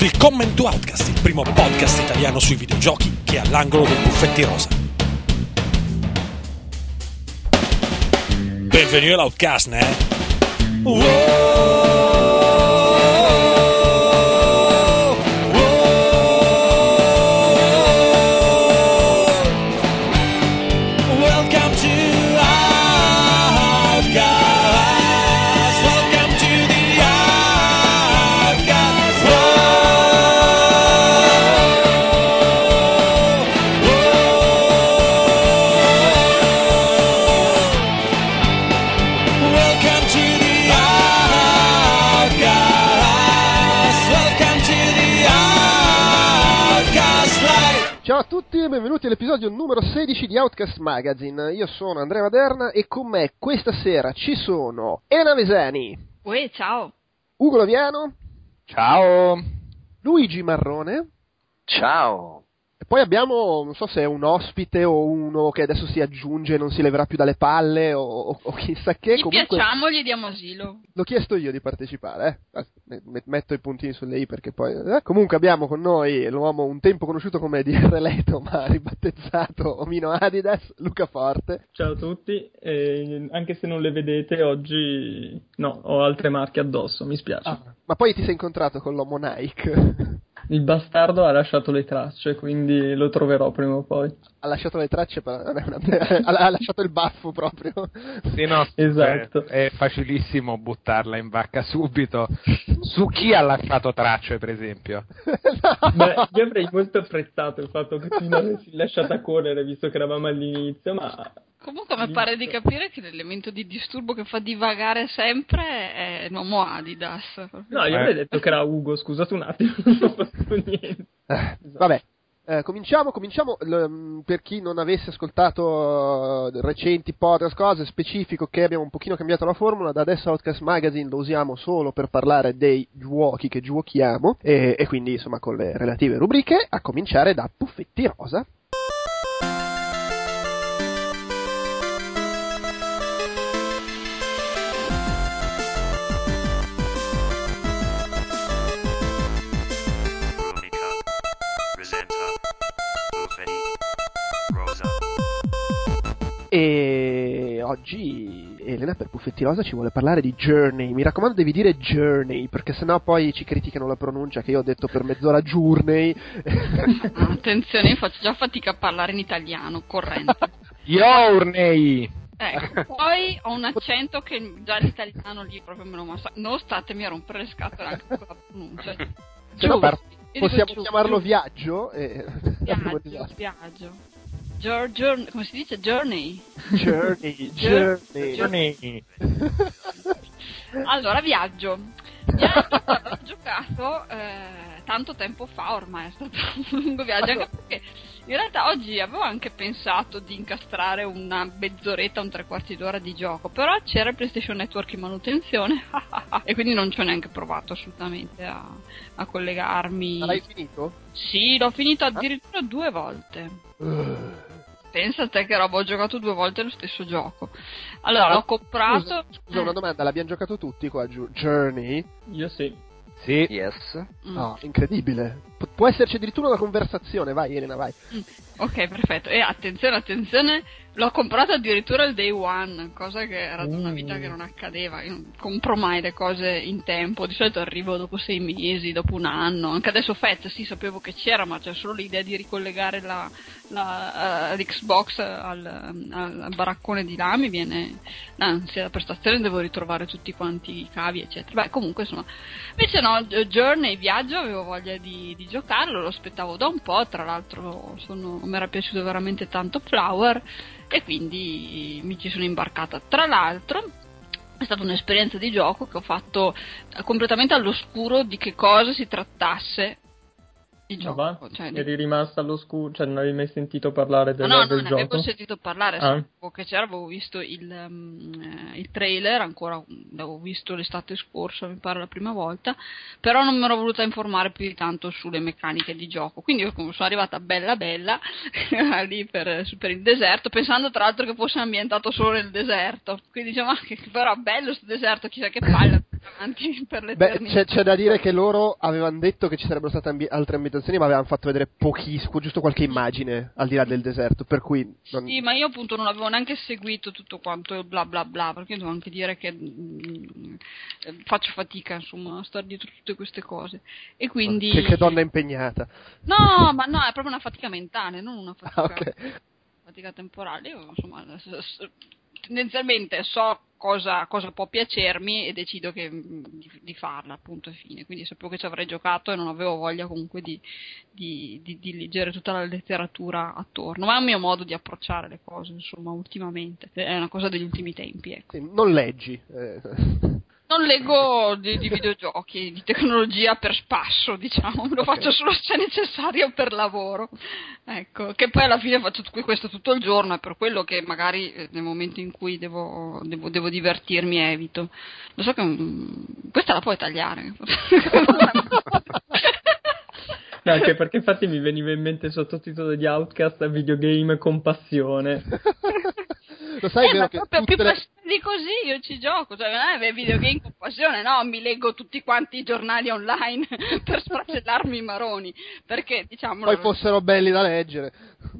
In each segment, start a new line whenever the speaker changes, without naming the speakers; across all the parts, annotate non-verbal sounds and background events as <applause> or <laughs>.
Willkommen to Outcast, il primo podcast italiano sui videogiochi che è all'angolo dei buffetti rosa. Benvenuti all'Outcast, ne? Welcome
tutti e benvenuti all'episodio numero 16 di Outcast Magazine. Io sono Andrea Maderna e con me questa sera ci sono Elena Vesani,
Uè, ciao.
Ugo Laviano,
Ciao.
Luigi Marrone
Ciao.
E poi abbiamo, non so se è un ospite o uno che adesso si aggiunge e non si leverà più dalle palle o, o- o chissà che.
Gli
Comunque
piacciamo, gli diamo asilo.
l'ho chiesto io di partecipare, eh. Me- Metto i puntini sulle i perché poi... eh. Comunque abbiamo con noi l'uomo un tempo conosciuto come DR Leto ma <laughs> ribattezzato Omino Adidas, Luca Forte.
Ciao a tutti, e anche se non le vedete oggi, no, ho altre marche addosso, mi spiace.
Ma poi ti sei incontrato con l'uomo Nike.
Il bastardo ha lasciato le tracce, quindi lo troverò prima o poi.
ha lasciato le tracce, <laughs> ha lasciato il baffo proprio.
Sì, no, <laughs>
Esatto.
È, è facilissimo buttarla in vacca subito. Su chi ha lasciato tracce, per esempio? <laughs>
Beh, io avrei molto apprezzato il fatto che tu non avessi lasciata correre, visto che eravamo all'inizio, ma
Comunque mi pare di capire che l'elemento di disturbo che fa divagare sempre è l'uomo Adidas.
no, io
Eh.
avrei detto che era Ugo, scusate un attimo, <laughs> non ho fatto niente.
Eh, Vabbè. eh, cominciamo, cominciamo l- per chi non avesse ascoltato eh, recenti podcast, cose specifico che abbiamo un pochino cambiato la formula, da adesso Outcast Magazine lo usiamo solo per parlare dei giochi che giochiamo e, e quindi insomma con le relative rubriche, a cominciare da Puffetti Rosa. E oggi Elena per Puffetti Rosa ci vuole parlare di Journey. Mi raccomando, devi dire Journey, perché sennò poi ci criticano la pronuncia che io ho detto per mezz'ora Journey. <laughs>
Attenzione, io faccio già fatica a parlare in italiano, corrente. <laughs>
Yorney!
Ecco, poi ho un accento che già l'italiano lì proprio me lo massa. Non statemi a rompere le scatole anche con la pronuncia.
No, par-
Io dico
possiamo chiamarlo viaggio. E... <laughs>
Viaggio, viaggio. Jour- come si dice? Journey.
Journey, <laughs>
Jour-
Journey.
Yorney! <laughs>
Allora, viaggio. Viaggio <laughs> ho giocato eh, tanto tempo fa ormai, è stato un lungo viaggio, anche perché in realtà oggi avevo anche pensato di incastrare una mezz'oretta, un tre quarti d'ora di gioco, però c'era il PlayStation Network in manutenzione e quindi non ci ho neanche provato assolutamente a, a collegarmi.
Ma l'hai finito?
Sì, l'ho finito addirittura due volte. Pensa a te che roba, ho giocato due volte lo stesso gioco. Allora, l'ho comprato...
Scusa, scusa, una domanda, l'abbiamo giocato tutti qua giù. Journey?
Io sì.
Sì.
Yes.
Mm.
No, incredibile. Pu- può esserci addirittura una conversazione, vai Elena, vai.
Mm, Ok, perfetto. E attenzione, attenzione, l'ho comprato addirittura il day one, cosa che era da una vita che non accadeva. Io non compro mai le cose in tempo, di solito arrivo dopo sei mesi, dopo un anno. Anche adesso Fez, sì, sapevo che c'era, ma c'è solo l'idea di ricollegare la, la, eh, l'Xbox al, al- al baraccone di là, mi viene l'ansia da prestazione, devo ritrovare tutti quanti i cavi, eccetera. Beh, comunque, insomma, Invece no, Journey, viaggio, avevo voglia di, di giocarlo, lo aspettavo da un po', tra l'altro sono- mi era piaciuto veramente tanto Flower e quindi mi ci sono imbarcata. Tra l'altro è stata un'esperienza di gioco che ho fatto completamente all'oscuro di che cosa si trattasse il gioco. Cioè,
Eri rimasta all'oscuro, cioè non avevi mai sentito parlare del,
No, no,
del
non avevo
gioco?
sentito parlare,
Ah.
sapevo che c'era, avevo visto il, um, il trailer, ancora l'avevo visto l'estate scorsa, mi pare la prima volta, però non mi ero voluta informare più di tanto sulle meccaniche di gioco, quindi io sono arrivata bella bella <laughs> lì per, per il deserto, pensando tra l'altro che fosse ambientato solo nel deserto, quindi dicevo, ma che però bello questo deserto, chissà che palle, avanti <laughs> per
Beh,
l'eternità.
c'è, c'è da dire che loro avevano detto che ci sarebbero state ambi- altre ambientazioni, ma avevano fatto vedere pochissimo, giusto qualche immagine al di là del deserto, per cui... non-
Sì, ma io appunto non avevo neanche seguito tutto quanto il bla bla bla, perché devo anche dire che mm, eh, faccio fatica, insomma, a stare dietro tutte queste cose. E quindi...
Che, che donna impegnata.
No, ma no, è proprio una fatica mentale, non una fatica,
Ah, ok.
fatica temporale. Io, insomma, tendenzialmente so cosa, cosa può piacermi e decido che, mm, di, di farla, appunto, e fine. Quindi sapevo che ci avrei giocato e non avevo voglia comunque di, di, di- leggere tutta la letteratura attorno. Ma è un mio modo di approcciare le cose, insomma, ultimamente. È una cosa degli ultimi tempi, ecco.
Non leggi. eh.
Non leggo di, di videogiochi, di tecnologia per spasso, diciamo, lo
Ok.
faccio solo se necessario per lavoro. Ecco, che poi alla fine faccio questo tutto il giorno, è per quello che magari eh, nel momento in cui devo, devo, devo divertirmi evito. Lo so che mm, questa la puoi tagliare. <laughs>
No, anche perché infatti mi veniva in mente il sottotitolo di Outcast videogame con passione. <laughs>
Lo sai,
Eh,
vero
ma
che
proprio più
le-
di così io ci gioco, cioè non è videogame con passione, no, mi leggo tutti quanti i giornali online <laughs> per sfracellarmi i maroni, perché diciamo...
poi fossero belli da leggere.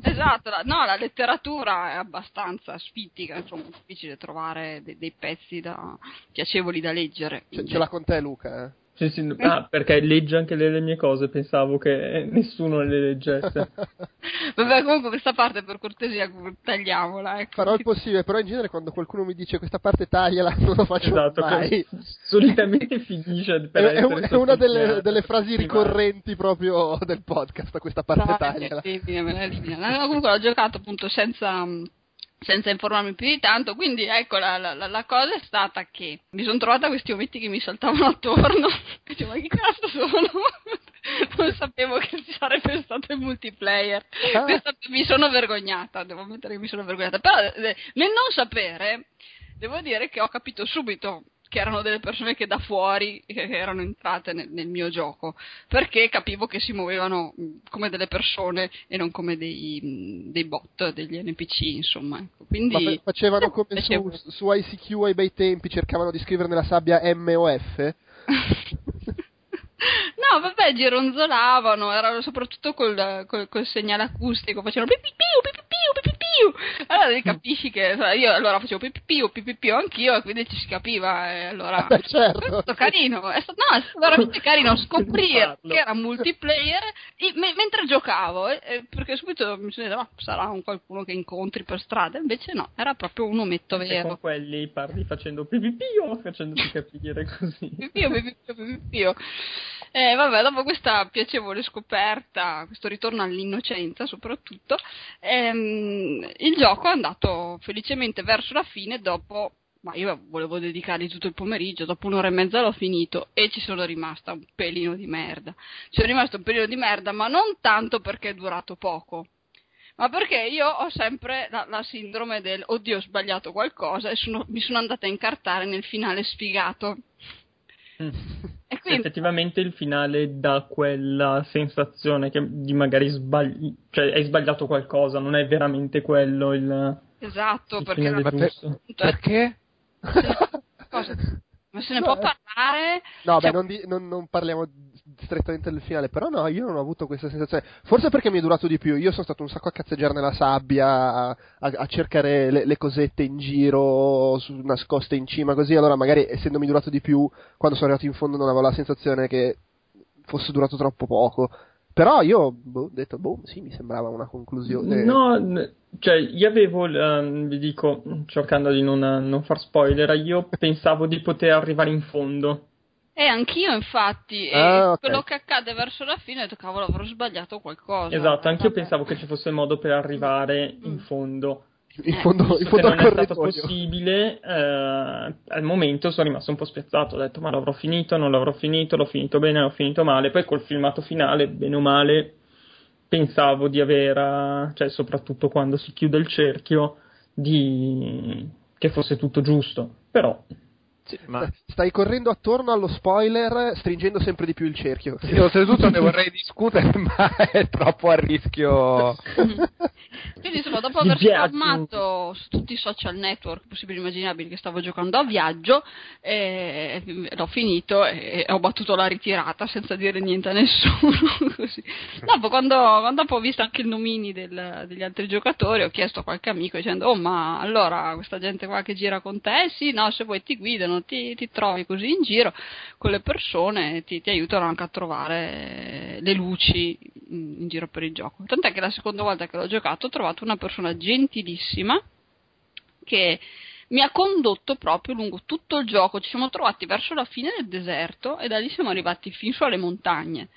Esatto, la- no, la letteratura è abbastanza sfittica, insomma, è difficile trovare de- dei pezzi da- piacevoli da leggere.
Ce, ce l'ha con te, Luca. eh.
Sì, sì, <laughs> ah, perché legge anche le, le mie cose, pensavo che nessuno le leggesse. <laughs>
Vabbè, comunque questa parte per cortesia tagliamola, ecco.
Farò il <laughs> possibile, però in genere quando qualcuno mi dice questa parte tagliala, non lo faccio
esatto,
mai.
solitamente finisce per
È, è è una delle, delle frasi
Sì,
ricorrenti proprio del podcast, questa parte
No,
tagliala.
eh, elimina, me la elimina. No, comunque l'ho giocato appunto senza, senza informarmi più di tanto, quindi ecco la, la- la- cosa è stata che mi sono trovata questi ometti che mi saltavano <laughs> attorno, dicevo ma che cazzo sono? <laughs> non sapevo che ci sarebbe stato il multiplayer,
Ah.
Mi sono vergognata, devo ammettere che mi sono vergognata, però eh, nel non sapere devo dire che ho capito subito che erano delle persone che da fuori erano entrate nel, nel mio gioco perché capivo che si muovevano mh, come delle persone e non come dei, mh, dei bot, degli NPC, insomma. ecco. Quindi
facevano come su, su ICQ ai bei tempi, cercavano di scrivere nella sabbia M o F. <laughs>
No, vabbè, gironzolavano, erano soprattutto col, col, col segnale acustico, facevano pipipiu, pipipiu, pipipiu. Allora capisci che cioè, io allora facevo pipipiu, pipipiu anch'io e quindi ci si capiva e allora
Beh, certo.
è stato carino, è stato, no, è stato veramente carino scoprire che era multiplayer e- me- mentre giocavo, eh, eh, perché subito mi sono detto, ma sarà un qualcuno che incontri per strada, invece no, era proprio un ometto
E
vero.
con quelli parli facendo pipipio, facendoti capire così.
Pipio, pipio, pipio. Eh, vabbè, dopo questa piacevole scoperta, questo ritorno all'innocenza soprattutto, ehm, il gioco è andato felicemente verso la fine dopo, ma io volevo dedicargli tutto il pomeriggio, dopo un'ora e mezza l'ho finito e ci sono rimasta un pelino di merda. Ci sono rimasta un pelino di merda, ma non tanto perché è durato poco. Ma perché io ho sempre la, la sindrome del oddio ho sbagliato qualcosa e sono- mi sono andata a incartare nel finale sfigato. <laughs> Quindi
Effettivamente il finale dà quella sensazione che di magari sbagli, cioè hai sbagliato qualcosa, non è veramente quello il,
Esatto,
il
perché
finale
la-
giusto.
Perché?
cosa- Ma se ne
No,
può
eh.
parlare?
No,
Cioè,
beh, non, di- non- non parliamo strettamente del finale, però no, io non ho avuto questa sensazione. Forse perché mi è durato di più. Io sono stato un sacco a cazzeggiare nella sabbia, a, a- a cercare le, le cosette in giro, su- nascoste in cima, così. Allora, magari essendomi durato di più, quando sono arrivato in fondo, non avevo la sensazione che fosse durato troppo poco. Però io boh, ho detto, boh, sì, mi sembrava una conclusione.
No, cioè io avevo, il, ehm, vi dico, cercando di non, non far spoiler, io <laughs> pensavo di poter arrivare in fondo.
Eh, anch'io infatti, e
Ah, ok.
quello che accade verso la fine, ho detto, cavolo, avrò sbagliato qualcosa.
Esatto, anch'io
Vabbè.
pensavo che ci fosse modo per arrivare in
Mm.
fondo.
in fondo, in fondo
che
al
non è stato possibile, eh, al momento sono rimasto un po' spiazzato. Ho detto, ma l'avrò finito, non l'avrò finito, l'ho finito bene, l'ho finito male. Poi col filmato finale, bene o male, pensavo di aver, eh, cioè soprattutto quando si chiude il cerchio, di... che fosse tutto giusto. Però
Sì, ma
Stai correndo attorno allo spoiler, stringendo sempre di più il cerchio.
io oltretutto ne vorrei discutere, <laughs> ma è troppo a rischio. <laughs>
Quindi insomma, dopo aver spammato su tutti i social network possibili e immaginabili che stavo giocando a viaggio, eh, l'ho finito e ho battuto la ritirata senza dire niente a nessuno. <laughs> così. Dopo, quando, quando dopo ho visto anche il nomini del- degli altri giocatori, ho chiesto a qualche amico dicendo: Oh, ma allora questa gente qua che gira con te? Sì, no, se vuoi ti guidano, ti, ti trovi così in giro con le persone, ti, ti aiutano anche a trovare le luci in, in giro per il gioco. Tant'è che la seconda volta che l'ho giocato ho trovato una persona gentilissima che mi ha condotto proprio lungo tutto il gioco. Ci siamo trovati verso la fine del deserto e da lì siamo arrivati fin su alle montagne.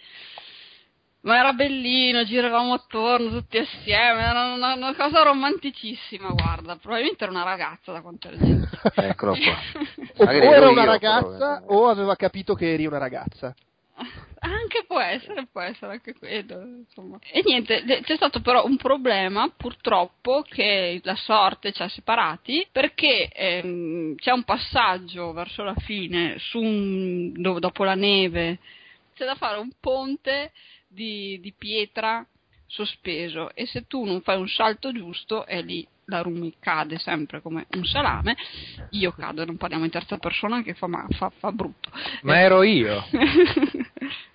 Ma era bellino, giravamo attorno tutti assieme, era una, una cosa romanticissima, guarda, probabilmente era una ragazza da quanto era <laughs> gente.
Eccolo qua.
O, era una ragazza
però,
o aveva capito che eri una ragazza.
Anche può essere, può essere anche quello. Insomma. E niente, c'è stato però un problema, purtroppo, che la sorte ci ha separati, perché ehm, c'è un passaggio verso la fine, su un- do- dopo la neve, c'è da fare un ponte di, di pietra sospeso e se tu non fai un salto giusto è lì la Rumi cade sempre come un salame, io cado, non parliamo in terza persona che fa, ma- fa- fa brutto.
Ma ero io. <laughs>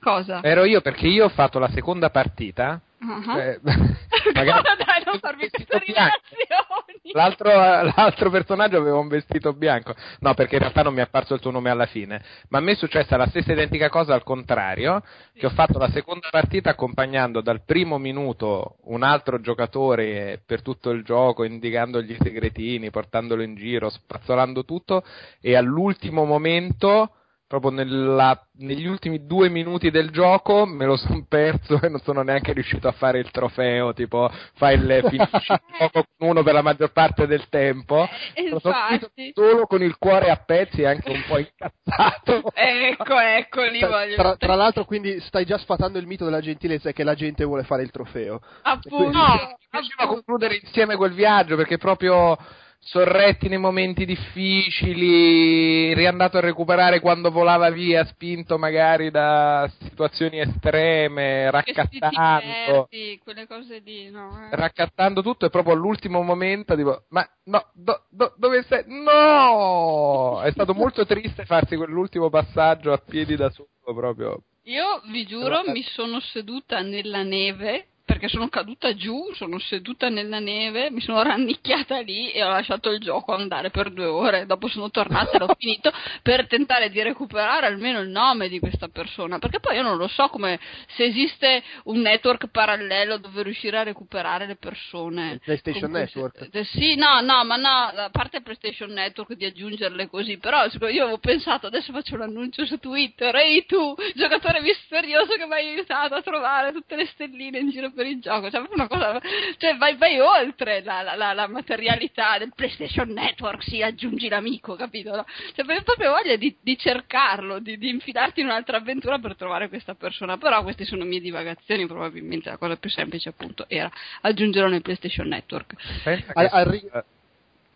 Cosa?
Ero io perché io ho fatto la seconda partita.
Ah.
eh, <laughs>
Magari... Dai, non farmi <laughs>
vestito
queste
bianco.
rivelazioni.
L'altro, l'altro personaggio aveva un vestito bianco. No, perché in realtà non mi è apparso il tuo nome alla fine. Ma a me è successa la stessa identica cosa al contrario, che ho fatto la seconda partita accompagnando dal primo minuto un altro giocatore per tutto il gioco, indicandogli i segretini, portandolo in giro, spazzolando tutto, e all'ultimo momento proprio nella- negli ultimi due minuti del gioco me lo sono perso e non sono neanche riuscito a fare il trofeo, tipo fai il finisci il gioco con uno per la maggior parte del tempo.
Eh,
Me lo sono
infatti.
solo con il cuore a pezzi e anche un po' incazzato.
Ecco, ecco, lì
Tra,
voglio
tra- tra l'altro, quindi stai già sfatando il mito della gentilezza e che la gente vuole fare il trofeo.
Appunto,
No, mi piaceva concludere insieme quel viaggio perché proprio sorretti nei momenti difficili, riandato a recuperare quando volava via, spinto magari da situazioni estreme, raccattando.
perdi, quelle cose lì, no? eh.
Raccattando tutto e proprio all'ultimo momento tipo, ma no, do- do- dove sei? No! È stato molto triste farsi quell'ultimo passaggio a piedi da solo proprio.
Io vi giuro, mi sono seduta nella neve perché sono caduta giù, sono seduta nella neve, mi sono rannicchiata lì e ho lasciato il gioco andare per due ore. Dopo sono tornata e l'ho <laughs> finito per tentare di recuperare almeno il nome di questa persona. Perché poi io non lo so come se esiste un network parallelo dove riuscire a recuperare le persone.
Il PlayStation
con cui si-
Network.
eh, Sì, no, no, ma no, a parte il PlayStation Network di aggiungerle così, però io avevo pensato, adesso faccio l'annuncio su Twitter, ehi tu, giocatore misterioso che mi hai aiutato a trovare tutte le stelline in giro per il gioco, cioè cosa, cioè vai, vai oltre la, la- la- la materialità del PlayStation Network, sì, aggiungi l'amico, capito? no? Cioè avevo proprio voglia di, di cercarlo, di, di infilarti in un'altra avventura per trovare questa persona, però queste sono mie divagazioni, probabilmente la cosa più semplice appunto era aggiungerlo nel PlayStation Network.
Pensa che-
al ri-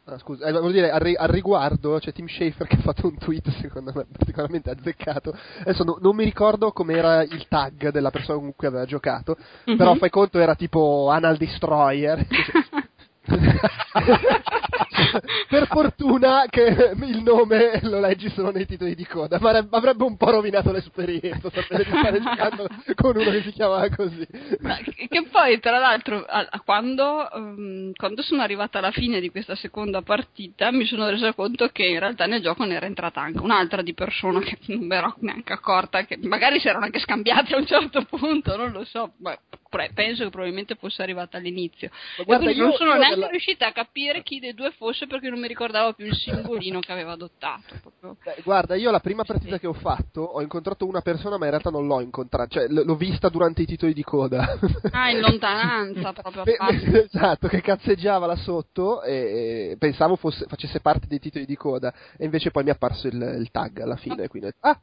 Ah, scusa, eh, volevo dire, al, ri- al riguardo c'è Tim Schafer che ha fatto un tweet secondo me particolarmente azzeccato. Adesso no- non mi ricordo com'era il tag della persona con cui aveva giocato,
Mhm.
però fai conto era tipo Anal Destroyer. <laughs> <laughs> per fortuna che il nome lo leggi solo nei titoli di coda, ma avrebbe- un po' rovinato l'esperienza sapere di stare <laughs> giocando con uno che si chiamava così.
Ma che poi, tra l'altro, quando, ehm, quando sono arrivata alla fine di questa seconda partita, mi sono resa conto che in realtà nel gioco ne era entrata anche un'altra di persona che non mi ero neanche accorta, che magari si erano anche scambiate a un certo punto, non lo so, ma pre- penso che probabilmente fosse arrivata all'inizio.
Guarda, io-
non sono
io
neanche
della-
riuscita a capire chi dei due fosse perché non mi ricordavo più il simbolino che aveva adottato.
Beh, guarda, io la prima partita che ho fatto ho incontrato una persona, ma in realtà non l'ho incontrata, cioè l- l'ho vista durante i titoli di coda.
Ah, in lontananza proprio. a
Beh,
parte. <laughs>
esatto, che cazzeggiava là sotto e, e pensavo fosse- facesse parte dei titoli di coda e invece poi mi è apparso il, il tag alla fine, quindi ah,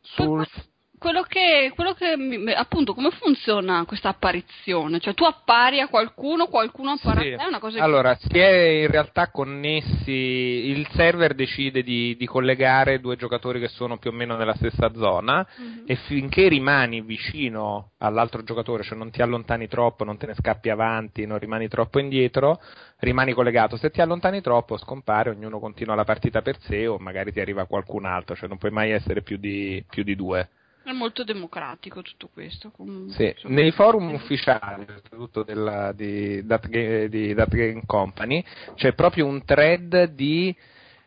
sul,
quello che, quello che appunto, come funziona questa apparizione? Cioè, tu appari a qualcuno, qualcuno appare
Sì.
a te, è una cosa che-
Allora, si è in realtà connessi, il server decide di, di collegare due giocatori che sono più o meno nella stessa zona
Mhm.
e finché rimani vicino all'altro giocatore, cioè non ti allontani troppo, non te ne scappi avanti, non rimani troppo indietro, rimani collegato. Se ti allontani troppo scompare, ognuno continua la partita per sé o magari ti arriva qualcun altro, cioè non puoi mai essere più di, più di due.
È molto democratico tutto questo. com-
Sì,
insomma.
nei forum ufficiali, soprattutto della, di, Ga- di That Game Company, c'è proprio un thread di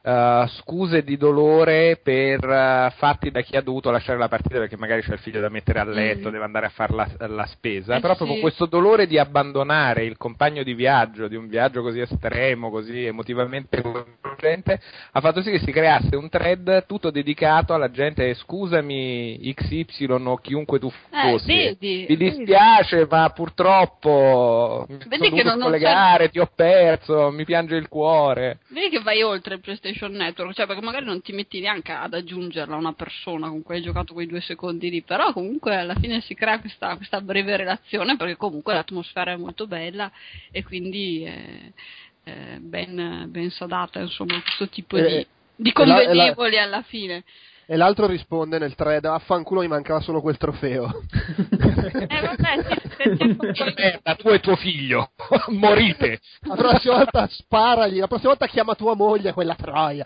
eh, scuse di dolore per eh, fatti da chi ha dovuto lasciare la partita perché magari c'è il figlio da mettere a letto,
Mm.
deve andare a fare la, la spesa.
Eh
Però
sì.
proprio questo dolore di abbandonare il compagno di viaggio, di un viaggio così estremo, così emotivamente coinvolgente, ha fatto sì che si creasse un thread tutto dedicato alla gente, scusami XY o chiunque tu
Eh,
fossi.
vedi,
Mi
vedi.
dispiace, ma purtroppo mi
Vedi
sono dovuto
non- non
scollegare, ti ho perso, mi piange il cuore.
Vedi che vai oltre il PlayStation Network, cioè perché magari non ti metti neanche ad aggiungerla a una persona con cui hai giocato quei due secondi lì, però comunque alla fine si crea questa, questa breve relazione perché comunque l'atmosfera è molto bella e quindi è, è ben, ben sadata insomma questo tipo
Eh,
di, di
e la- e la-
convenevoli alla fine.
E l'altro risponde nel thread, affanculo mi mancava solo quel trofeo.
Eh vabbè, sì,
Merda, <laughs> tu e tuo figlio, <laughs> morite.
La prossima volta sparagli, la prossima volta chiama tua moglie, quella troia.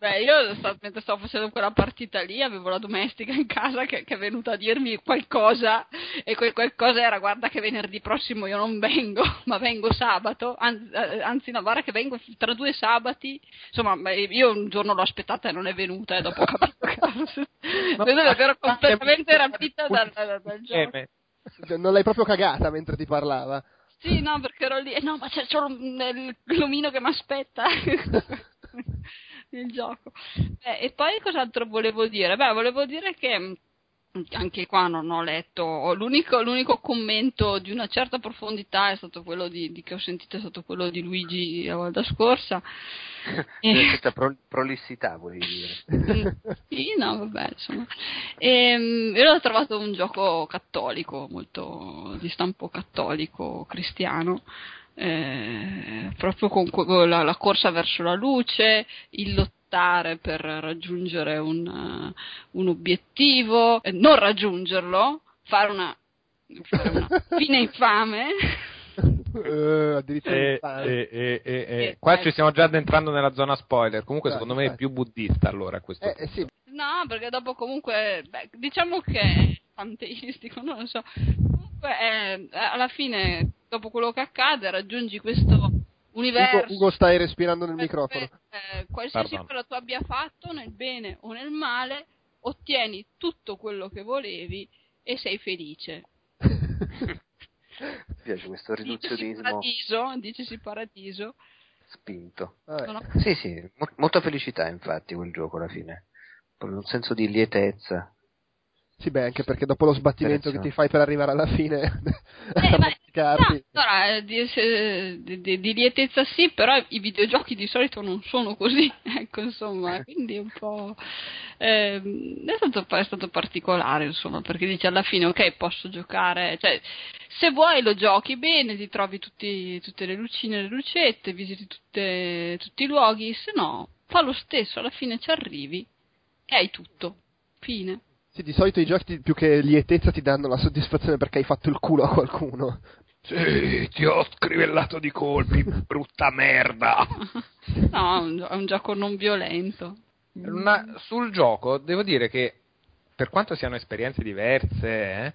Beh, io sta- mentre stavo facendo quella partita lì avevo la domestica in casa che, che è venuta a dirmi qualcosa e quel qualcosa era guarda che venerdì prossimo io non vengo, <laughs> ma vengo sabato, eh, anzi no, guarda che vengo tra due sabati, insomma io un giorno l'ho aspettata e non è venuta e dopo ho capito che vedo davvero <laughs> completamente rapita dal, dal- dal gioco.
Non l'hai proprio cagata mentre ti parlava.
Sì, no, perché ero lì. eh, no, ma c'è, c'è un- il l'omino che mi aspetta. <laughs> nel gioco. Eh, e poi cos'altro volevo dire? Beh, volevo dire che mh, anche qua non ho letto. L'unico, l'unico commento di una certa profondità è stato quello di, di- che ho sentito, è stato quello di Luigi la volta scorsa. <laughs> E-
Questa pro- prolissità volevi dire.
Mm, sì, no, vabbè, insomma. Ehm, io l'ho trovato un gioco cattolico, molto di stampo cattolico, cristiano. Eh, proprio con la, la corsa verso la luce, il lottare per raggiungere un, eh, un obiettivo, eh, non raggiungerlo, fare una, fare una <laughs> fine infame.
Eh, addirittura
E,
infame.
e- e- e- e-
Eh,
qua
eh.
ci stiamo già addentrando nella zona spoiler. Comunque, secondo me è più buddista allora questo
Eh, eh, sì,
No, perché dopo comunque, beh, diciamo che è panteistico, non lo so. Comunque, eh, alla fine, dopo quello che accade, raggiungi questo
Ugo,
universo.
Ugo, stai respirando nel microfono.
eh, qualsiasi
Pardon.
cosa tu abbia fatto, nel bene o nel male, ottieni tutto quello che volevi e sei felice.
Mi <laughs> piace questo
Dicesi
riduzionismo
paradiso, dicesi paradiso.
spinto.
Sono-
Sì, sì, mo- molta felicità infatti quel gioco alla fine. Un senso di lietezza.
Sì, beh, anche perché dopo lo sbattimento che ti fai per arrivare alla fine,
Eh, <laughs> ma- no, allora, eh, di, di- di- lietezza sì, però i videogiochi di solito non sono così, <laughs> ecco, insomma, quindi un po'... ehm, è, stato, è stato particolare, insomma, perché dici alla fine, ok, posso giocare, cioè, se vuoi lo giochi bene, ti trovi tutti, tutte le lucine, le lucette, visiti tutte- tutti i luoghi, se no, fa lo stesso, alla fine ci arrivi e hai tutto, fine.
Sì, di solito i giochi più che lietezza ti danno la soddisfazione perché hai fatto il culo a qualcuno.
Sì, ti ho scrivellato di colpi, brutta merda. <laughs>
No, è un, gio- è un gioco non violento.
Una- sul gioco devo dire che per quanto siano esperienze diverse, eh,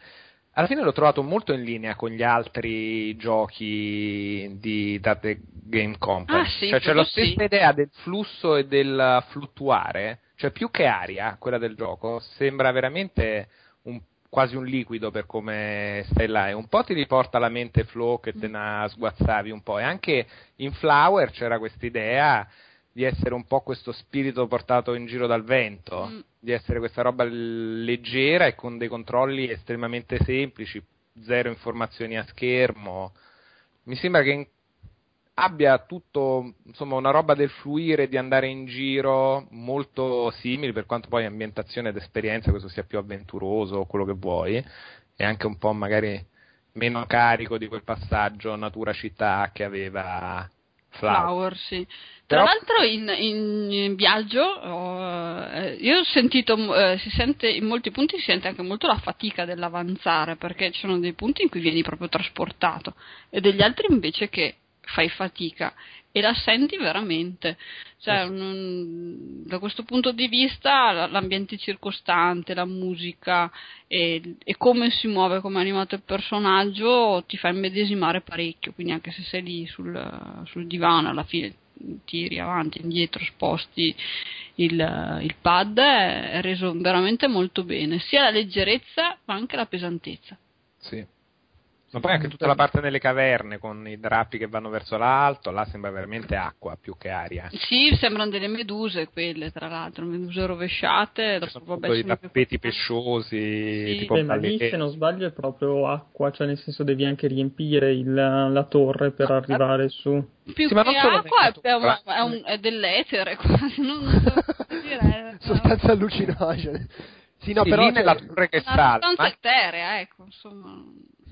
alla fine l'ho trovato molto in linea con gli altri giochi di That Game Company.
Ah, sì,
cioè, c'è la stessa
sì.
idea del flusso e del fluttuare, cioè più che aria, quella del gioco, sembra veramente un- quasi un liquido per come stai là e un po' ti riporta alla mente Flow che te ne sguazzavi un po' e anche in Flower c'era questa idea di essere un po' questo spirito portato in giro dal vento,
Mm.
di essere questa roba leggera e con dei controlli estremamente semplici, zero informazioni a schermo. Mi sembra che in- abbia tutto, insomma, una roba del fluire, di andare in giro molto simile, per quanto poi ambientazione ed esperienza, questo sia più avventuroso, quello che vuoi, e anche un po' magari meno carico di quel passaggio natura-città che aveva Flower.
Flower, sì. Tra
Però-
l'altro in, in- in viaggio ho, eh, io ho sentito, eh, si sente, in molti punti si sente anche molto la fatica dell'avanzare perché ci sono dei punti in cui vieni proprio trasportato e degli altri invece che fai fatica e la senti veramente. Cioè, un- da questo punto di vista la- l'ambiente circostante, la musica e, e come si muove, come è animato il personaggio ti fa immedesimare parecchio, quindi anche se sei lì sul, sul divano alla fine tiri avanti, indietro, sposti il, il pad è reso veramente molto bene, sia la leggerezza ma anche la pesantezza.
Sì. Ma poi anche tutta la parte nelle caverne con i drappi che vanno verso l'alto, là sembra veramente acqua più che aria.
Sì, sembrano delle meduse quelle, tra l'altro, meduse rovesciate.
Ci
Dopo,
sono
vabbè,
tutti i
sono più
tappeti pesciosi,
Sì.
tipo
Beh, ma lì, se non sbaglio, è proprio acqua, cioè nel senso devi anche riempire il- la torre per arrivare su.
Più
Sì, ma
che
non solo
acqua
nella
è, un- è un- è dell'etere <laughs> quasi, non, so <laughs> dire.
Sostanze allucinogene. Sì, no,
Sì,
però
lì nella torre che sale,
sostanza
ma
eterea, ecco, insomma.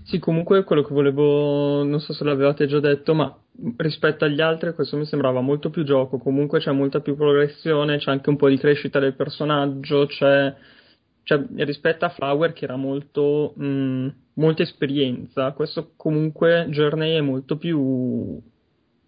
Sì, comunque quello che volevo, non so se l'avevate già detto, ma rispetto agli altri questo mi sembrava molto più gioco, comunque c'è molta più progressione, c'è anche un po' di crescita del personaggio, c'è, c'è- rispetto a Flower che era molto, mh, molta esperienza, questo comunque Journey è molto più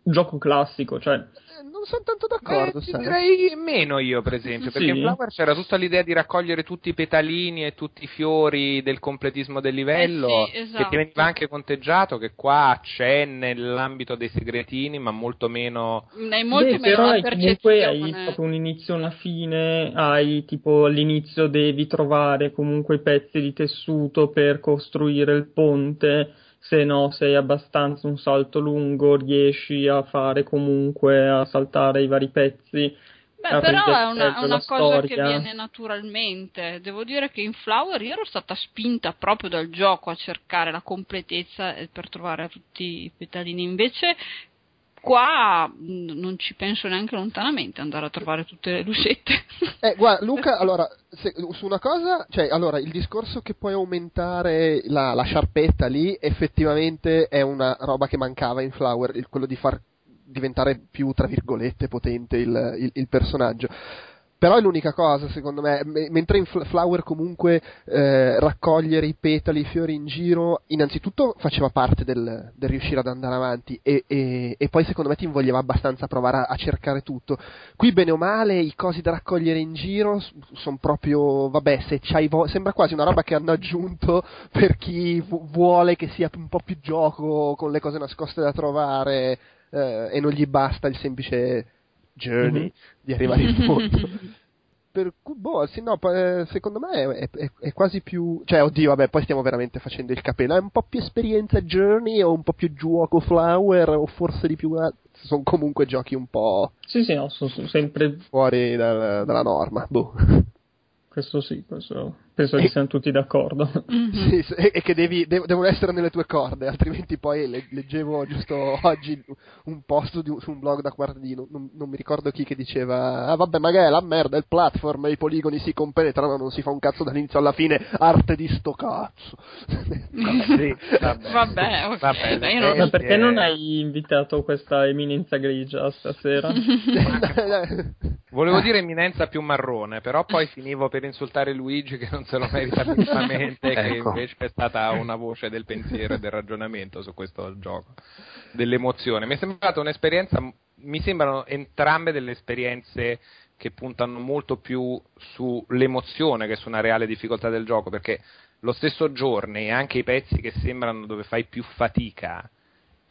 gioco classico, cioè
eh, non sono tanto d'accordo,
Eh,
sai.
direi meno io, per esempio, perché
Sì.
in Flower c'era tutta l'idea di raccogliere tutti i petalini e tutti i fiori del completismo del livello,
Eh sì, esatto.
che ti veniva anche conteggiato, che qua c'è nell'ambito dei segretini, ma molto meno...
Hai molto
Beh,
meno
però hai comunque hai proprio un inizio e una fine, hai tipo all'inizio devi trovare comunque i pezzi di tessuto per costruire il ponte, se no sei abbastanza un salto lungo, riesci a fare comunque a saltare i vari pezzi.
Beh, però è una, una cosa che
storia.
viene naturalmente. Devo dire che in Flower io ero stata spinta proprio dal gioco a cercare la completezza per trovare tutti i petalini. Invece qua mh, non ci penso neanche lontanamente andare a trovare tutte le lucette.
Eh, guarda, <laughs> Luca, allora, se- su una cosa, cioè, allora, il discorso che puoi aumentare la, la sciarpetta lì, effettivamente è una roba che mancava in Flower, il- quello di far diventare più, tra virgolette, potente il, il- il personaggio. Però è l'unica cosa, secondo me, Me- mentre in Fl- Flower comunque eh, raccogliere i petali, i fiori in giro, innanzitutto faceva parte del, del riuscire ad andare avanti e, e- e poi secondo me ti invogliava abbastanza a provare a, a cercare tutto. Qui bene o male i cosi da raccogliere in giro sono proprio, vabbè, se c'hai vo- sembra quasi una roba che hanno aggiunto <laughs> per chi vu- vuole che sia un po' più gioco con le cose nascoste da trovare eh, e non gli basta il semplice journey
Mhm.
di arrivare in fondo. <laughs> Per cui, boh, sì, no, pa- secondo me è, è- è quasi più. Cioè, oddio, vabbè, poi stiamo veramente facendo il capello. È un po' più esperienza Journey o un po' più gioco Flower o forse di più. Sono comunque giochi un po'
Sì, sì, no, sono sono sempre
fuori dal- dalla norma. Boh.
questo sì, questo penso che siamo tutti d'accordo. <laughs>
Mhm.
Sì, sì, e che devi, de- devono essere nelle tue corde, altrimenti poi le- leggevo giusto oggi un post di un- su un blog da guardino, non, non mi ricordo chi che diceva, ah vabbè magari è la merda, il platform, i poligoni si compenetrano, non si fa un cazzo dall'inizio alla fine, arte di sto cazzo. <laughs>
Sì, vabbè.
Vabbè, ok,
Vabbè,
non-
Ma perché
Eh.
non hai invitato questa eminenza grigia stasera? <laughs>
Volevo dire eminenza più marrone, però poi finivo per insultare Luigi che non se lo merita minimamente, <laughs> che
Ecco.
invece è stata una voce del pensiero e del ragionamento su questo gioco, dell'emozione. Mi è sembrata un'esperienza, mi sembrano entrambe delle esperienze che puntano molto più sull'emozione che su una reale difficoltà del gioco, perché lo stesso Journey e anche i pezzi che sembrano dove fai più fatica,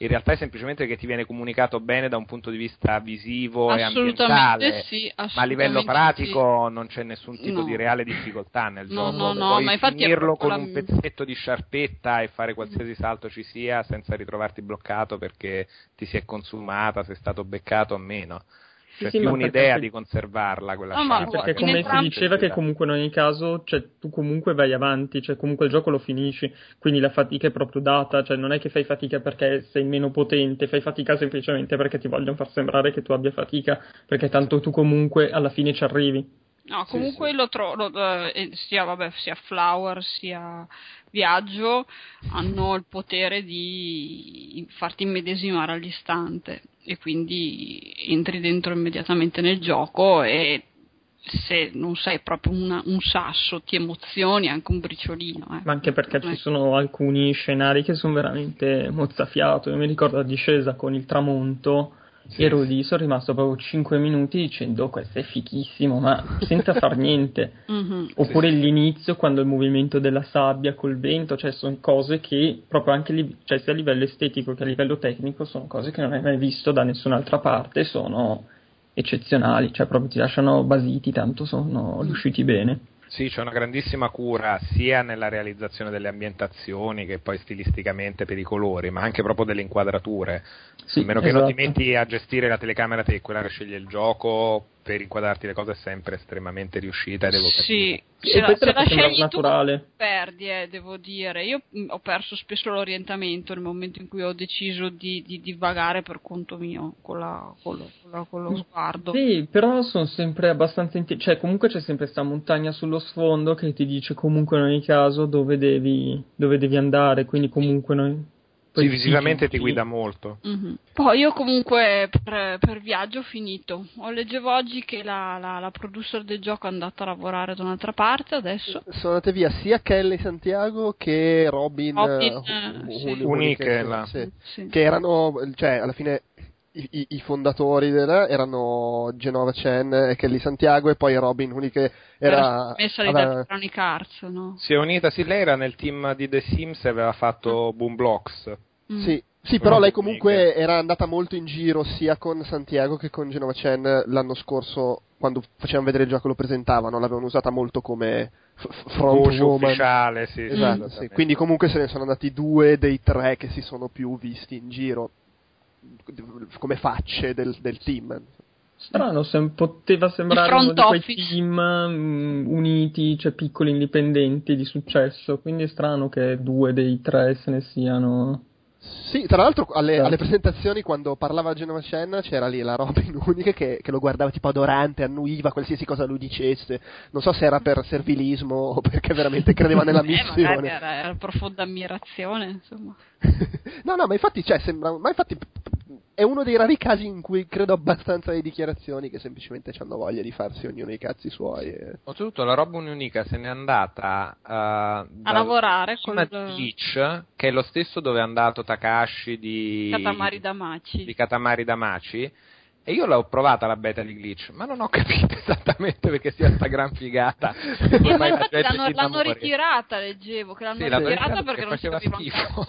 in realtà è semplicemente che ti viene comunicato bene da un punto di vista visivo e ambientale,
sì,
ma a livello pratico non c'è nessun tipo
No.
di reale difficoltà nel
No,
gioco.
no, no,
Puoi
ma
finirlo con
la-
un pezzetto di sciarpetta e fare qualsiasi salto ci sia senza ritrovarti bloccato perché ti si è consumata, sei stato beccato o meno. C'è
sì,
più un'idea
perché-
di conservarla quella
No, ma
perché come si diceva che comunque in ogni caso cioè, tu comunque vai avanti, cioè comunque il gioco lo finisci, quindi la fatica è proprio data, cioè non è che fai fatica perché sei meno potente, fai fatica semplicemente perché ti vogliono far sembrare che tu abbia fatica, perché tanto tu comunque alla fine ci arrivi.
No, comunque lo trovo, sia, vabbè, sia Flower sia Viaggio hanno il potere di farti immedesimare all'istante e quindi entri dentro immediatamente nel gioco e se non sei proprio una- un sasso ti emozioni anche un briciolino. eh.
Ma anche perché ci sono alcuni scenari che sono veramente mozzafiato. Io mi ricordo la discesa con il tramonto. Ero lì, sono rimasto proprio 5 minuti dicendo questo è fichissimo, ma senza far niente. <laughs>
Mhm.
Oppure l'inizio quando il movimento della sabbia col vento, cioè sono cose che proprio anche li- cioè sia a livello estetico che a livello tecnico sono cose che non hai mai visto da nessun'altra parte, sono eccezionali, cioè proprio ti lasciano basiti, tanto sono riusciti bene.
Sì, c'è una grandissima cura sia nella realizzazione delle ambientazioni che poi stilisticamente per i colori, ma anche proprio delle inquadrature.
Sì,
a meno che non ti
esatto.
metti a gestire la telecamera te, quella che sceglie il gioco per inquadrarti le cose è sempre estremamente riuscita ed evocativa.
Sì,
E
se la, se
la
scegli tu
naturale.
perdi, eh, devo dire. Io mh, ho perso spesso l'orientamento nel momento in cui ho deciso di, di, di vagare per conto mio con, la- con lo, con la- con lo sguardo.
Sì, però sono sempre abbastanza inti- cioè comunque c'è sempre questa montagna sullo sfondo che ti dice comunque in ogni caso dove devi, dove devi andare, quindi comunque noi...
Sì,
poi
visivamente
sì,
ti
sì.
guida molto.
Mhm. Poi io comunque per, per viaggio ho finito. Ho leggevo oggi che la, la, la producer del gioco è andata a lavorare da un'altra parte adesso.
Sono andate via sia Kelly Santiago che Robin,
Robin,
Un-
sì.
Uniche. Sì. che erano, cioè, alla fine i, i- fondatori della, erano Genova Chen e Kelly Santiago e poi Robin Uniche era...
messa di
aveva-
Electronic Arts, no?
Si è unita, sì, lei era nel team di The Sims e aveva fatto Boom Blocks.
Mm.
Sì, sì, però lei comunque era andata molto in giro sia con Santiago che con Genova Chen l'anno scorso quando facevano vedere il gioco lo presentavano, l'avevano usata molto come f- front
Voce
woman.
ufficiale, sì.
Esatto, sì. Quindi comunque se ne sono andati due dei tre che si sono più visti in giro come facce del, del team.
Strano, sem- poteva sembrare uno di quei
office.
team mm, uniti, cioè piccoli indipendenti di successo, quindi è strano che due dei tre se ne siano...
Sì, tra l'altro alle,
Certo.
alle presentazioni quando parlava Genova Chen c'era lì la Robin unica che, che lo guardava tipo adorante, annuiva qualsiasi cosa lui dicesse. Non so se era per servilismo o perché veramente credeva nella <laughs>
Eh,
missione.
era, era profonda ammirazione, insomma. <laughs>
no, no, ma infatti, cioè, sembra, ma infatti è uno dei rari casi in cui credo abbastanza alle dichiarazioni che semplicemente hanno voglia di farsi ognuno i cazzi suoi. e-
Oltretutto la roba unica se n'è andata uh,
A lavorare con
con
il
Glitch, che è lo stesso dove è andato Takashi di
Katamari Damacy.
di Katamari Damacy e io l'ho provata la beta di Glitch, ma non ho capito <laughs> esattamente perché sia sta gran figata.
Eh, ma infatti l'hanno, l'hanno ritirata, leggevo, che l'hanno
Sì,
ritirata
ritirata
perché non si
faceva
capiva
schifo.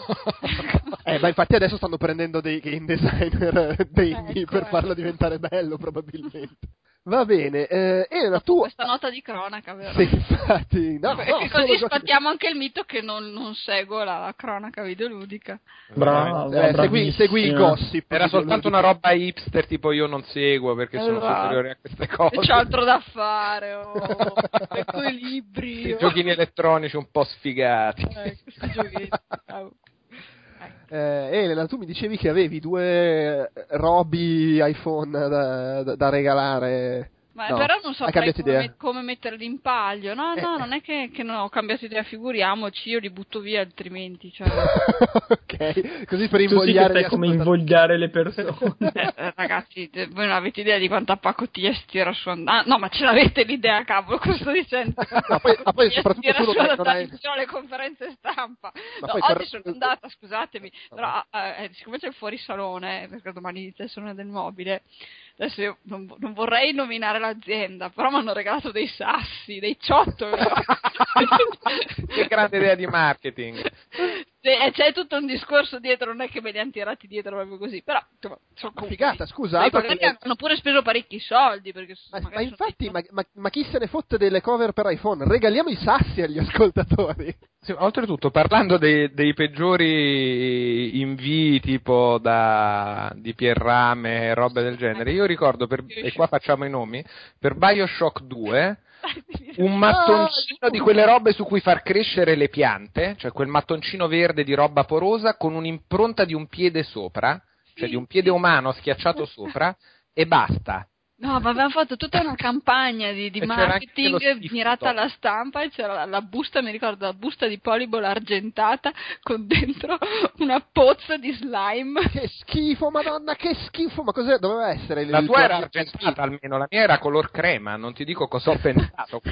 <laughs>
Eh, ma infatti adesso stanno prendendo dei game designer degni
Ecco,
per
eh.
farlo diventare bello, probabilmente. <laughs> Va bene, eh, Elena, tu...
Questa nota di cronaca, vero?
Sì, infatti... No,
E
no, sono
così sfattiamo anche il mito che non, non seguo la, la cronaca videoludica.
Brava,
Eh, segui,
bravissima.
segui il gossip.
Era soltanto una roba hipster tipo io non seguo perché sono
Esatto.
superiore a queste
E
cose.
c'ho altro da fare, oh, <laughs> equilibrio.
Questi giochini elettronici un po' sfigati.
Eh, questi giochetti.
Eh, Elena, tu mi dicevi che avevi due eh, Roby iPhone da, da- da regalare.
Ma
No,
però non
cambiato
come, come metterli in palio. No,
Eh.
no, non è che, che non ho cambiato idea, figuriamoci, io li butto via altrimenti. Cioè, <laughs>
ok, così per
sì
invogliare gli
come invogliare le persone.
eh, <laughs> eh, ragazzi, eh, voi non avete idea di quanta pacottiglia si tira su and- Ah, no, ma ce l'avete l'idea, cavolo, cosa sto dicendo? <laughs>
Ma poi- ma poi
Si
soprattutto
tira
tu
su
non hai-
alle conferenze stampa.
Ma
No,
poi
oggi
per-
sono andata, scusatemi, però eh, siccome c'è il fuorisalone, perché domani inizia il salone del mobile, adesso io non, non vorrei nominare l'azienda, però mi hanno regalato dei sassi, dei ciottoli. <laughs>
che grande idea di marketing. <laughs>
E c'è tutto un discorso dietro, non è che me li hanno tirati dietro proprio così, però insomma, sono
figata, scusa,
magari
che-
hanno pure speso parecchi soldi perché
Ma, ma infatti, ma, ma- ma chi se ne fotte delle cover per iPhone? Regaliamo i sassi agli ascoltatori.
Sì, oltretutto, parlando dei, dei peggiori invii tipo da, di Pierrame e robe del genere, io ricordo, per, e qua facciamo i nomi, per Bioshock 2 un mattoncino di quelle robe su cui far crescere le piante, cioè quel mattoncino verde di roba porosa con un'impronta di un piede sopra, cioè di un piede umano schiacciato sopra, e basta.
No, ma avevamo fatto tutta una campagna di, di marketing mirata alla stampa e c'era la, la busta, mi ricordo, la busta di Polyball argentata con dentro una pozza di slime.
Che schifo, madonna, che schifo! Ma cos'è? Doveva essere
La tua era argentata almeno, la mia era color crema, non ti dico cosa ho <laughs> pensato. <laughs>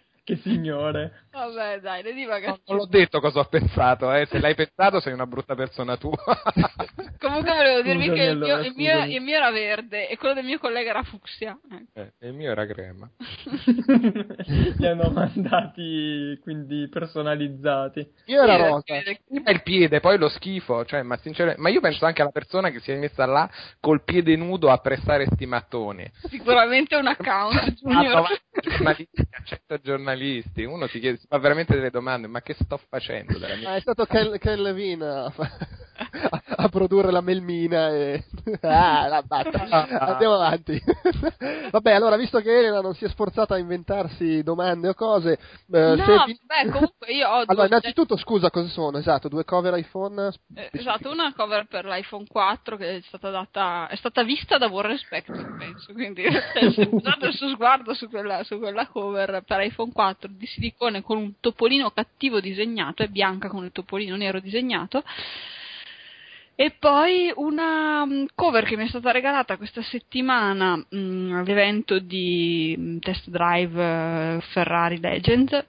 <laughs>
Che signore.
Vabbè, dai, le divagazioni.
non l'ho detto cosa ho pensato, eh. se l'hai pensato sei una brutta persona tu. <laughs>
Comunque volevo dirvi
Scusami,
che il,
allora,
mio, il, mio, il mio era verde e quello del mio collega era fucsia. Ecco.
Eh, il mio era crema. <laughs>
Li hanno mandati quindi personalizzati.
Io era rosa.
Prima il piede, poi lo schifo, cioè, ma, sinceramente, ma io penso anche alla persona che si è messa là col piede nudo a pressare sti mattoni.
Sicuramente un account
Ma
junior.
trovare giornalisti, accetto giornalisti, uno si, chiede, si fa veramente delle domande, ma che sto facendo della mia
Ah, è stato Kel- Kelvin a, fa- a- <laughs> a produrre la melmina e... <laughs> Ah, la batta. Andiamo avanti. <laughs> Vabbè, allora, visto che Elena non si è sforzata a inventarsi domande o cose... eh,
No,
se vi-
beh, comunque io ho
Allora, innanzitutto, scusa, cosa sono? Esatto, due cover iPhone?
Eh, esatto, una cover per l'iPhone 4 che è stata data, è stata vista da Warren Spector, penso, quindi se usate il suo sguardo su quella, su quella cover per iPhone 4 di silicone con un topolino cattivo disegnato, è bianca con il topolino nero disegnato. E poi una mm, cover che mi è stata regalata questa settimana mm, all'evento di mm, test drive eh, Ferrari Legend.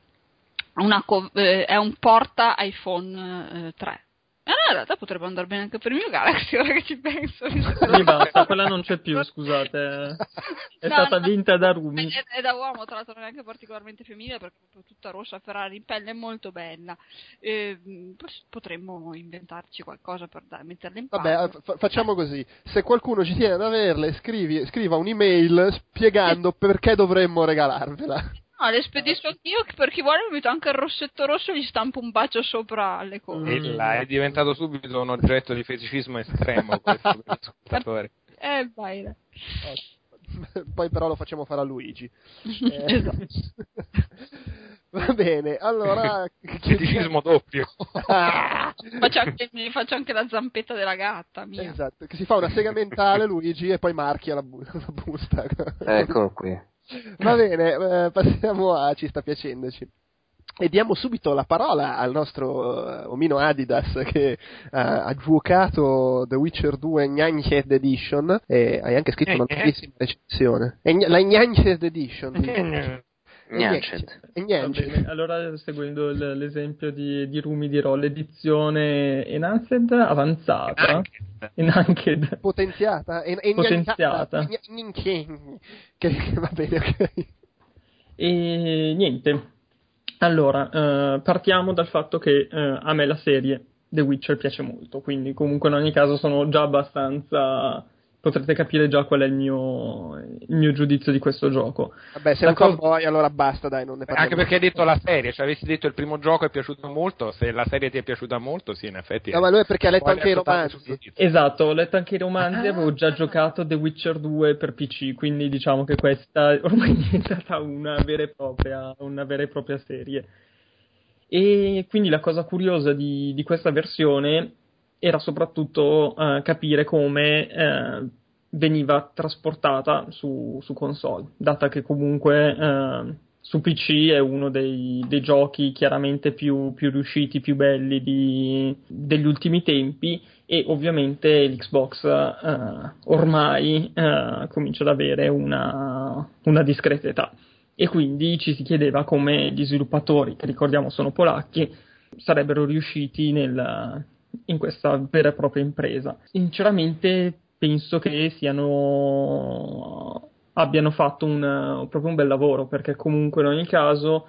Una co- eh, è un porta iPhone eh, 3. E no, in realtà potrebbe andare bene anche per il mio Galaxy, <laughs> ora che ci penso.
Mi basta, quella non c'è più, scusate. <laughs> È
No,
stata
no,
vinta da
È,
Rumi.
è da uomo, tra l'altro non è neanche particolarmente femminile perché è tutta rossa Ferrari in pelle, è molto bella. Eh, potremmo inventarci qualcosa per da- metterla in
Vabbè,
palio.
eh, fa- facciamo così. Se qualcuno ci tiene ad averle, scrivi, scriva un'email spiegando perché dovremmo regalarvela.
No, le spedisco anch'io, per chi vuole mi metto anche il rossetto rosso e gli stampo un bacio sopra alle cose.
E là è diventato subito un oggetto di feticismo estremo questo per <laughs> gli ascoltatori.
Eh, vai.
Poi però lo facciamo fare a Luigi. <laughs> Eh,
Esatto.
Va bene, allora... <laughs>
Feticismo doppio.
Ah!
faccio, anche, faccio anche la zampetta della gatta mia.
Esatto, che si fa una sega mentale Luigi e poi marchia la, bu- la busta.
Eccolo qui.
Va bene, eh, passiamo a Ci sta piacendoci. E diamo subito la parola al nostro eh, omino Adidas che eh, ha giocato The Witcher 2 Gnanched Edition e hai anche scritto una bellissima recensione. E la Gnanched Edition. Gnanched.
bene, allora seguendo il- l'esempio di, di Rumi dirò l'edizione Enhanced avanzata, Enhanced,
Potenziata e, e
Potenziata.
che va bene, ok.
E niente. Allora, eh, partiamo dal fatto che eh, a me la serie The Witcher piace molto, quindi comunque in ogni caso sono già abbastanza... potrete capire già qual è il mio, il mio giudizio di questo gioco.
Vabbè, sei
La
un
cosa-
cowboy, allora basta, dai, non ne parliamo.
Anche perché hai detto la serie, cioè avessi detto il primo gioco è piaciuto molto, se la serie ti è piaciuta molto, sì, in effetti.
No, ma lui è perché ha letto anche i romanzi.
Esatto, ho letto anche i romanzi, avevo già giocato The Witcher 2 per PC, quindi diciamo che questa <laughs> ormai è diventata una vera e propria, una vera e propria serie. E quindi la cosa curiosa di, di questa versione era soprattutto eh, capire come eh, veniva trasportata su, su console, data che comunque eh, su PC è uno dei, dei giochi chiaramente più, più riusciti, più belli di- degli ultimi tempi e ovviamente l'Xbox eh, ormai eh, comincia ad avere una, una discreta età. E quindi ci si chiedeva come gli sviluppatori, che ricordiamo sono polacchi, sarebbero riusciti nel- in questa vera e propria impresa. Sinceramente penso che siano abbiano fatto un, proprio un bel lavoro perché comunque in ogni caso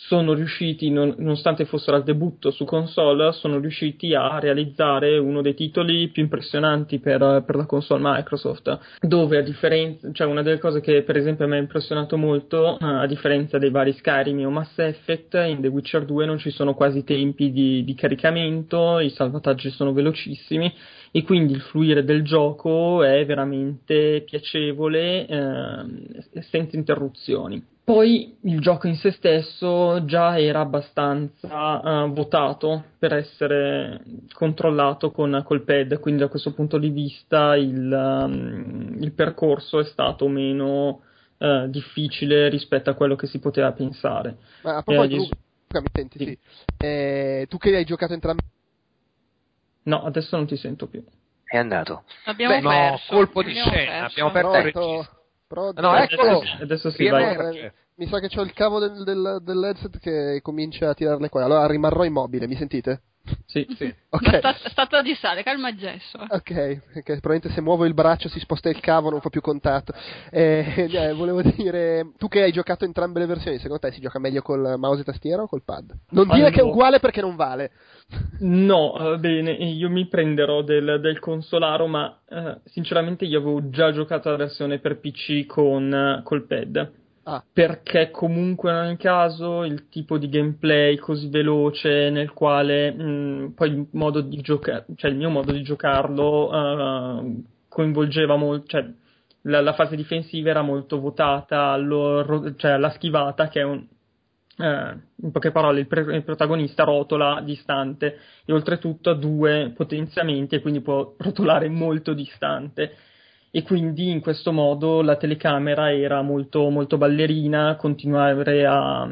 sono riusciti, non- nonostante fossero al debutto su console, sono riusciti a realizzare uno dei titoli più impressionanti per, per la console Microsoft, dove a differenza, cioè una delle cose che per esempio mi ha impressionato molto, eh, a differenza dei vari Skyrim o Mass Effect, in The Witcher 2 non ci sono quasi tempi di, di caricamento, i salvataggi sono velocissimi e quindi il fluire del gioco è veramente piacevole ehm, senza interruzioni. Poi il gioco in se stesso già era abbastanza eh, votato per essere controllato con col pad, quindi da questo punto di vista il, um, il percorso è stato meno eh, difficile rispetto a quello che si poteva pensare.
Ma a proposito,
Eh, gli-
Luca, mi senti,
Sì.
sì. Eh, tu che hai giocato entrambi
No, adesso non ti sento più.
È andato.
L'abbiamo
Beh, no,
perso.
colpo di
l'abbiamo
scena,
perso.
abbiamo perso il
Pronto?
No, eccolo.
Adesso si
Rientra-
va.
Eh, mi sa che c'ho il cavo del, del, dell'headset che comincia a tirare le cuore. Allora rimarrò immobile, mi sentite?
Sì.
Sì.
Ok.
Ma sta, statua di sale, calma gesso.
Ok, perché probabilmente se muovo il braccio si sposta il cavo, non fa più contatto. Eh, <laughs> eh, volevo dire, tu che hai giocato entrambe le versioni, secondo te si gioca meglio col mouse e tastiera o col pad? Non dire che è
Allora.
uguale perché non vale.
No, va bene, io mi prenderò del, del consolaro, ma eh, sinceramente io avevo già giocato la versione per PC con, eh, col pad.
Ah.
Perché comunque in ogni caso il tipo di gameplay così veloce nel quale mh, poi il modo di giocare, cioè il mio modo di giocarlo eh, coinvolgeva molto, cioè la, la fase difensiva era molto votata allo- cioè alla schivata che è un, eh, in poche parole, il, pre- il protagonista rotola distante e oltretutto ha due potenziamenti e quindi può rotolare molto distante. E quindi in questo modo la telecamera era molto, molto ballerina, continuare a,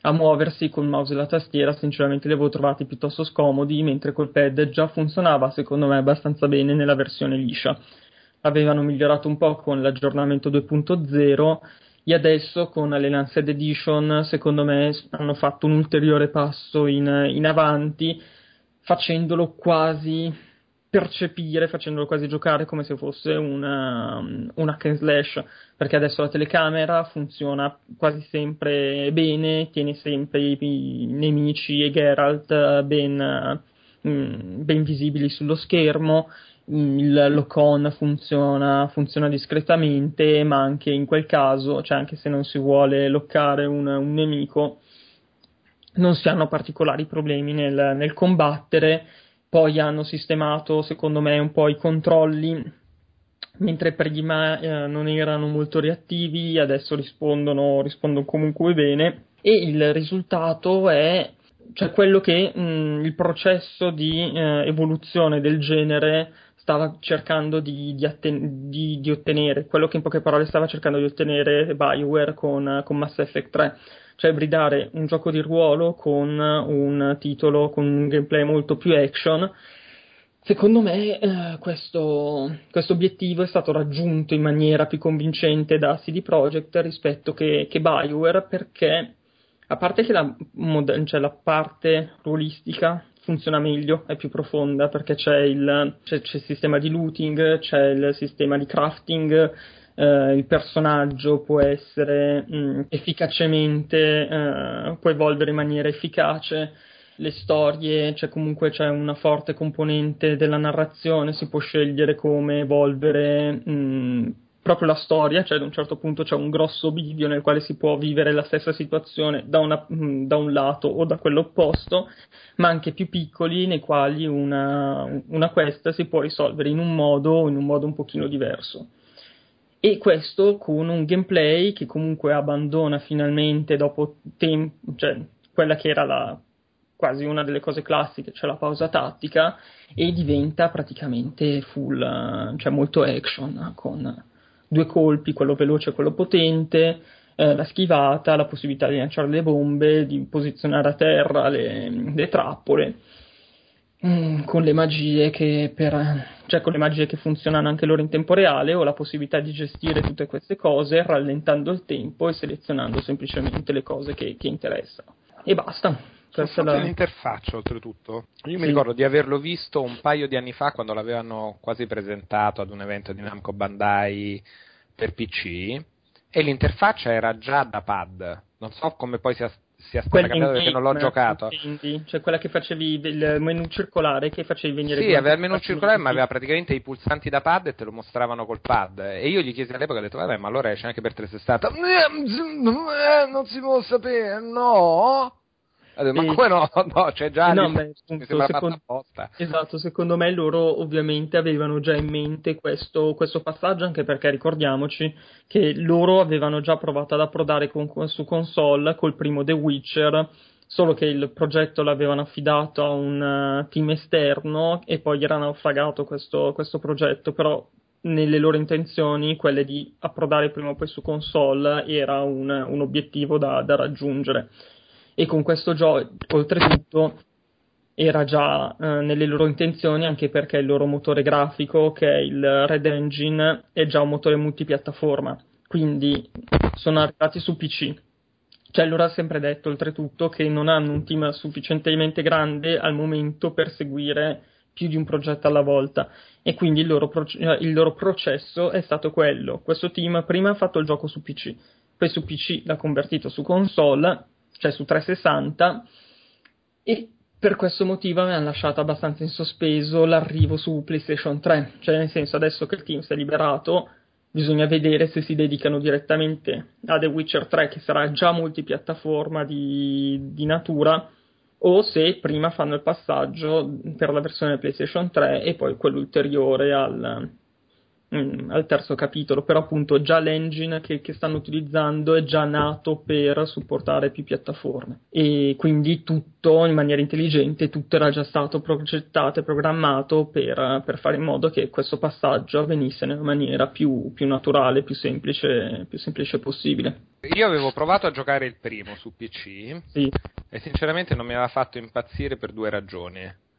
a muoversi col mouse e la tastiera, sinceramente li avevo trovati piuttosto scomodi, mentre col pad già funzionava secondo me abbastanza bene nella versione liscia. Avevano migliorato un po' con l'aggiornamento 2.0 e adesso con l'Enhanced Edition secondo me hanno fatto un ulteriore passo in, in avanti facendolo quasi percepire, facendolo quasi giocare come se fosse una, un hack and slash perché adesso la telecamera funziona quasi sempre bene, tiene sempre i, i nemici e Geralt eh, ben, mm, ben visibili sullo schermo il lock-on funziona, funziona discretamente, ma anche in quel caso, cioè anche se non si vuole loccare un, un nemico, non si hanno particolari problemi nel, nel combattere. Poi hanno sistemato, secondo me, un po' i controlli, mentre prima eh, non erano molto reattivi, adesso rispondono, rispondono comunque bene. E il risultato è cioè quello che mh, il processo di eh, evoluzione del genere stava cercando di, di, atten- di- di ottenere, quello che in poche parole stava cercando di ottenere BioWare con, con Mass Effect 3, cioè bridare un gioco di ruolo con un titolo, con un gameplay molto più action. Secondo me eh, questo, obiettivo è stato raggiunto in maniera più convincente da CD Projekt rispetto che, che BioWare perché a parte che la, cioè la parte ruolistica funziona meglio, è più profonda perché c'è il, c'è, c'è il sistema di looting, c'è il sistema di crafting, eh, il personaggio può essere mh, efficacemente, eh, può evolvere in maniera efficace, le storie, c'è comunque c'è una forte componente della narrazione, si può scegliere come evolvere mh, proprio la storia, cioè ad un certo punto c'è un grosso bivio nel quale si può vivere la stessa situazione da, una, mh, da un lato o da quello opposto, ma anche più piccoli nei quali una, una quest si può risolvere in un modo o in un modo un pochino diverso. E questo con un gameplay che comunque abbandona finalmente dopo tempo, cioè quella che era la, quasi una delle cose classiche, cioè la pausa tattica, e diventa praticamente full, cioè molto action, con due colpi, quello veloce e quello potente, eh, la schivata, la possibilità di lanciare le bombe, di posizionare a terra le, le trappole. Mm, con le magie che per, cioè con le magie che funzionano anche loro in tempo reale ho la possibilità di gestire tutte queste cose rallentando il tempo e selezionando semplicemente le cose che, che interessano e basta Questa la-
l'interfaccia oltretutto. Io mi
Sì.
ricordo di averlo visto un paio di anni fa quando l'avevano quasi presentato ad un evento di Namco Bandai per PC e l'interfaccia era già da pad. Non so come poi sia, sia stata
Quella
cambiata perché non l'ho giocato.
Cioè quella che facevi il menu circolare che facevi venire
Sì, aveva il menu
la
circolare, ma aveva praticamente i pulsanti da pad e te lo mostravano col pad. E io gli chiesi all'epoca, ho detto, vabbè, ma allora esce anche per 360. Eh, non si può sapere, no? Ma
Sì.
come no? <laughs> No, c'è già
Eh no, beh, appunto, secondo-. Esatto, secondo me loro ovviamente avevano già in mente questo, questo passaggio, anche perché ricordiamoci che loro avevano già provato ad approdare con- su console col primo The Witcher, solo che il progetto l'avevano affidato a un eh, team esterno e poi era naufragato questo, questo progetto, però nelle loro intenzioni, quelle di approdare prima o poi su console, era un, un obiettivo da, da raggiungere. E con questo gioco, oltretutto, era già eh, nelle loro intenzioni anche perché il loro motore grafico, che è il Red Engine, è già un motore multipiattaforma, quindi sono arrivati su PC. Cioè, loro ha sempre detto, oltretutto, che non hanno un team sufficientemente grande al momento per seguire più di un progetto alla volta e quindi il loro, proce- eh, il loro processo è stato quello. Questo team prima ha fatto il gioco su PC, poi su PC l'ha convertito su console, cioè su 360 e per questo motivo mi hanno lasciato abbastanza in sospeso l'arrivo su PlayStation 3, cioè nel senso adesso che il team si è liberato bisogna vedere se si dedicano direttamente a The Witcher 3 che sarà già multipiattaforma di, di natura o se prima fanno il passaggio per la versione PlayStation 3 e poi quello ulteriore al, mm, al terzo capitolo, però appunto già l'engine che, che stanno utilizzando è già nato per supportare più piattaforme e quindi tutto in maniera intelligente, tutto era già stato progettato e programmato per, per fare in modo che questo passaggio avvenisse nella maniera più, più naturale, più semplice, più semplice possibile.
Io avevo provato a giocare il primo su PC
Sì,
e sinceramente non mi aveva fatto impazzire per due ragioni.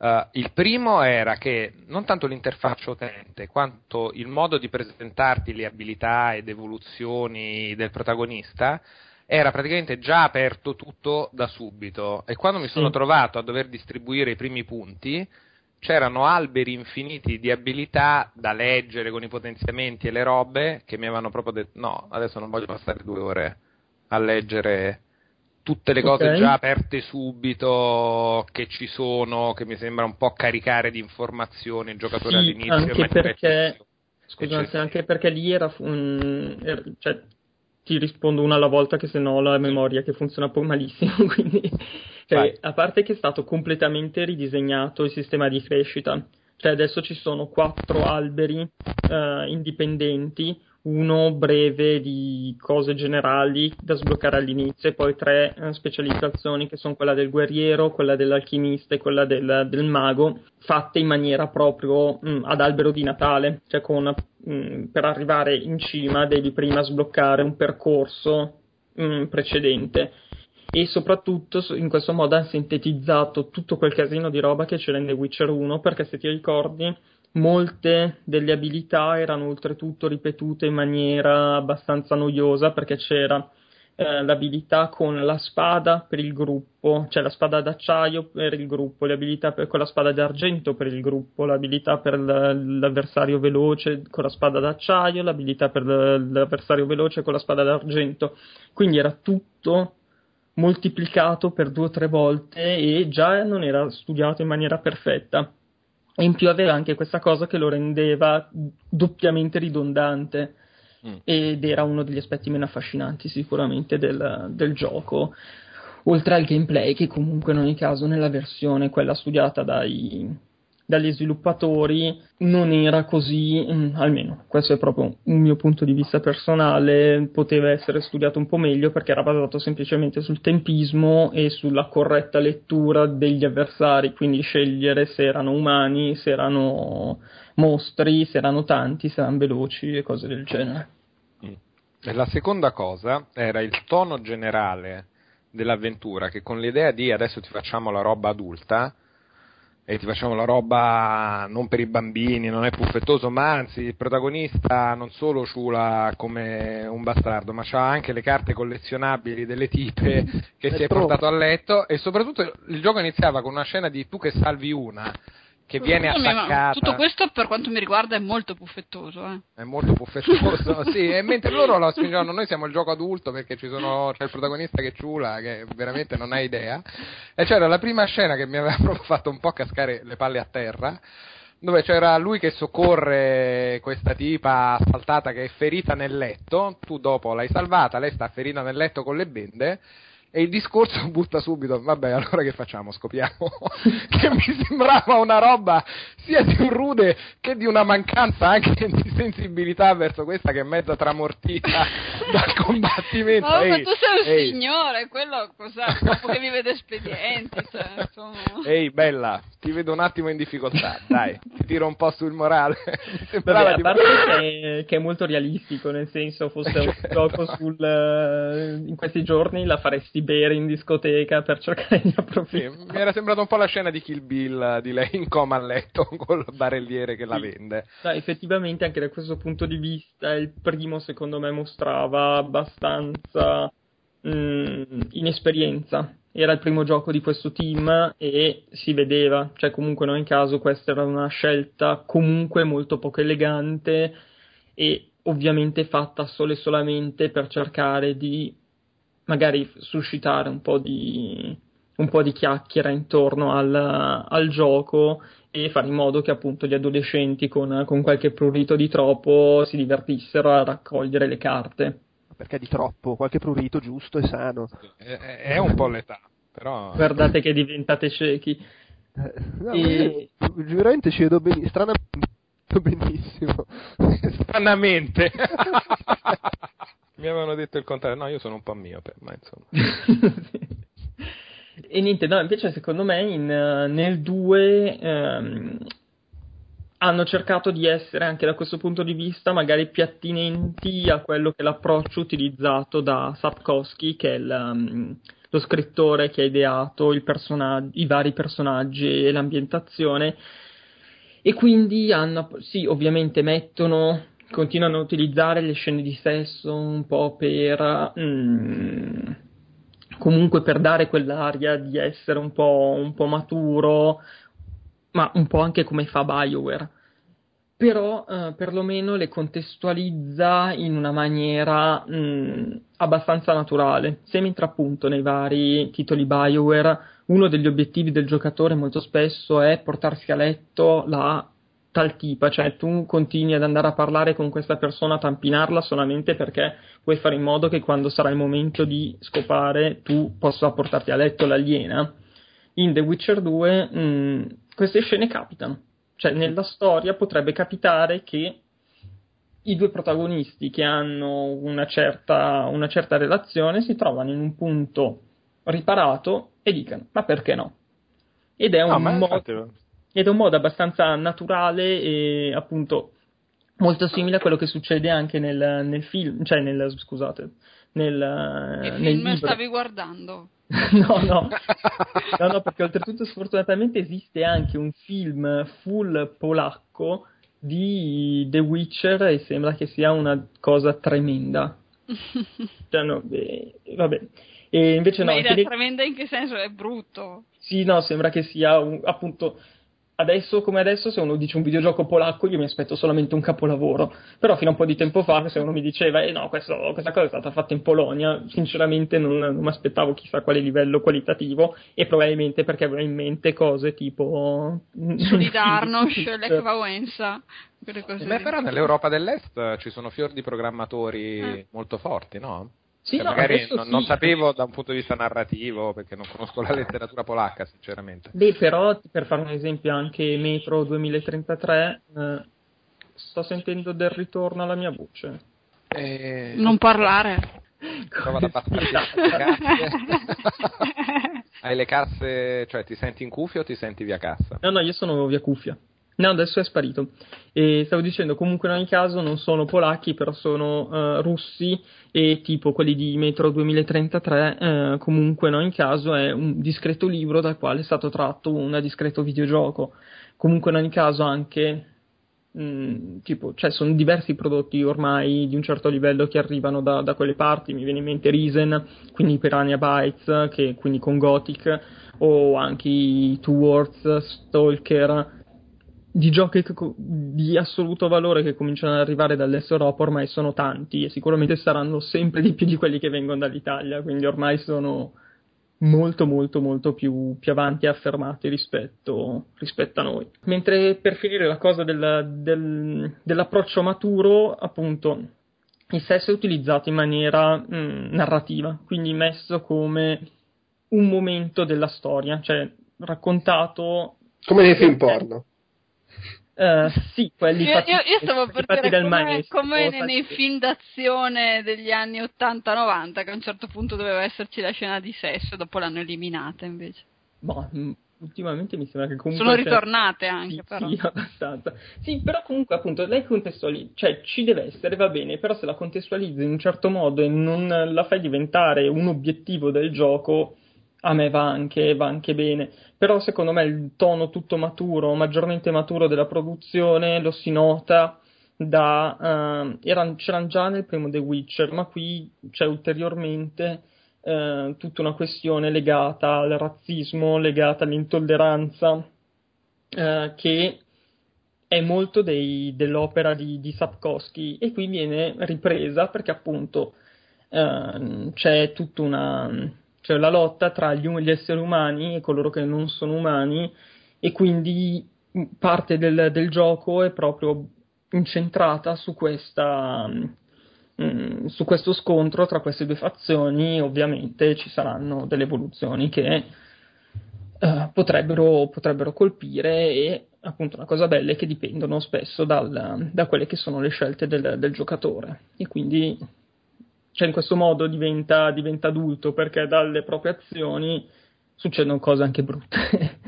Uh, il primo era che non tanto l'interfaccia utente quanto il modo di presentarti le abilità ed evoluzioni del protagonista era praticamente già aperto tutto da subito e quando mi sono
Sì.
trovato a dover distribuire i primi punti c'erano alberi infiniti di abilità da leggere con i potenziamenti e le robe che mi avevano proprio detto no, adesso non voglio passare due ore a leggere tutte le cose
Ok.
già aperte subito che ci sono, che mi sembra un po' caricare di informazioni il giocatore
Sì,
all'inizio.
anche perché-. Scusate, anche perché lì era, un, er- cioè, ti rispondo una alla volta che se no la memoria che funziona un po' malissimo, <laughs> quindi, cioè, a parte che è stato completamente ridisegnato il sistema di crescita, cioè adesso ci sono quattro alberi eh, indipendenti, uno breve di cose generali da sbloccare all'inizio e poi tre eh, specializzazioni che sono quella del guerriero, quella dell'alchimista e quella del, del mago, fatte in maniera proprio mm, ad albero di Natale, cioè con, mm, per arrivare in cima devi prima sbloccare un percorso mm, precedente. E soprattutto so- in questo modo hanno sintetizzato tutto quel casino di roba che c'era in The Witcher 1 perché se ti ricordi molte delle abilità erano oltretutto ripetute in maniera abbastanza noiosa perché c'era eh, l'abilità con la spada per il gruppo, cioè la spada d'acciaio per il gruppo, le abilità per- con la spada d'argento per il gruppo, l'abilità per l'avversario veloce con la spada d'acciaio, l'abilità per l'avversario veloce con la spada d'argento. Quindi era tutto moltiplicato per due o tre volte e già non era studiato in maniera perfetta. E in più aveva anche questa cosa che lo rendeva doppiamente ridondante
Mm.
ed era uno degli aspetti meno affascinanti sicuramente del, del gioco. Oltre al gameplay, che comunque in ogni caso nella versione quella studiata dai, dagli sviluppatori non era così, mm, almeno questo è proprio un mio punto di vista personale, poteva essere studiato un po' meglio perché era basato semplicemente sul tempismo e sulla corretta lettura degli avversari, quindi scegliere se erano umani, se erano mostri, se erano tanti, se erano veloci e cose del genere.
E la seconda cosa era il tono generale dell'avventura, che con l'idea di adesso ti facciamo la roba adulta e ti facciamo la roba non per i bambini, non è puffettoso, ma anzi il protagonista non solo ciula come un bastardo, ma ha anche le carte collezionabili delle tipe che si è portato a letto e soprattutto il gioco iniziava con una scena di tu che salvi una che viene attaccata.
Tutto questo per quanto mi riguarda è molto puffettoso, eh.
È molto puffettoso, <laughs> sì, e mentre loro lo spingono, noi siamo il gioco adulto perché ci sono, c'è il protagonista che ciula, che veramente non ha idea, e c'era la prima scena che mi aveva <laughs> proprio fatto un po' cascare le palle a terra, dove c'era lui che soccorre questa tipa assaltata che è ferita nel letto, tu dopo l'hai salvata, lei sta ferita nel letto con le bende, e il discorso <laughs> butta subito, vabbè, allora che facciamo? Scopiamo? <laughs> che mi sembrava una roba sia di un rude che di una mancanza anche <laughs> di sensibilità verso questa che è mezza tramortita dal combattimento.
Oh, ma tu sei un
ehi,
signore, quello cos'è? Dopo che mi vede espedienti, cioè, insomma.
Ehi, bella, ti vedo un attimo in difficoltà, dai, ti tiro un po' sul morale. Mi sembrava
Vabbè, a
di-
parte che, che è molto realistico, nel senso fosse un
Certo.
gioco sul, eh, in questi giorni la faresti bere in discoteca per cercare di
Sì,
approfittare.
mi era sembrata un po' la scena di Kill Bill di lei in coma a letto <laughs> col barelliere che la
Sì.
vende.
No, effettivamente anche da questo punto di vista il primo secondo me mostrava abbastanza mm, inesperienza. Era il primo gioco di questo team e si vedeva, cioè comunque in ogni caso questa era una scelta comunque molto poco elegante e ovviamente fatta solo e solamente per cercare di magari suscitare un po' di, un po' di chiacchiera intorno al, al gioco e fare in modo che appunto gli adolescenti con, con qualche prurito di troppo si divertissero a raccogliere le carte.
Perché di troppo, qualche prurito giusto e sano.
È, è un po' l'età, però...
Guardate che diventate ciechi.
Eh, no,
E-
veramente ci vedo <laughs> benissimo, stranamente benissimo. <laughs>
Stranamente. Mi avevano detto il contrario, no, io sono un po' miope, ma insomma. <laughs>
E niente, no, invece secondo me in, eh, nel 2 ehm, hanno cercato di essere anche da questo punto di vista magari più attinenti a quello che è l'approccio utilizzato da Sapkowski, che è il, um, lo scrittore che ha ideato i vari personaggi e l'ambientazione. E quindi hanno, sì, ovviamente mettono, continuano a utilizzare le scene di sesso un po' per... mm, comunque per dare quell'aria di essere un po', un po' maturo, ma un po' anche come fa BioWare. Però eh, perlomeno le contestualizza in una maniera mh, abbastanza naturale. Se mentre appunto nei vari titoli BioWare uno degli obiettivi del giocatore molto spesso è portarsi a letto la tal tipa, cioè tu continui ad andare a parlare con questa persona, a tampinarla solamente perché vuoi fare in modo che quando sarà il momento di scopare tu possa portarti a letto l'aliena. In The Witcher 2 mh, queste scene capitano, cioè nella storia potrebbe capitare che i due protagonisti che hanno una certa, una certa relazione si trovano in un punto riparato e dicano ma perché no? Ed è un
No, ma
modo
infatti-
ed è un modo abbastanza naturale e appunto molto simile a quello che succede anche nel, nel film, cioè nel, scusate, nel,
Che
nel
film
libro.
stavi guardando? <laughs>
no, no, no, no, perché oltretutto sfortunatamente esiste anche un film full polacco di The Witcher e sembra che sia una cosa tremenda. <laughs> Cioè, no, eh, vabbè. E invece no,
Ma
anche
è tremenda in che senso? È brutto.
sì, no, sembra che sia un- appunto. Adesso come adesso, se uno dice un videogioco polacco, io mi aspetto solamente un capolavoro. Però fino a un po' di tempo fa, se uno mi diceva, eh no, questo- questa cosa è stata fatta in Polonia, sinceramente non, non mi aspettavo chissà quale livello qualitativo, e probabilmente perché aveva in mente cose tipo.
Solidarność, Lech Wałęsa,
Beh, però nell'Europa dell'Est ci sono fior di programmatori
Eh.
molto forti, no?
Sì,
Cioè,
no,
magari non, non
sì.
sapevo da un punto di vista narrativo, perché non conosco la letteratura polacca, sinceramente.
Beh, però, per fare un esempio, anche Metro 2033, eh, sto sentendo del ritorno alla mia voce.
Eh,
Non parlare.
Prova ad abbassare <laughs>
Sì,
le casse. Hai le casse, cioè ti senti in cuffia o ti senti via cassa?
No, no, io sono via cuffia. No, adesso è sparito. E stavo dicendo, comunque in ogni caso non sono polacchi, però sono eh, russi e tipo quelli di Metro 2033, eh, comunque in ogni caso è un discreto libro dal quale è stato tratto un discreto videogioco. Comunque in ogni caso anche, mh, tipo, cioè sono diversi prodotti ormai di un certo livello che arrivano da, da quelle parti, mi viene in mente Risen, quindi Piranha Bytes, che quindi con Gothic, o anche i Two Worlds, Stalker, di giochi di assoluto valore che cominciano ad arrivare dall'Europa ormai sono tanti e sicuramente saranno sempre di più di quelli che vengono dall'Italia, quindi ormai sono molto molto molto più, più avanti e affermati rispetto, rispetto a noi. Mentre per finire la cosa del, del, dell'approccio maturo, appunto, il sesso è utilizzato in maniera mh, narrativa, quindi messo come un momento della storia, cioè raccontato
Come nei film porno.
Eh, sì, quelli
Io,
fatti,
io- io stavo per dire come,
maestro,
come nei, nei film d'azione degli anni 80-90 che a un certo punto doveva esserci la scena di sesso dopo l'hanno eliminata invece.
Boh, ultimamente mi sembra che comunque
Sono
c'è-
ritornate anche
Sì,
però.
sì, <laughs> abbastanza. Sì, però comunque appunto lei contestualizza, cioè ci deve essere, va bene, però se la contestualizzi in un certo modo e non la fai diventare un obiettivo del gioco, a me va anche, va anche bene. Però secondo me il tono tutto maturo, maggiormente maturo della produzione lo si nota da... ehm, eran- c'erano già nel primo The Witcher, ma qui c'è ulteriormente eh, tutta una questione legata al razzismo, legata all'intolleranza, eh, che è molto dei- dell'opera di, di Sapkowski e qui viene ripresa perché appunto ehm, c'è tutta una c'è la lotta tra gli, gli esseri umani e coloro che non sono umani e quindi parte del, del gioco è proprio incentrata su questa mm, su questo scontro tra queste due fazioni. Ovviamente ci saranno delle evoluzioni che eh, potrebbero, potrebbero colpire e appunto una cosa bella è che dipendono spesso dal- da quelle che sono le scelte del, del giocatore. E quindi cioè in questo modo diventa, diventa adulto perché dalle proprie azioni succedono cose anche brutte.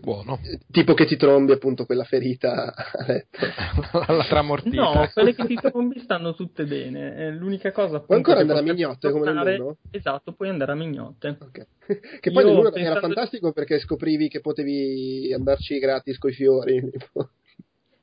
Buono.
Tipo che ti trombi appunto quella ferita a letto. <laughs>
La tramortita.
No, quelle che ti trombi stanno tutte bene. L'unica cosa
Puoi ancora andare a mignotte come
tornare-
nell'uno?
Esatto, puoi andare a mignotte.
Ok. <laughs> Che poi nell'uno
pensando-
era fantastico perché scoprivi che potevi andarci gratis coi fiori.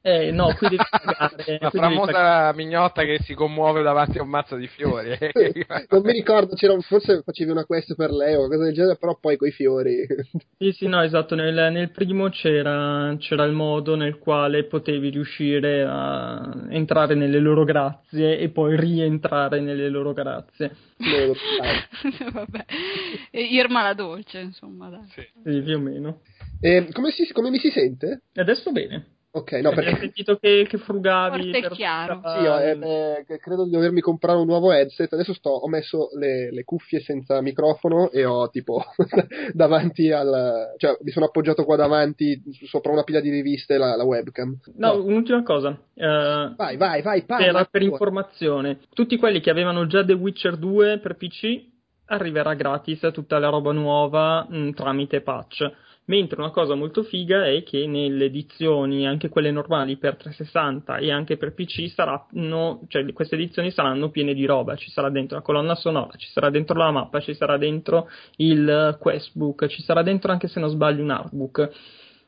Eh, no, qui devi <laughs> pagare.
La famosa
pagare.
mignotta che si commuove davanti a un mazzo di fiori. <laughs>
non mi ricordo, c'era un- forse facevi una quest per lei o qualcosa del genere, però poi coi fiori. <laughs>
Sì, sì, no, esatto. Nel, nel primo c'era, c'era il modo nel quale potevi riuscire a entrare nelle loro grazie e poi rientrare nelle loro grazie.
So.
Vabbè. Irma la dolce, insomma, dai.
Sì, più o meno.
Eh, come, si- come mi si sente?
Adesso bene.
Ok, no, perché
sentito che, che frugavi.
Forte
per-
chiaro.
sì, ho- eh, eh, credo di dovermi comprare un nuovo headset. Adesso sto, ho messo le, le cuffie senza microfono e ho tipo <laughs> davanti al. cioè mi sono appoggiato qua davanti sopra una pila di riviste la, la webcam.
No, un'ultima cosa. Eh,
Vai, vai, vai, parla.
per, per informazione, tutti quelli che avevano già The Witcher 2 per PC arriverà gratis tutta la roba nuova mh, tramite patch. Mentre una cosa molto figa è che nelle edizioni, anche quelle normali per 360 e anche per PC, saranno, cioè queste edizioni saranno piene di roba. Ci sarà dentro la colonna sonora, ci sarà dentro la mappa, ci sarà dentro il questbook, ci sarà dentro anche se non sbaglio un artbook.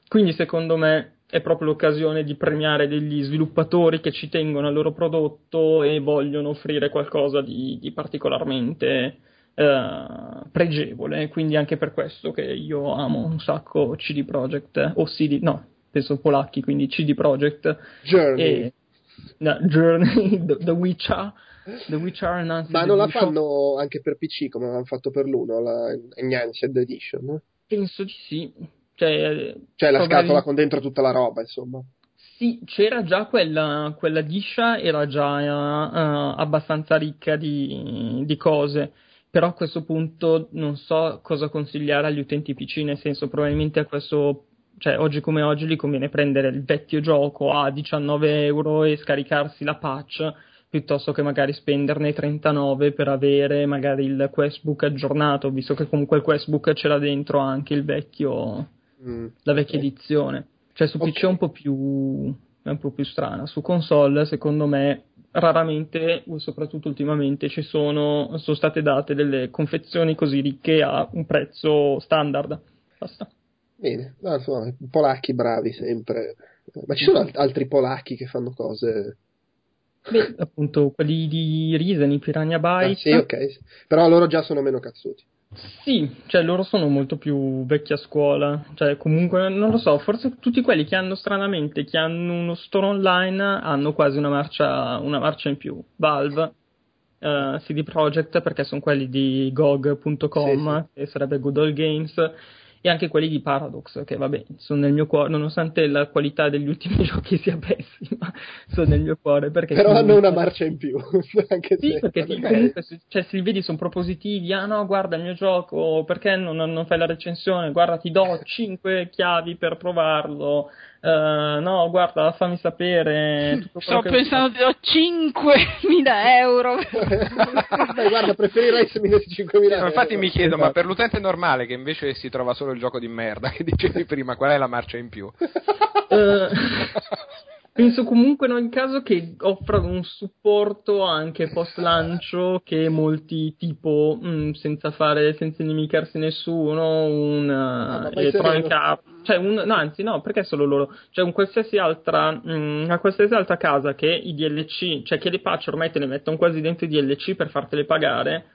Quindi secondo me è proprio l'occasione di premiare degli sviluppatori che ci tengono al loro prodotto e vogliono offrire qualcosa di, di particolarmente eh, pregevole. Quindi anche per questo che io amo un sacco CD Projekt o CD, no, penso polacchi, quindi CD Projekt
Journey.
e no, Journey, <laughs> The, The Witcher. The Witcher Enhanced
Ma non la fanno anche per PC come avevano fatto per l'uno, la Enhanced Edition?
Penso di sì. Cioè,
Cioè la scatola con dentro tutta la roba, insomma.
Sì, c'era già quella, quella discia, era già eh, abbastanza ricca di, di cose, però a questo punto non so cosa consigliare agli utenti PC, nel senso probabilmente a questo, cioè oggi come oggi gli conviene prendere il vecchio gioco a 19 euro e scaricarsi la patch piuttosto che magari spenderne 39 per avere magari il questbook aggiornato, visto che comunque il questbook c'era dentro anche il vecchio,
Mm.
la vecchia
Ok.
edizione. Cioè su PC è un po' più è un po' più strana. Su console, secondo me, raramente, o soprattutto ultimamente, ci sono, sono state date delle confezioni così ricche a un prezzo standard. Basta.
Bene, no, insomma, polacchi bravi sempre. Ma ci sono alt- altri polacchi che fanno cose.
Beh, appunto, quelli di Risen, i Piranha
Ah,
Bytes.
sì, ok. Però loro già sono meno cazzuti.
Sì, cioè loro sono molto più vecchia scuola, cioè comunque non lo so, forse tutti quelli che hanno stranamente, che hanno uno store online hanno quasi una marcia, una marcia in più. Valve, eh, CD Projekt perché sono quelli di GOG.com, che sarebbe Good Old Games, e anche quelli di Paradox, che vabbè, sono nel mio cuore, nonostante la qualità degli ultimi <laughs> giochi sia pessima, sono nel mio cuore perché...
Però hanno una marcia in più. <laughs> anche
Sì,
se-
perché ti- comunque se, cioè, se li vedi sono propositivi, ah no, guarda il mio gioco, perché non, non fai la recensione? Guarda, ti do <laughs> 5 chiavi per provarlo, eh, no, guarda, fammi sapere.
Sto
che-
pensando do 5.000 euro. <laughs>
Beh, guarda, preferirei se mi dessi 5.000 euro.
Infatti mi chiedo, ma
Esatto.
per l'utente normale che invece si trova solo il gioco di merda <laughs> che dicevi prima, qual è la marcia in più?
Eh, <laughs> penso comunque in ogni caso che offra un supporto anche post lancio che molti tipo mm, senza fare senza inimicarsi nessuno un Electronic
sereno.
Arts cioè un, no anzi no perché solo loro cioè un qualsiasi altra mm, una qualsiasi altra casa che i DLC cioè che le patch ormai te ne mettono quasi dentro i DLC per fartele pagare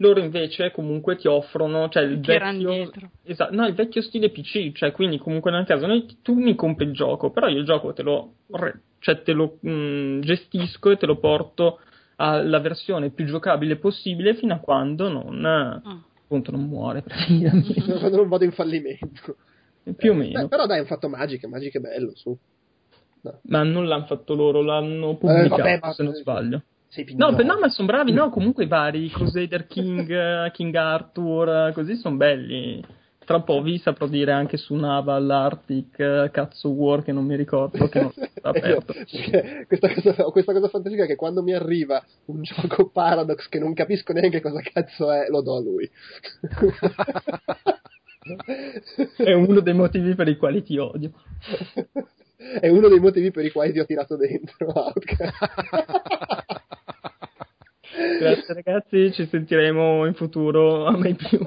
loro invece comunque ti offrono cioè il vecchio,
dietro.
esatto, no, il vecchio stile PC, cioè quindi comunque nel caso noi, tu mi compri il gioco, però io il gioco te lo, cioè te lo mm, gestisco e te lo porto alla versione più giocabile possibile fino a quando non,
Ah.
appunto, non muore <laughs> praticamente,
Quando non vado in fallimento.
più o
Beh,
meno.
però dai, hanno fatto Magic, Magic è bello, su. No.
Ma non l'hanno fatto loro, l'hanno pubblicato
vabbè, ma-
se non sbaglio. No, no, ma sono bravi, no, comunque i vari Crusader King, <laughs> King Arthur, eh, così sono belli. Tra un po' vi saprò dire anche su Naval, Arctic, eh, Cazzo War, che non mi ricordo, che non <laughs> aperto.
Questa cosa, ho questa cosa fantastica che quando mi arriva un <laughs> gioco Paradox che non capisco neanche cosa cazzo è, lo do a lui.
È uno dei motivi per i quali ti odio.
È uno dei motivi per i quali ti ho tirato dentro Outcast.
Grazie ragazzi, ci sentiremo in futuro a mai più. <laughs>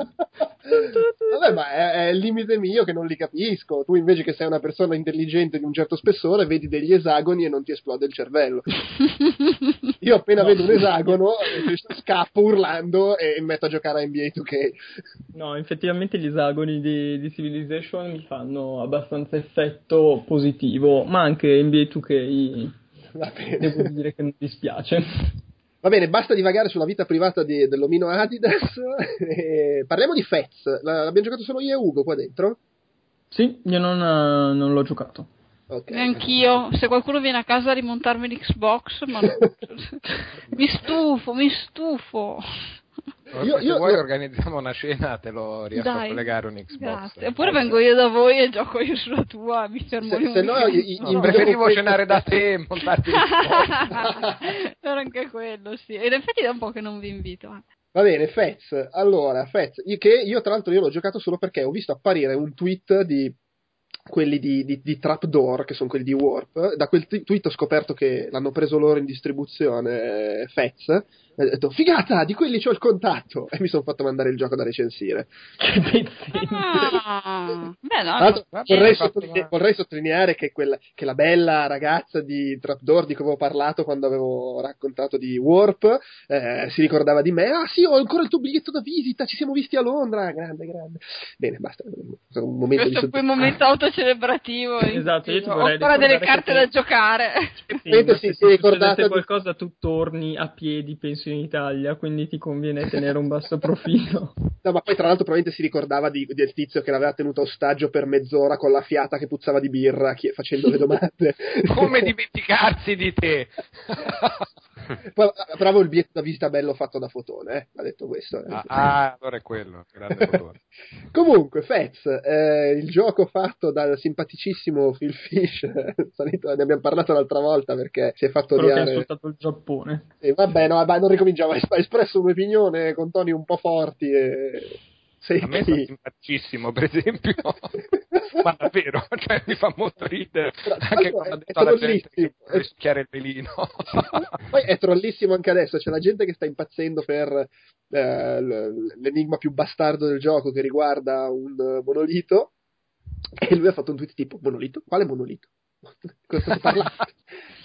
Vabbè, ma è, è il limite mio che non li capisco. Tu invece che sei una persona intelligente di un certo spessore, vedi degli esagoni e non ti esplode il cervello. <laughs> Io appena
No.
vedo un esagono, scappo urlando e mi metto a giocare a NBA 2K.
No, effettivamente gli esagoni di, di Civilization mi fanno abbastanza effetto positivo, ma anche NBA 2K
Va bene.
devo dire che non dispiace. <laughs>
Va bene, basta divagare sulla vita privata di- dell'omino Adidas. <laughs> parliamo di Fez. La- L'abbiamo giocato solo io e Ugo qua dentro?
Sì, io non, eh, non l'ho giocato.
Ok.
Neanch'io. Se qualcuno viene a casa a rimontarmi l'Xbox, ma no. <laughs> mi stufo, mi stufo.
Io-
Se
io-
vuoi
io-
organizziamo una cena, te lo riesco a
Dai.
collegare un Xbox.
Grazie. Oppure vengo io da voi e gioco io sulla tua, mi fermo
Se- se no,
weekend.
i- i-
No,
in
preferivo
videoconferenza-
cenare da te e montarti l'Xbox.
Era anche quello, sì. Ed in effetti da un po' che non vi invito. eh.
Va bene, Fez. Allora, Fez, io, che io tra l'altro io l'ho giocato solo perché ho visto apparire un tweet di quelli di, di, di Trapdoor, che sono quelli di Warp. Da quel tweet ho scoperto che l'hanno preso loro in distribuzione Fez. E ho detto, figata, di quelli c'ho il contatto. E mi sono fatto mandare il gioco da recensire. <laughs>
Ah, beh, no,
vorrei,
hai fatto
sottoline-
una-
vorrei sottolineare che, quella, che la bella ragazza di Trapdoor di cui avevo parlato quando avevo raccontato di Warp eh, si ricordava di me. Ah, sì, ho ancora il tuo biglietto da visita. Ci siamo visti a Londra. Grande, grande. Bene, basta. Un momento di
questo
soddisfazione.
momento autocelebrativo.
Esatto, io ti
Ho ancora delle carte
che-
da giocare.
Sì,
si-
se
ricordate
succedesse
di-
qualcosa tu torni a piedi, penso in Italia, quindi ti conviene tenere un basso profilo. <laughs>
No, ma poi tra l'altro probabilmente si ricordava di- del tizio che l'aveva tenuto ostaggio per mezz'ora con la fiata che puzzava di birra chi- facendo le domande. <laughs>
Come <laughs> dimenticarsi di te? <laughs>
Poi, avevo il biglietto da visita bello fatto da fotone, eh, ha detto questo. eh.
Ah, ah, allora è quello, grande <laughs> fotone.
Comunque, Fez, eh, il gioco fatto dal simpaticissimo Phil Fish, <laughs> salito- ne abbiamo parlato l'altra volta perché si è fatto
Quello che ha
odiare.
insultato il Giappone.
E vabbè, no, vabbè, non ricominciamo. Ha espresso un'opinione con toni un po' forti. E... Sei
A me
chi?
sta simpaticissimo, per esempio. <laughs> Ma davvero, cioè, mi fa molto ridere. Anche quando ha
è
detto alla gente che vuole succhiare il pelino. <laughs>
Poi è trollissimo anche adesso. C'è la gente che sta impazzendo per eh, l'enigma più bastardo del gioco che riguarda un monolito. E lui ha fatto un tweet tipo: Monolito? Quale monolito? <laughs> Cosa sto parlando? <laughs>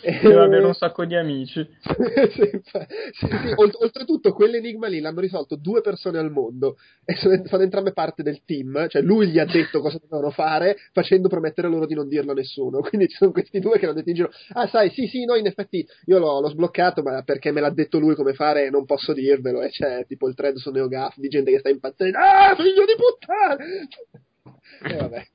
Deve avere un sacco di amici. <laughs>
sì, sì, sì, olt- oltretutto quell'enigma lì l'hanno risolto due persone al mondo e sono, fanno entrambe parte del team, cioè lui gli ha detto cosa dovevano fare facendo promettere loro di non dirlo a nessuno, quindi ci sono questi due che hanno detto in giro, ah sai, sì sì, no in effetti io l'ho, l'ho sbloccato ma perché me l'ha detto lui come fare non posso dirvelo e c'è tipo il thread su NeoGaf di gente che sta impazzendo, ah figlio di puttana! E vabbè.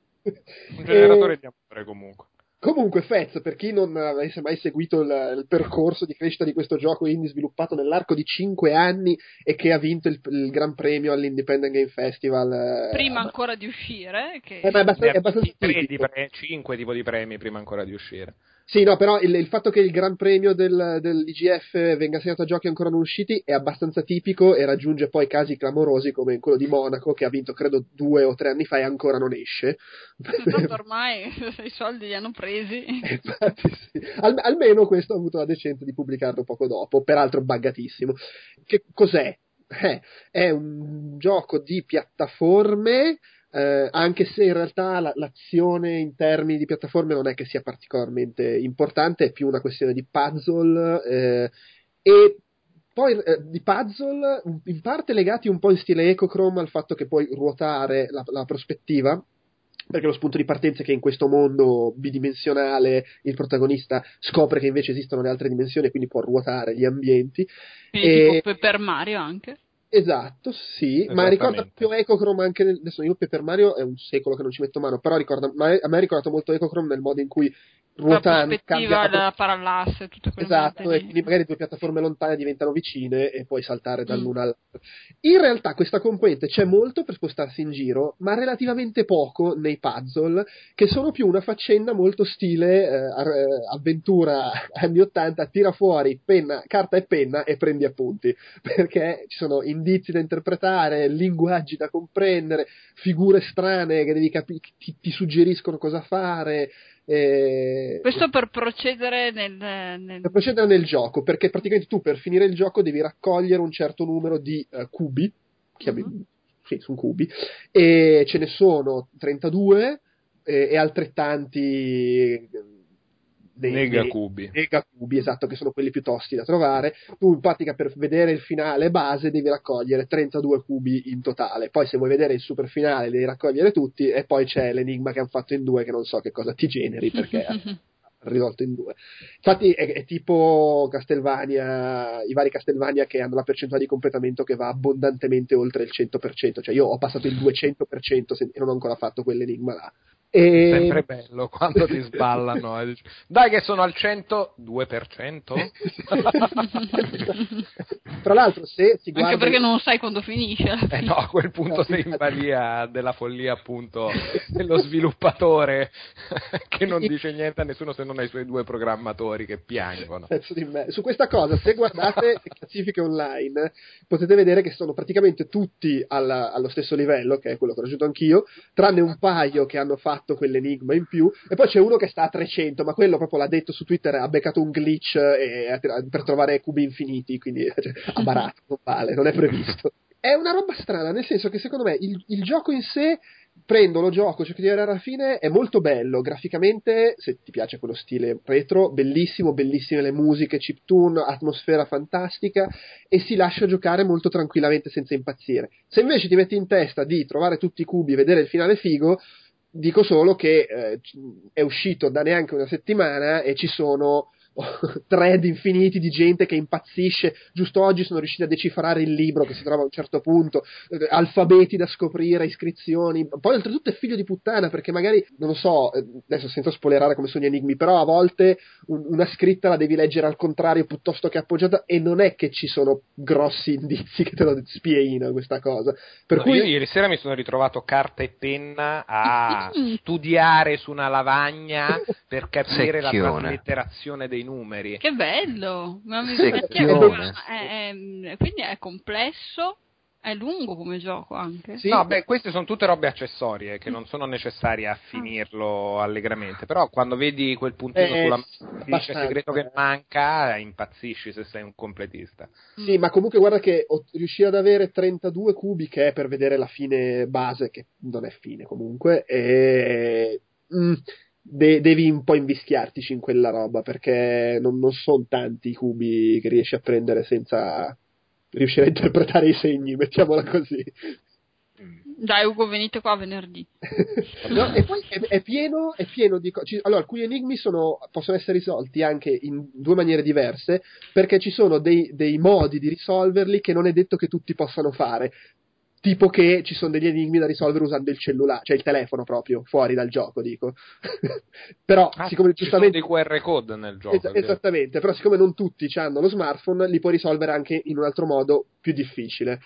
Un generatore
E-
di amore comunque.
Comunque, Fez, per chi non avesse mai seguito il, il percorso di crescita di questo gioco indie sviluppato nell'arco di 5 anni e che ha vinto il, il Gran Premio all'Independent Game Festival. eh,
Prima ancora di uscire, che
Eh, ma è abbastanza, è abbastanza
Tre di
tipico.
pre- cinque tipo di premi prima ancora di uscire.
Sì, no, però il, il fatto che il Gran Premio del, dell'IGF venga assegnato a giochi ancora non usciti è abbastanza tipico e raggiunge poi casi clamorosi come quello di Monaco, che ha vinto credo due o tre anni fa e ancora non esce.
tanto ormai <laughs> i soldi li hanno presi. <laughs>
Infatti, sì. Al- almeno questo ha avuto la decenza di pubblicarlo poco dopo, peraltro buggatissimo. Che cos'è? Eh, è un gioco di piattaforme, eh, anche se in realtà la- l'azione in termini di piattaforme non è che sia particolarmente importante, è più una questione di puzzle eh, e poi eh, di puzzle in parte legati un po' in stile Ecochrome al fatto che puoi ruotare la, la prospettiva perché lo spunto di partenza è che in questo mondo bidimensionale il protagonista scopre che invece esistono le altre dimensioni e quindi può ruotare gli ambienti. E-
tipo per Mario anche.
Esatto, sì, ma ricorda più Ecochrome anche nel, adesso io per Mario è un secolo che non ci metto mano, però ricorda, ma a me ha ricordato molto Ecochrome nel modo in cui ruotando
prospettiva
cambia
della parallasse, tutte quelle
Esatto, e quindi magari due piattaforme lontane diventano vicine e puoi saltare
Mm.
dall'una all'altra. In realtà questa componente c'è molto per spostarsi in giro, ma relativamente poco nei puzzle, che sono più una faccenda molto stile eh, eh, avventura <laughs> anni 80, tira fuori penna, carta e penna e prendi appunti, <laughs> perché ci sono indizi da interpretare, linguaggi da comprendere, figure strane che devi capire, ti, ti suggeriscono cosa fare. Eh,
Questo per procedere nel, nel-
per procedere nel gioco, perché praticamente tu per finire il gioco devi raccogliere un certo numero di eh, cubi, chiami-
Mhm.
sì, sono cubi, e ce ne sono 32 eh, e altrettanti eh, dei-
Nega
dei-
cubi.
megacubi, esatto, che sono quelli più tosti da trovare. Tu in pratica per vedere il finale base devi raccogliere 32 cubi in totale. Poi se vuoi vedere il super finale devi raccogliere tutti e poi c'è l'enigma che hanno fatto in due che non so che cosa ti generi perché <laughs> risolto in due. Infatti è, è tipo Castlevania, i vari Castlevania che hanno la percentuale di completamento che va abbondantemente oltre il 100%, cioè io ho passato il 200% se- e non ho ancora fatto quell'enigma là. E...
Sempre bello <laughs> quando ti sballano. e dici, Dai che sono al 100, 2%? <laughs>
Tra l'altro se si guarda
Anche perché non sai quando finisce.
Eh no, a quel punto sei in balia della follia appunto dello sviluppatore <laughs> che non dice niente a nessuno se non ai suoi due programmatori che piangono.
Su questa cosa, se guardate le classifiche online, potete vedere che sono praticamente tutti alla- allo stesso livello, che è quello che ho raggiunto anch'io, tranne un paio che hanno fatto quell'enigma in più, e poi c'è uno che sta a 300, ma quello proprio l'ha detto su Twitter, ha beccato un glitch e- per trovare cubi infiniti, quindi <laughs> cioè, ha barato, non vale, non è previsto. <laughs> È una roba strana, nel senso che secondo me il, il gioco in sé prendo, lo gioco, cerco di arrivare alla fine, è molto bello, graficamente, se ti piace quello stile retro, bellissimo, bellissime le musiche, chiptune, atmosfera fantastica e si lascia giocare molto tranquillamente senza impazzire. Se invece ti metti in testa di trovare tutti i cubi e vedere il finale figo, dico solo che eh, è uscito da neanche una settimana e ci sono <laughs> thread infiniti di gente che impazzisce. Giusto oggi sono riusciti a decifrare il libro che si trova a un certo punto, eh, alfabeti da scoprire, iscrizioni. Poi, oltretutto, è figlio di puttana perché magari, non lo so, eh, adesso senza spoilerare come sono gli enigmi, però a volte un- una scritta la devi leggere al contrario piuttosto che appoggiata e non è che ci sono grossi indizi che te lo spieino questa cosa. Per
No,
cui
Io ieri sera mi sono ritrovato carta e penna a <laughs> studiare su una lavagna per capire la
Secchione.
traslitterazione dei numeri.
Che bello! Ma mi
Secchione.
è, è- quindi è complesso, è lungo come gioco anche.
Sì.
No, beh, queste sono tutte robe accessorie che non sono necessarie a finirlo allegramente. Però quando vedi quel puntino
Eh,
sulla
sì,
dice segreto che manca, impazzisci se sei un completista.
Sì, ma comunque guarda che riuscire ad avere 32 cubi che è per vedere la fine base, che non è fine comunque, e... mm, de- devi un po' invischiartici in quella roba perché non, non sono tanti i cubi che riesci a prendere senza riuscire a interpretare i segni, mettiamola così.
Dai Ugo, venite qua venerdì. <laughs>
No, e poi è, è pieno, è pieno di cose. Allora, alcuni enigmi sono- possono essere risolti anche in due maniere diverse, perché ci sono dei, dei modi di risolverli che non è detto che tutti possano fare. Tipo che ci sono degli enigmi da risolvere usando il cellulare, cioè il telefono proprio, fuori dal gioco, dico. <laughs> Però,
Ah,
siccome
ci sono
giustamente.
dei QR code nel gioco. Vero.
esattamente, però siccome non tutti hanno lo smartphone, li puoi risolvere anche in un altro modo più difficile.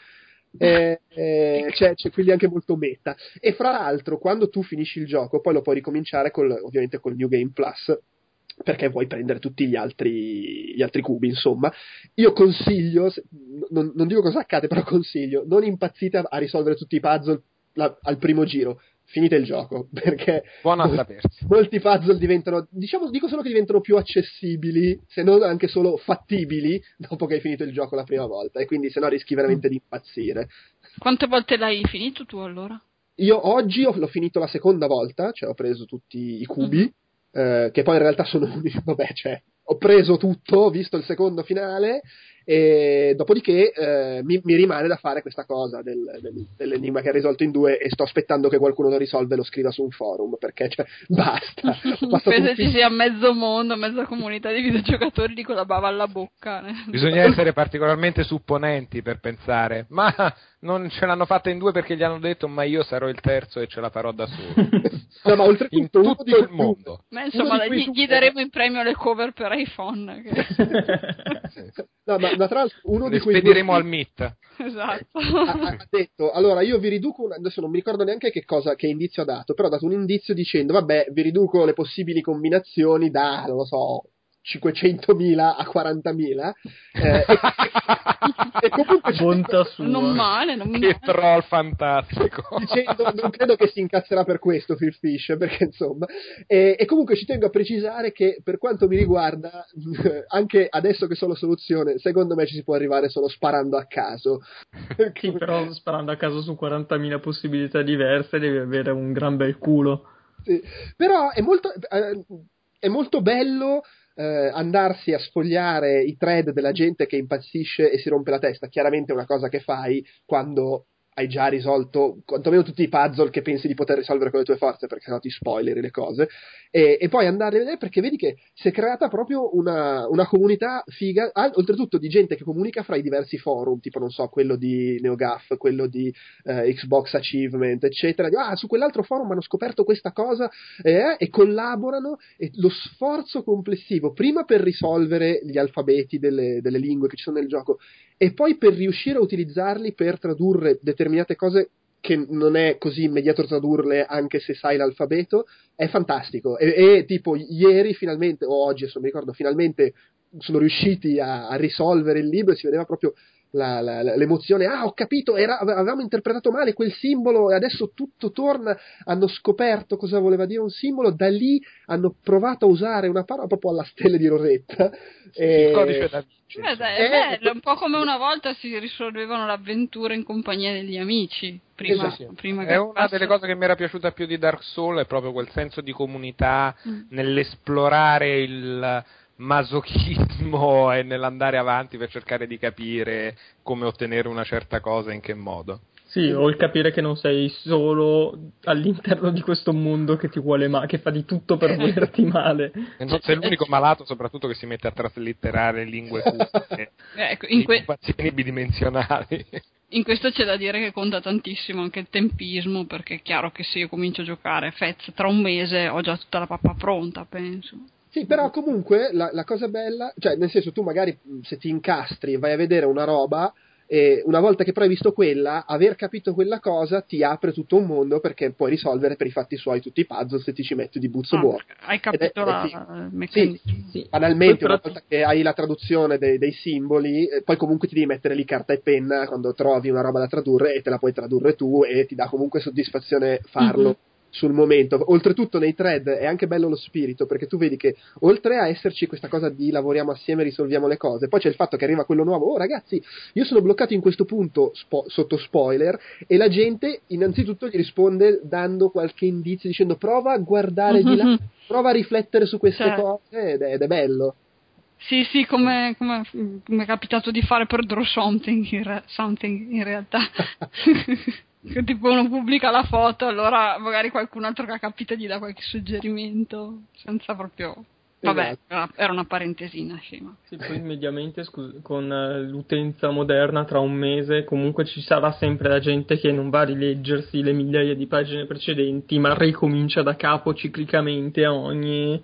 Eh, <laughs> eh, c'è, c'è quindi anche molto meta. E fra l'altro, quando tu finisci il gioco, poi lo puoi ricominciare col, ovviamente col New Game Plus. Perché vuoi prendere tutti gli altri, gli altri cubi, insomma. Io consiglio, non, non dico cosa accade, però consiglio, non impazzite a, a risolvere tutti i puzzle la- al primo giro. Finite il gioco, <laughs> perché molti puzzle diventano, diciamo, dico solo che diventano più accessibili, se non anche solo fattibili, dopo che hai finito il gioco la prima volta, e quindi se no rischi veramente di impazzire.
Quante volte l'hai finito tu allora?
Io oggi ho- l'ho finito la seconda volta, cioè ho preso tutti i cubi, eh, che poi in realtà sono unici, <laughs> vabbè, cioè, ho preso tutto, ho visto il secondo finale, e dopodiché eh, mi, mi rimane da fare questa cosa del- del- dell'enigma che ha risolto in due e sto aspettando che qualcuno lo risolva e lo scriva su un forum, perché cioè, <laughs> basta. Basta
Penso
tutti-
ci sia mezzo mondo, mezza comunità di videogiocatori di quella bava alla bocca.
Bisogna essere particolarmente supponenti per pensare, ma non ce l'hanno fatta in due perché gli hanno detto, ma io sarò il terzo e ce la farò da solo. <laughs>
No, ma oltretutto
in tutto il mondo.
Ma insomma, gli, gli daremo in premio le cover per iPhone. che- <laughs>
No, ma, ma tra l'altro uno
Le
di quei
spediremo
due
al MIT.
esatto.
ha, ha detto allora io vi riduco una- adesso non mi ricordo neanche che cosa che indizio ha dato però ha dato un indizio dicendo vabbè vi riduco le possibili combinazioni da non lo so 500.000 a 40.000 eh, e, e comunque
Bontà sua.
non male, non
che
male.
troll fantastico.
dicendo non credo che si incazzerà per questo Phil Fish perché insomma e, e comunque ci tengo a precisare che per quanto mi riguarda <laughs> anche adesso che so la soluzione secondo me ci si può arrivare solo sparando a caso <laughs>
Sì, però sparando a caso su 40.000 possibilità diverse devi avere un gran bel culo.
Sì. Però è molto, eh, è molto bello eh, andarsi a sfogliare i thread della gente che impazzisce e si rompe la testa. Chiaramente è una cosa che fai quando hai già risolto quantomeno tutti i puzzle che pensi di poter risolvere con le tue forze, perché sennò ti spoileri le cose. E, e poi andare a vedere perché vedi che si è creata proprio una, una comunità figa, ah, oltretutto di gente che comunica fra i diversi forum, tipo non so, quello di NeoGAF, quello di eh, Xbox Achievement, eccetera. Di, ah, su quell'altro forum hanno scoperto questa cosa eh, e collaborano e lo sforzo complessivo, prima per risolvere gli alfabeti delle, delle lingue che ci sono nel gioco e poi per riuscire a utilizzarli per tradurre determinate cose che non è così immediato tradurle anche se sai l'alfabeto, è fantastico. E, e tipo ieri finalmente, o oggi adesso mi ricordo, finalmente sono riusciti a, a risolvere il libro e si vedeva proprio la- la- l'emozione, ah ho capito, era- avevamo interpretato male quel simbolo e adesso tutto torna, hanno scoperto cosa voleva dire un simbolo, da lì hanno provato a usare una parola proprio alla stella di Rosetta. E-
Il codice da Vinci.
Beh, dai,
Eh,
è bello, è un po' come una volta si risolvevano l'avventura in compagnia degli amici. Prima,
Esatto.
prima che
È una
passi-
delle cose che mi era piaciuta più di Dark Souls, è proprio quel senso di comunità
Mm.
nell'esplorare il masochismo <laughs> e nell'andare avanti per cercare di capire come ottenere una certa cosa e in che modo.
Sì, o il capire che non sei solo all'interno di questo mondo che ti vuole male, che fa di tutto per <laughs> volerti male.
Non sei l'unico malato, soprattutto che si mette a traslitterare lingue cupe, <laughs>
Ecco, in, que-
incubazioni bidimensionali.
in questo c'è da dire che conta tantissimo anche il tempismo, perché è chiaro che se io comincio a giocare Fez tra un mese ho già tutta la pappa pronta, penso.
Sì, però comunque la, la cosa bella, cioè nel senso tu magari se ti incastri e vai a vedere una roba e una volta che poi hai visto quella, aver capito quella cosa ti apre tutto un mondo perché puoi risolvere per i fatti suoi tutti i puzzle se ti ci metti di buzzo
Ah,
buono.
hai capito
è-
la
eh, sì.
il meccanismo.
Sì.
Banalmente,
Poi
una
però-
volta che hai la traduzione dei, dei simboli, eh, poi comunque ti devi mettere lì carta e penna quando trovi una roba da tradurre e te la puoi tradurre tu e ti dà comunque soddisfazione farlo.
Mhm.
Sul momento. Oltretutto nei thread è anche bello lo spirito, perché tu vedi che oltre a esserci questa cosa di lavoriamo assieme, risolviamo le cose, poi c'è il fatto che arriva quello nuovo, oh ragazzi, io sono bloccato in questo punto spo- sotto spoiler, e la gente innanzitutto gli risponde dando qualche indizio, dicendo prova a guardare di là, prova a riflettere su queste
Cioè.
cose, ed è, ed è bello.
Sì, sì, come, come, come è capitato di fare per Draw Something in, re- something, in realtà. <laughs> che tipo uno pubblica la foto, allora magari qualcun altro che ha capito gli dà qualche suggerimento, senza proprio... Vabbè,
Esatto.
era, era una parentesina scema.
Sì, poi mediamente scu- con eh, l'utenza moderna tra un mese comunque ci sarà sempre la gente che non va a rileggersi le migliaia di pagine precedenti, ma ricomincia da capo ciclicamente a ogni,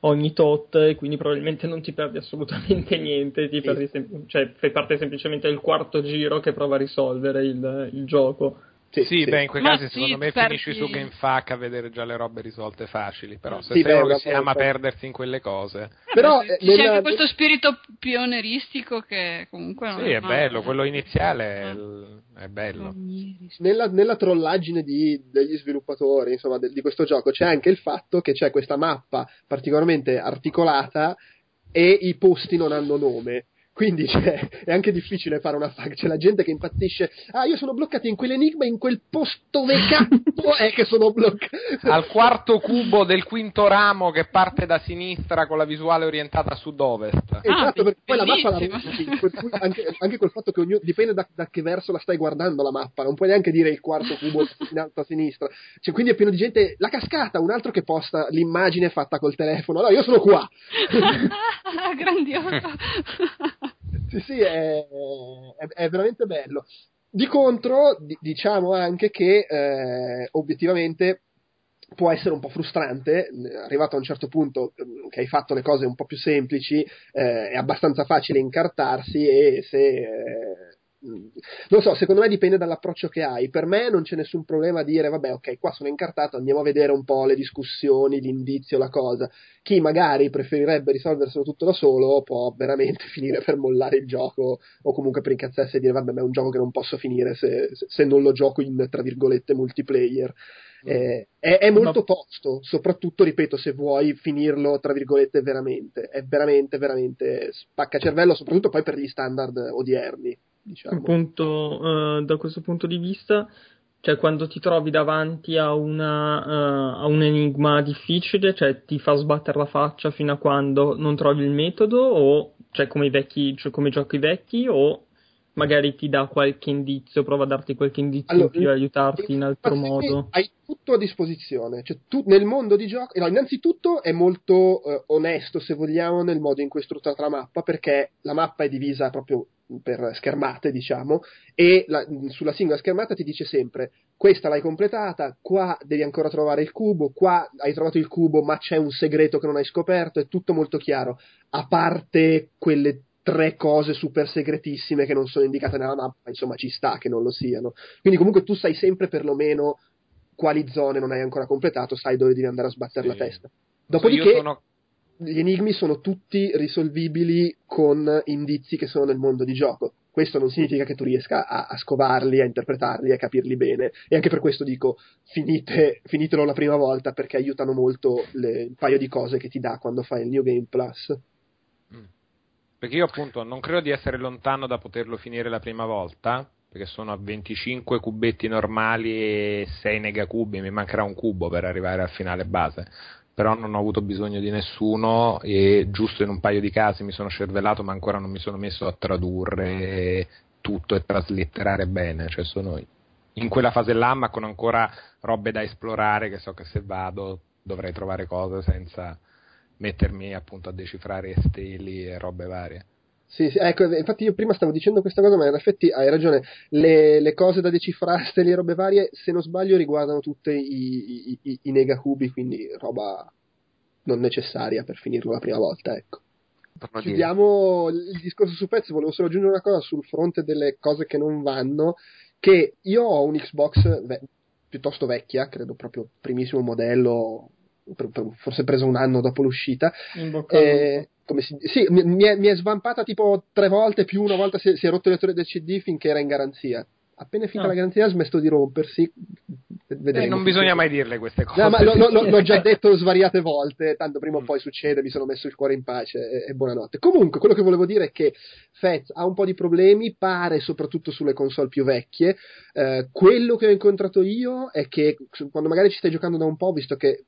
ogni tot e quindi probabilmente non ti perdi assolutamente <laughs> niente, ti
Sì.
perdi sem- cioè fai parte semplicemente del quarto giro che prova a risolvere il, il gioco.
Sì,
Sì,
sì.
beh, in quei
Ma
casi
sì,
secondo me
perdi-
finisci su GameFAQ a vedere già le robe risolte facili, però se
Sì,
sei
beh,
uno che
una
si ama
volta-
perdersi in quelle cose.
Però, eh,
c'è anche
nella-
questo spirito pionieristico che comunque non
Sì, è
no,
bello, quello iniziale è,
Ah.
è bello.
nella, nella trollaggine di- degli sviluppatori insomma, de- di questo gioco c'è anche il fatto che c'è questa mappa particolarmente articolata e i posti non hanno nome. Quindi <laughs> cioè, è anche difficile fare una fac. C'è la gente che impazzisce. Ah, io sono bloccato in quell'enigma, in quel posto dove cazzo è che sono bloccato. <laughs>
Al quarto cubo del quinto ramo che parte da sinistra con la visuale orientata a sud-ovest.
Esatto,
Ah,
perché poi la mappa la cui anche, anche col fatto che ognuno dipende da, da che verso la stai guardando la mappa, non puoi neanche dire il quarto cubo in alto a sinistra. Cioè, quindi è pieno di gente, la cascata, un altro che posta l'immagine fatta col telefono. No, io sono qua. <laughs>
Grandioso.
Sì, sì, è, è- è veramente bello. Di contro, di- diciamo anche che eh, obiettivamente può essere un po' frustrante, eh, arrivato a un certo punto eh, che hai fatto le cose un po' più semplici, eh, è abbastanza facile incartarsi e se... eh, non so, secondo me dipende dall'approccio che hai. Per me non c'è nessun problema a dire, vabbè, ok, qua sono incartato, andiamo a vedere un po' le discussioni, l'indizio, la cosa. Chi magari preferirebbe risolverselo tutto da solo può veramente <laughs> finire per mollare il gioco o comunque per incazzarsi e dire, vabbè, ma è un gioco che non posso finire se, se- non lo gioco in, tra virgolette, multiplayer. Eh, è, è molto tosto, soprattutto, ripeto, se vuoi finirlo, tra virgolette, veramente. È veramente, veramente spacca cervello, soprattutto poi per gli standard odierni, diciamo.
Appunto, eh, da questo punto di vista, cioè quando ti trovi davanti a, una, eh, a un enigma difficile, cioè ti fa sbattere la faccia fino a quando non trovi il metodo, o cioè come i vecchi, cioè come giochi vecchi, o magari ti dà qualche indizio, prova a darti qualche indizio
Allora,
in più, aiutarti in altro modo.
Hai tutto a disposizione, cioè tu nel mondo di gioco, no, innanzitutto è molto eh, onesto se vogliamo nel modo in cui è strutturata la mappa perché la mappa è divisa proprio per schermate diciamo e la- sulla singola schermata ti dice sempre questa l'hai completata, qua devi ancora trovare il cubo, qua hai trovato il cubo ma c'è un segreto che non hai scoperto, è tutto molto chiaro, a parte quelle tre cose super segretissime che non sono indicate nella mappa, insomma ci sta che non lo siano. Quindi comunque tu sai sempre perlomeno quali zone non hai ancora completato, sai dove devi andare a sbattere
Sì.
la testa.
Io
Dopodiché
sono
gli enigmi sono tutti risolvibili con indizi che sono nel mondo di gioco. Questo non significa che tu riesca a, a scovarli, a interpretarli, a capirli bene. E anche per questo dico, finite, finitelo la prima volta perché aiutano molto le- il paio di cose che ti dà quando fai il New Game Plus.
Perché io appunto non credo di essere lontano da poterlo finire la prima volta, perché sono a 25 cubetti normali e 6 negacubi, mi mancherà un cubo per arrivare al finale base. Però non ho avuto bisogno di nessuno e giusto in un paio di casi mi sono cervellato, ma ancora non mi sono messo a tradurre tutto e traslitterare bene. Cioè sono in quella fase là, ma con ancora robe da esplorare, che so che se vado dovrei trovare cose senza mettermi appunto a decifrare steli e robe varie.
Sì, sì, ecco, infatti io prima stavo dicendo questa cosa, ma in effetti hai ragione. Le, le cose da decifrare, stelle e robe varie, se non sbaglio, riguardano tutte i, i, i, i negacubi, quindi roba non necessaria per finirlo la prima volta, ecco.
Dire.
Chiudiamo il discorso su pezzi, volevo solo aggiungere una cosa sul fronte delle cose che non vanno, che io ho un Xbox ve- piuttosto vecchia, credo proprio primissimo modello, per- per- forse preso un anno dopo l'uscita,
In bocca
eh, come si- sì, mi, mi è, mi è svampata tipo tre volte più una volta si, si è rotto il lettore del CD finché era in garanzia. appena è finita
No.
la garanzia ha smesso di rompersi. Vedremo.
Eh, non bisogna mai dirle queste cose.
No, ma lo- lo- lo- l'ho già <laughs> detto svariate volte, tanto prima o
Mm.
poi succede, mi sono messo il cuore in pace e, e buonanotte. Comunque, quello che volevo dire è che Fez ha un po' di problemi, pare soprattutto sulle console più vecchie. Eh, quello che ho incontrato io è che quando magari ci stai giocando da un po', visto che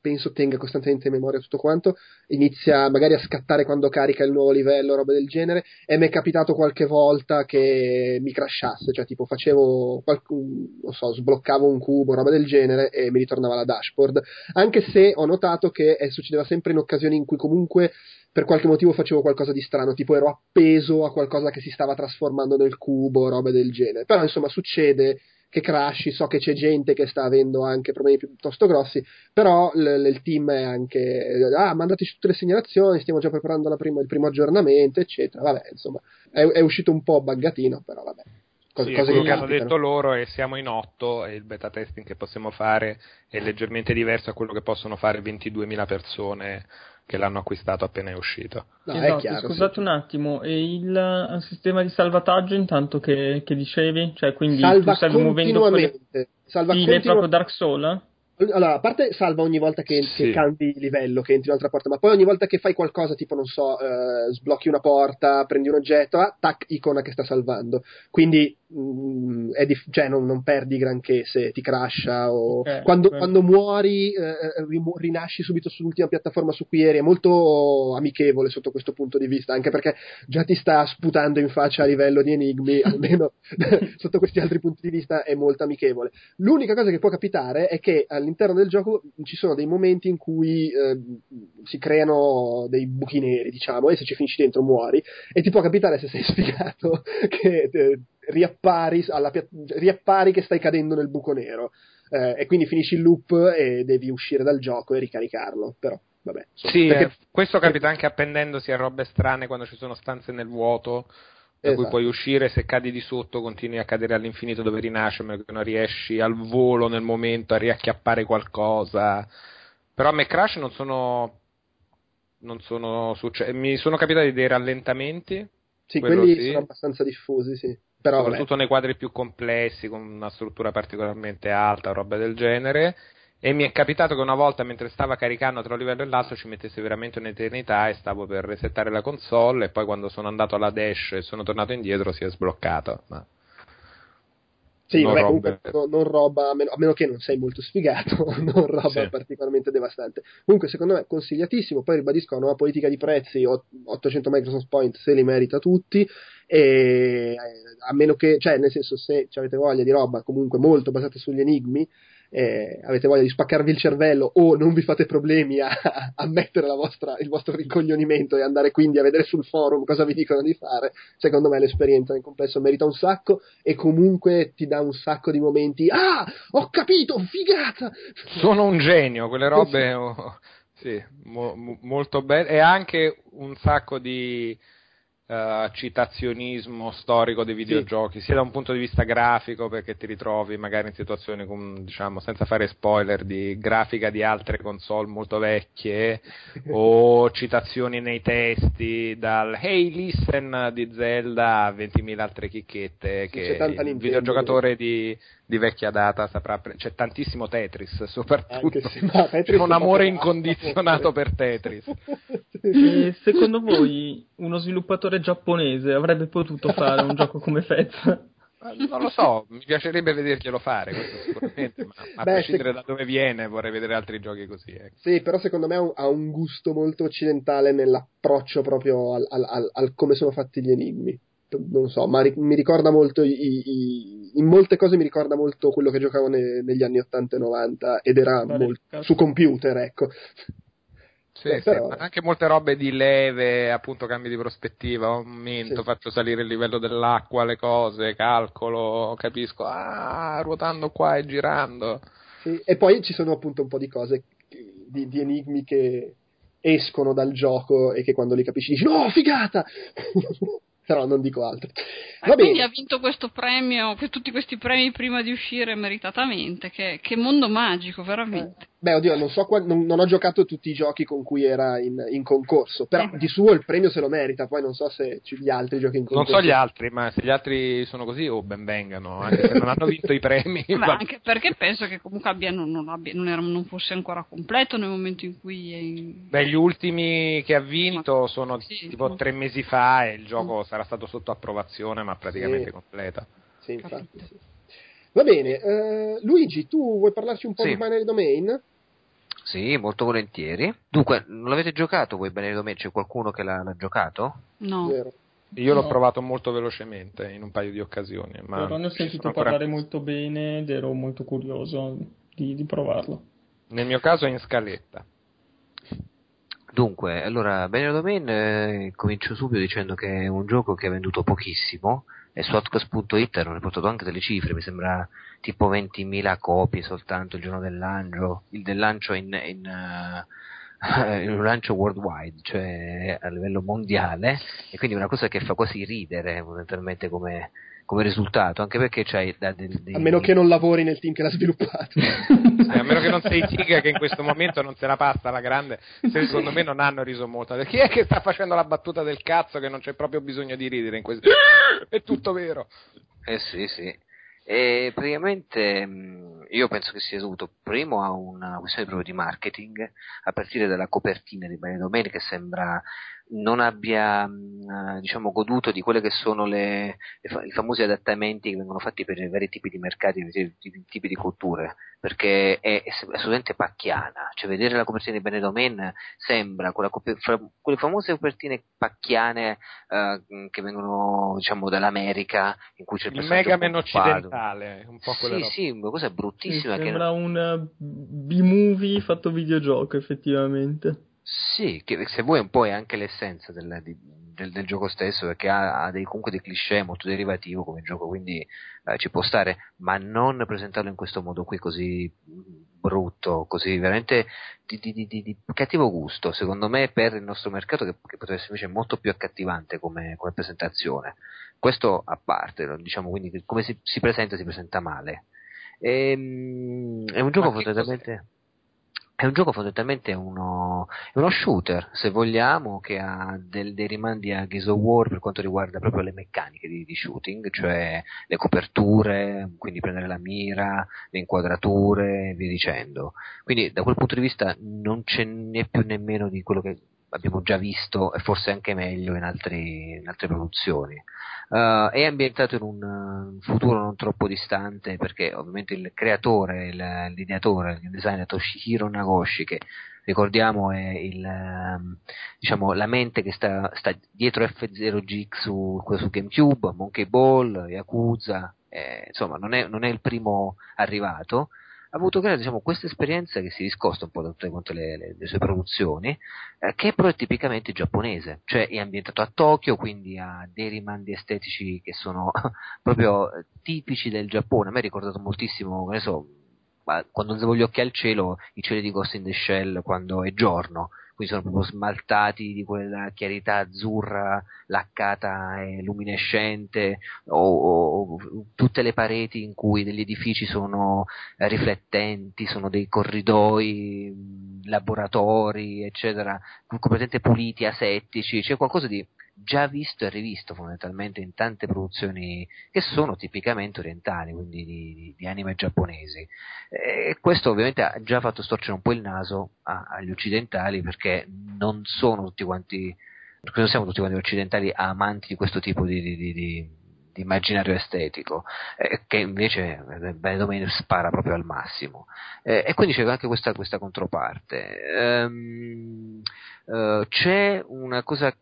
penso tenga costantemente in memoria tutto quanto, inizia magari a scattare quando carica il nuovo livello, roba del genere, e mi è capitato qualche volta che mi crashasse, cioè tipo facevo, qualcun- non so, sbloccavo un cubo, roba del genere, e mi ritornava la dashboard, anche se ho notato che eh, succedeva sempre in occasioni in cui comunque per qualche motivo facevo qualcosa di strano, tipo ero appeso a qualcosa che si stava trasformando nel cubo, robe del genere. Però insomma succede che crashi, so che c'è gente che sta avendo anche problemi piuttosto grossi, però l- il team è anche ah, mandateci tutte le segnalazioni, stiamo già preparando prima- il primo aggiornamento, eccetera. Vabbè, insomma, è, è uscito un po' buggatino, però vabbè. Cose,
Sì, è
cose
quello
che
hanno detto loro e siamo in otto e il beta testing che possiamo fare è leggermente diverso a quello che possono fare 22.000 persone che l'hanno acquistato appena è uscito.
No, è
esatto,
chiaro,
scusate
sì.
un attimo, e il eh, sistema di salvataggio intanto che, che dicevi? Cioè, quindi
Salva
tu stavi muovendo quelle
continuamente. Salva
file
continua-
proprio Dark Souls?
Allora, a parte salva ogni volta che,
Sì.
che cambi livello, che entri in un'altra porta, ma poi ogni volta che fai qualcosa, tipo, non so, eh, sblocchi una porta, prendi un oggetto, ah, tac, icona che sta salvando. Quindi, mm, è dif- cioè, non, non perdi granché se ti crasha o...
Ok,
quando,
ok.
quando muori, eh, rimu- rinasci subito sull'ultima piattaforma su cui eri, è molto amichevole sotto questo punto di vista, anche perché già ti sta sputando in faccia a livello di enigmi, <laughs> almeno <laughs> sotto questi altri punti di vista è molto amichevole. L'unica cosa che può capitare è che all'interno del gioco ci sono dei momenti in cui eh, si creano dei buchi neri, diciamo, e se ci finisci dentro muori. E ti può capitare se sei <laughs> sfigato che eh, riappari, alla pia- riappari che stai cadendo nel buco nero. Eh, e quindi finisci il loop e devi uscire dal gioco e ricaricarlo. Però, vabbè.
Sì,
perché-
eh, questo capita anche appendendosi a robe strane quando ci sono stanze nel vuoto. Da cui
Esatto.
puoi uscire, se cadi di sotto continui a cadere all'infinito dove rinasce, ma non riesci al volo nel momento a riacchiappare qualcosa. Però a me Crash non sono. Non sono succe- Mi sono capitati dei rallentamenti,
Sì, quelli
sì.
sono abbastanza diffusi, sì. Però, vabbè.
soprattutto nei quadri più complessi, con una struttura particolarmente alta roba del genere. E mi è capitato che una volta mentre stava caricando tra un livello e l'altro ci mettesse veramente un'eternità e stavo per resettare la console e poi quando sono andato alla dash e sono tornato indietro si è sbloccato. Ma
Sì,
non robe-
comunque no- non roba, a meno, a meno che non sei molto sfigato, <laughs> non roba
Sì.
particolarmente devastante. Comunque, secondo me, consigliatissimo. Poi ribadisco, la nuova politica di prezzi, ot- 800 Microsoft Point se li merita tutti. E eh, a meno che, cioè, nel senso, se ci avete voglia di roba comunque molto basata sugli enigmi, eh, avete voglia di spaccarvi il cervello o non vi fate problemi a, a mettere la vostra- il vostro rincoglionimento e andare quindi a vedere sul forum cosa vi dicono di fare, secondo me l'esperienza nel complesso merita un sacco e comunque ti dà un sacco di momenti. Ah, ho capito, figata!
sono un genio, quelle robe oh, sì, mo- mo- molto belle e anche un sacco di eh, citazionismo storico dei videogiochi, sia da un punto di vista grafico perché ti ritrovi magari in situazioni con, diciamo, senza fare spoiler di grafica di altre console molto vecchie <laughs> o citazioni nei testi dal Hey listen di Zelda a 20.000 altre chicchette
Sì,
che il videogiocatore di, di vecchia data saprà pre- c'è tantissimo Tetris soprattutto
se- Tetris
c'è un amore incondizionato per Tetris <laughs>
E secondo voi uno sviluppatore giapponese avrebbe potuto fare un gioco come Fez?
Non lo so, mi piacerebbe vederglielo fare, questo sicuramente, ma a
Beh,
prescindere
se-
da dove viene vorrei vedere altri giochi così. ecco.
Sì, però secondo me ha un, ha un gusto molto occidentale nell'approccio proprio al, al- al- al come sono fatti gli enigmi. Non so, ma ri- mi ricorda molto, i- i- in molte cose mi ricorda molto quello che giocavo ne- negli anni 80 e 90 ed era
cazzo.
su computer, ecco.
Sì,
Eh,
sì,
però-
ma anche molte robe di leve, appunto cambi di prospettiva, aumento,
Sì.
faccio salire il livello dell'acqua, le cose, calcolo, capisco, ah, ruotando qua e girando.
Sì, E poi ci sono appunto un po' di cose, di, di enigmi che escono dal gioco e che quando li capisci dici no, figata! Però non dico altro. Va
Ah, quindi
bene.
ha vinto questo premio, tutti questi premi prima di uscire meritatamente. Che, che mondo magico, veramente.
Beh, oddio, non so, qua- non, non ho giocato tutti i giochi con cui era in, in concorso, però
Eh.
di suo il premio se lo merita, poi non so se ci- gli altri giochi in
Non
concorso.
so gli altri, ma se gli altri sono così, oh ben vengano, anche se non hanno vinto i premi. <laughs>
Ma
va-
anche perché penso che comunque abbia, non, non abbia- non era- non fosse ancora completo nel momento in cui è in...
Beh, gli ultimi che ha vinto sono
Sì.
tipo tre mesi fa e il gioco sarà stato sotto approvazione, ma praticamente
Sì.
completa.
Sì, infatti, sì. Va bene, eh, Luigi, tu vuoi parlarci un po'
Sì.
di Binary Domain?
Sì, molto volentieri. Dunque, non l'avete giocato voi bene domenica? C'è qualcuno che l'ha, l'ha giocato?
No.
Vero.
Io l'ho
No.
provato molto velocemente in un paio di occasioni, ma
Però ne ho sentito
ancora-
parlare molto bene ed ero molto curioso di, di provarlo.
Nel mio caso è in scaletta.
Dunque, allora, Binary Domain eh, comincio subito dicendo che è un gioco che ha venduto pochissimo e su Outcast.it hanno riportato anche delle cifre, mi sembra tipo 20.000 copie soltanto il giorno del lancio, il del lancio in, in, eh, <laughs> in un lancio worldwide, cioè a livello mondiale, e quindi una cosa che fa quasi ridere fondamentalmente come, come risultato, anche perché c'hai da, dei- dei-
A meno che non lavori nel team che l'ha sviluppato.
Eh, a meno che non sei Giga che in questo momento non se la passa alla grande, se secondo me non hanno riso molto. Chi è che sta facendo la battuta del cazzo che non c'è proprio bisogno di ridere in questo? È tutto vero.
Eh sì, sì. E praticamente mh, io penso che sia dovuto primo a una questione proprio di marketing, a partire dalla copertina di Bene Domain che sembra non abbia mh, diciamo, goduto di quelle che sono le, le i famosi adattamenti che vengono fatti per i vari tipi di mercati, i vari tipi, di culture, perché è, è assolutamente pacchiana, cioè vedere la copertina di Bene Domain sembra quella quelle famose copertine pacchiane eh, che vengono diciamo dall'America in cui c'è il
Il Mega
occupato.
occidentale, un po'
Sì, sì, una cosa
Sì,
bruttissima che
sembra un eh, B-movie fatto videogioco, effettivamente.
Sì, che se vuoi un po' è anche l'essenza del, del- del gioco stesso, perché ha, ha dei, comunque dei cliché molto derivativo come gioco, quindi eh, ci può stare, ma non presentarlo in questo modo qui così brutto, così veramente di, di- di- di- cattivo gusto, secondo me per il nostro mercato che, che potrebbe essere invece molto più accattivante come, come presentazione. Questo a parte, diciamo quindi che come si, si presenta si presenta male. Ehm, è un gioco fondamentalmente è un gioco fondamentalmente uno, uno shooter, se vogliamo, che ha del- dei rimandi a Gears of War per quanto riguarda proprio le meccaniche di, di shooting, cioè le coperture, quindi prendere la mira, le inquadrature e via dicendo. Quindi da quel punto di vista non ce n'è più nemmeno di quello che abbiamo già visto e forse anche meglio in, altri- in altre produzioni. Uh, è ambientato in un futuro non troppo distante perché ovviamente il creatore, il, l'ideatore, il designer Toshihiro Nagoshi che ricordiamo è il, ehm, diciamo, la mente che sta, sta dietro F0G su, su GameCube, Monkey Ball, Yakuza, eh, insomma non è, non è il primo arrivato ha avuto creare diciamo, questa esperienza che si discosta un po' da tutte quante le, le- le sue produzioni, eh, che però è tipicamente giapponese, cioè è ambientato a Tokyo, quindi ha dei rimandi estetici che sono <laughs> proprio eh, tipici del Giappone. A me ha ricordato moltissimo, che so, quando alzavo gli occhi al cielo, i cieli di Ghost in the Shell quando è giorno, quindi sono proprio smaltati di quella chiarità azzurra, laccata e luminescente, o, o tutte le pareti in cui degli edifici sono riflettenti, sono dei corridoi, laboratori, eccetera, completamente puliti, asettici, c'è qualcosa di già visto e rivisto fondamentalmente in tante produzioni che sono tipicamente orientali, quindi di, di- di anime giapponesi. E questo ovviamente ha già fatto storcere un po' il naso a- agli occidentali perché non sono tutti quanti, non siamo tutti quanti occidentali amanti di questo tipo di, di- immaginario estetico, eh, che invece eh, Bene Domain spara proprio al massimo. Eh, e quindi c'è anche questa, questa controparte. Ehm, eh, c'è una cosa.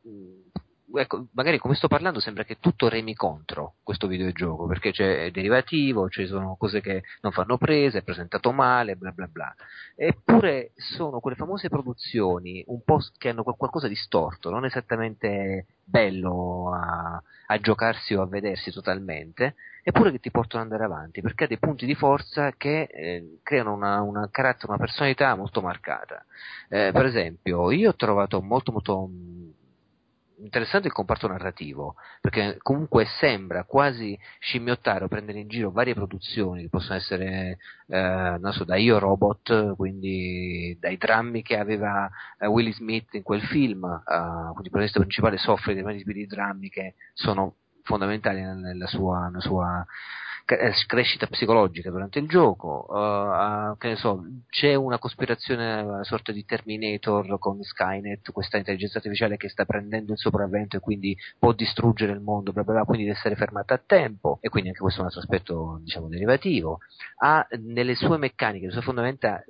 Ecco, magari come sto parlando sembra che tutto remi contro questo videogioco perché c'è derivativo, ci sono cose che non fanno prese, è presentato male, bla bla bla. Eppure sono quelle famose produzioni un po' che hanno qual- qualcosa di storto, non esattamente bello a, a giocarsi o a vedersi totalmente, eppure che ti portano ad andare avanti perché ha dei punti di forza che eh, creano una, una carattere, una personalità molto marcata. Eh, per esempio, io ho trovato molto molto interessante il comparto narrativo, perché comunque sembra quasi scimmiottare o prendere in giro varie produzioni che possono essere, eh, non so, da Io Robot, quindi dai drammi che aveva eh, Willie Smith in quel film, eh, quindi il protagonista principale soffre vari tipi di drammi che sono fondamentali nella sua, nella sua crescita psicologica durante il gioco, uh, che ne so, c'è una cospirazione, una sorta di Terminator con Skynet, questa intelligenza artificiale che sta prendendo il sopravvento e quindi può distruggere il mondo, bla bla bla, quindi deve essere fermata a tempo, e quindi anche questo è un altro aspetto, diciamo, derivativo. Ha nelle sue meccaniche, nelle sue fondamenta,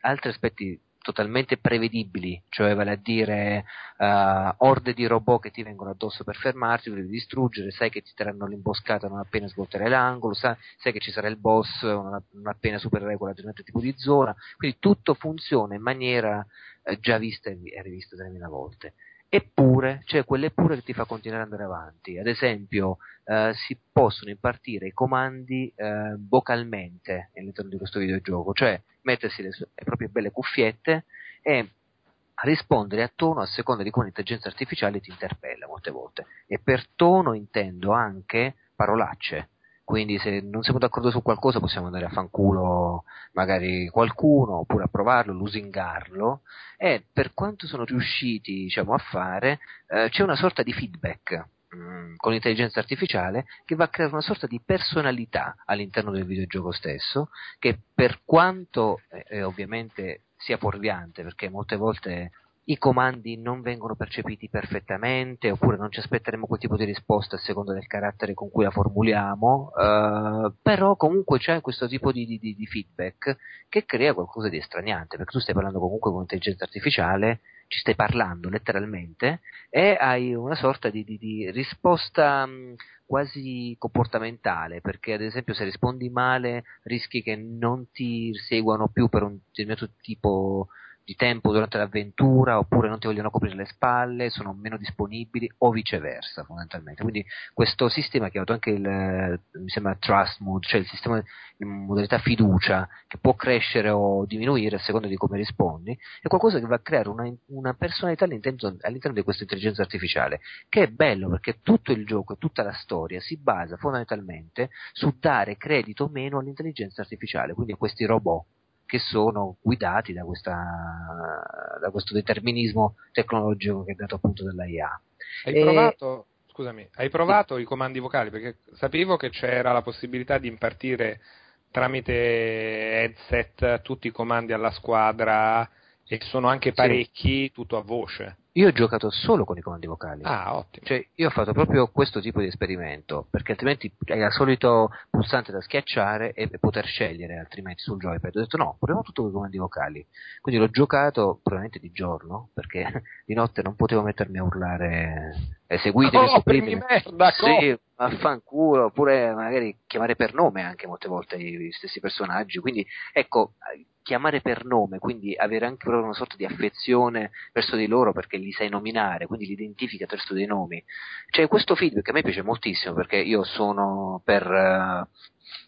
altri aspetti totalmente prevedibili, cioè vale a dire uh, orde di robot che ti vengono addosso per fermarti, devi distruggere, sai che ti terranno l'imboscata non appena svolterai l'angolo, sai, sai che ci sarà il boss non, appena supererai quella determinata tipo di zona, quindi tutto funziona in maniera uh, già vista e rivista 3000 volte. Eppure c'è quell'eppure che ti fa continuare ad andare avanti. Ad esempio, eh, si possono impartire i comandi eh, vocalmente all'interno di questo videogioco, cioè mettersi le, sue, le proprie belle cuffiette e rispondere a tono a seconda di come l'intelligenza artificiale ti interpella molte volte. E per tono intendo anche parolacce quindi se non siamo d'accordo su qualcosa possiamo andare a fanculo magari qualcuno oppure a provarlo, lusingarlo. E per quanto sono riusciti diciamo, a fare eh, c'è una sorta di feedback mm, con l'intelligenza artificiale che va a creare una sorta di personalità all'interno del videogioco stesso che per quanto eh, ovviamente sia fuorviante perché molte volte i comandi non vengono percepiti perfettamente oppure non ci aspetteremo quel tipo di risposta a seconda del carattere con cui la formuliamo, uh, però comunque c'è questo tipo di, di, di, feedback che crea qualcosa di estraniante, perché tu stai parlando comunque con intelligenza artificiale, ci stai parlando letteralmente e hai una sorta di, di risposta mh, quasi comportamentale, perché ad esempio se rispondi male rischi che non ti seguano più per un determinato tipo di tempo durante l'avventura oppure non ti vogliono coprire le spalle, sono meno disponibili o viceversa fondamentalmente. Quindi questo sistema chiamato anche il mi sembra trust mode, cioè il sistema in modalità fiducia che può crescere o diminuire a seconda di come rispondi, è qualcosa che va a creare una, una personalità all'interno, all'interno, di questa intelligenza artificiale, che è bello perché tutto il gioco e tutta la storia si basa fondamentalmente su dare credito o meno all'intelligenza artificiale, quindi a questi robot che sono guidati da, questa, da questo determinismo tecnologico che è dato appunto dall'IA.
Hai e... provato, scusami, hai provato sì. i comandi vocali? Perché sapevo che c'era la possibilità di impartire tramite headset tutti i comandi alla squadra e sono anche parecchi sì. tutto a voce.
Io ho giocato solo con i comandi vocali.
Ah, ottimo.
Cioè, io ho fatto proprio questo tipo di esperimento, perché altrimenti è il solito pulsante da schiacciare e poter scegliere altrimenti sul joypad. Ho detto no, proviamo tutto con i comandi vocali. Quindi l'ho giocato probabilmente di giorno, perché <laughs> di notte non potevo mettermi a urlare eseguite
oh, primi merda,
sì, affanculo, oppure magari chiamare per nome anche molte volte i stessi personaggi. Quindi, ecco, chiamare per nome, quindi avere anche una sorta di affezione verso di loro perché li sai nominare, quindi li identifica attraverso dei nomi. Cioè, questo feedback a me piace moltissimo perché io sono per, uh,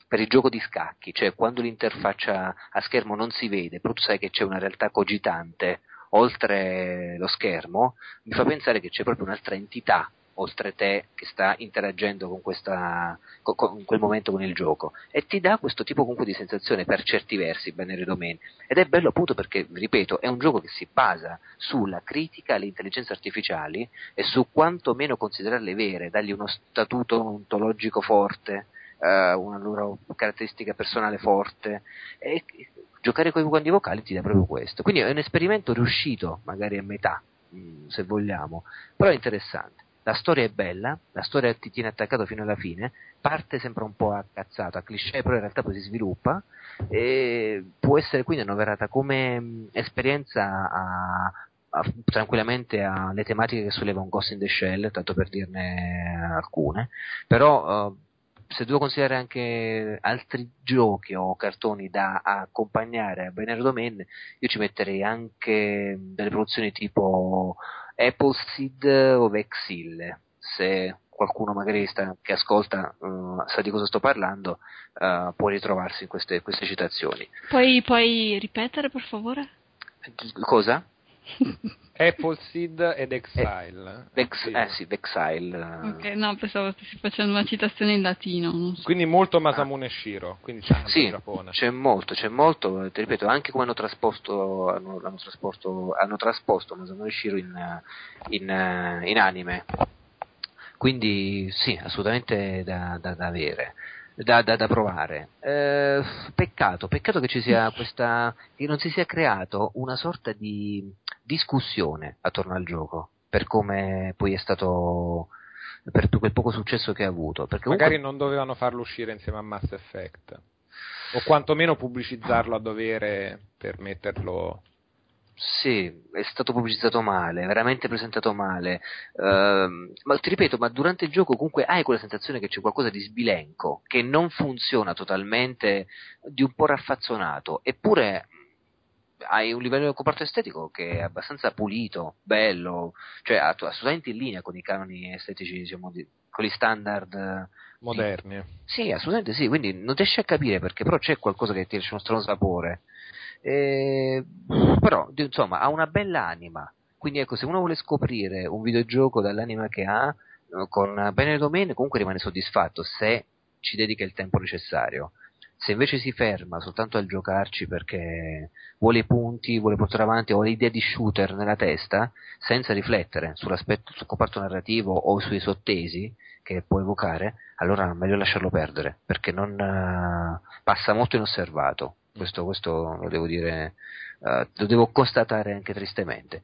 per il gioco di scacchi, cioè quando l'interfaccia a schermo non si vede, però tu sai che c'è una realtà cogitante oltre lo schermo, mi fa pensare che c'è proprio un'altra entità oltre te che sta interagendo con, questa, con, con, quel momento con il gioco. E ti dà questo tipo comunque di sensazione per certi versi Banner Domain. Ed è bello appunto perché ripeto è un gioco che si basa sulla critica alle intelligenze artificiali e su quanto meno considerarle vere dargli uno statuto ontologico forte uh, una loro caratteristica personale forte. E giocare con i comandi vocali ti dà proprio questo. Quindi è un esperimento riuscito magari a metà mm, se vogliamo però è interessante la storia è bella, la storia ti tiene attaccato fino alla fine, parte sempre un po' a cazzata, cliché, però in realtà poi si sviluppa e può essere quindi annoverata come esperienza a, a, tranquillamente alle tematiche che solleva un Ghost in the Shell, tanto per dirne alcune, però uh, se devo considerare anche altri giochi o cartoni da accompagnare a Domain, io ci metterei anche delle produzioni tipo Appleseed o Vexille, se qualcuno magari sta, che ascolta uh, sa di cosa sto parlando, uh, può ritrovarsi in queste, queste citazioni.
Puoi, puoi ripetere per favore?
Cosa?
Appleseed ed Exile.
Vex-
Sì.
eh sì, Vexile.
Ok, no, pensavo stessi facendo una citazione in latino. Non so.
Quindi molto Masamune Shiro, quindi c'è
Sì,
Giappone.
c'è molto, c'è molto, ti ripeto, anche come hanno trasposto, hanno, hanno trasposto, hanno trasposto Masamune Shiro in, eh, in, eh, in anime. Quindi sì, assolutamente da, da- da avere, da, da- da provare. Eh, peccato, peccato che ci sia questa, che non si sia creato una sorta di discussione attorno al gioco, per come poi è stato, per quel poco successo che ha avuto. Perché comunque-
Magari non dovevano farlo uscire insieme a Mass Effect. O quantomeno pubblicizzarlo a dovere per metterlo.
Sì, è stato pubblicizzato male, veramente presentato male. Ehm, ma ti ripeto, ma durante il gioco comunque hai quella sensazione che c'è qualcosa di sbilenco, che non funziona totalmente, di un po' raffazzonato, eppure hai un livello di comparto estetico che è abbastanza pulito, bello, cioè ass- assolutamente in linea con i canoni estetici, diciamo, di- con gli standard. eh,
Moderni.
sì, assolutamente sì, quindi non riesci a capire perché, però c'è qualcosa che ti lascia uno strano sapore. Eh, però, insomma, ha una bella anima. Quindi ecco, se uno vuole scoprire un videogioco dall'anima che ha, eh, con bene domain, comunque rimane soddisfatto se ci dedica il tempo necessario. Se invece si ferma soltanto al giocarci perché vuole i punti, vuole portare avanti, o l'idea di shooter nella testa, senza riflettere sull'aspetto, sul comparto narrativo o sui sottesi che può evocare, allora meglio lasciarlo perdere, perché non eh, passa molto inosservato. Questo, questo lo devo dire, eh, lo devo constatare anche tristemente.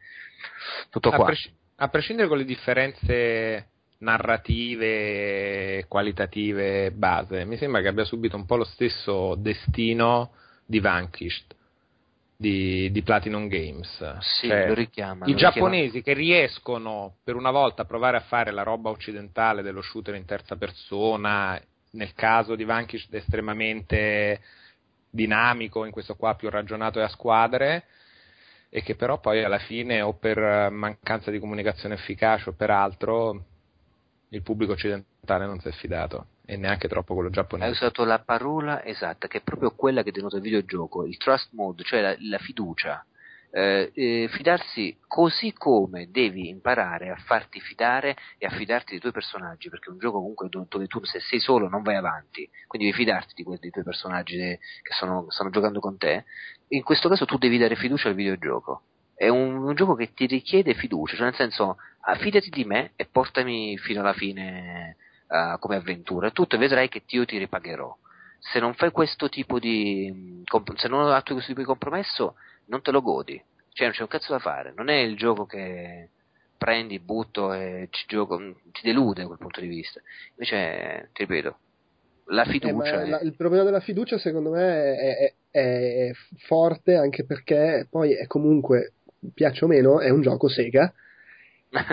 Tutto
A,
qua.
a prescindere con le differenze narrative, qualitative base, mi sembra che abbia subito un po' lo stesso destino di Vanquished di, di Platinum Games.
Sì,
Cioè,
lo richiama.
I giapponesi che riescono per una volta a provare a fare la roba occidentale dello shooter in terza persona, nel caso di Vanquish estremamente dinamico, in questo qua più ragionato e a squadre, e che però poi alla fine o per mancanza di comunicazione efficace o per altro il pubblico occidentale non si è fidato e neanche troppo quello
Hai
giapponese.
usato la parola esatta, che è proprio quella che denota il videogioco, il trust mode, cioè la, la fiducia. Eh, eh, fidarsi così come devi imparare a farti fidare e a fidarti dei tuoi personaggi, perché è un gioco comunque do- dove tu se sei solo non vai avanti, quindi devi fidarti di que- dei tuoi personaggi che sono, stanno giocando con te. In questo caso tu devi dare fiducia al videogioco. È un, un gioco che ti richiede fiducia, cioè nel senso ah, fidati di me e portami fino alla fine eh, come avventura tutto e vedrai che io ti ripagherò. Se non fai questo tipo di comp- se non attui questo tipo di compromesso, non te lo godi. Cioè non c'è un cazzo da fare, non è il gioco che prendi, butto e ci gioco, ti delude da quel punto di vista. Invece, ti ripeto, la
Eh,
fiducia
la-
è...
il problema della fiducia secondo me è, è- è forte anche perché poi è comunque, piaccia o meno, è un gioco Sega. <laughs>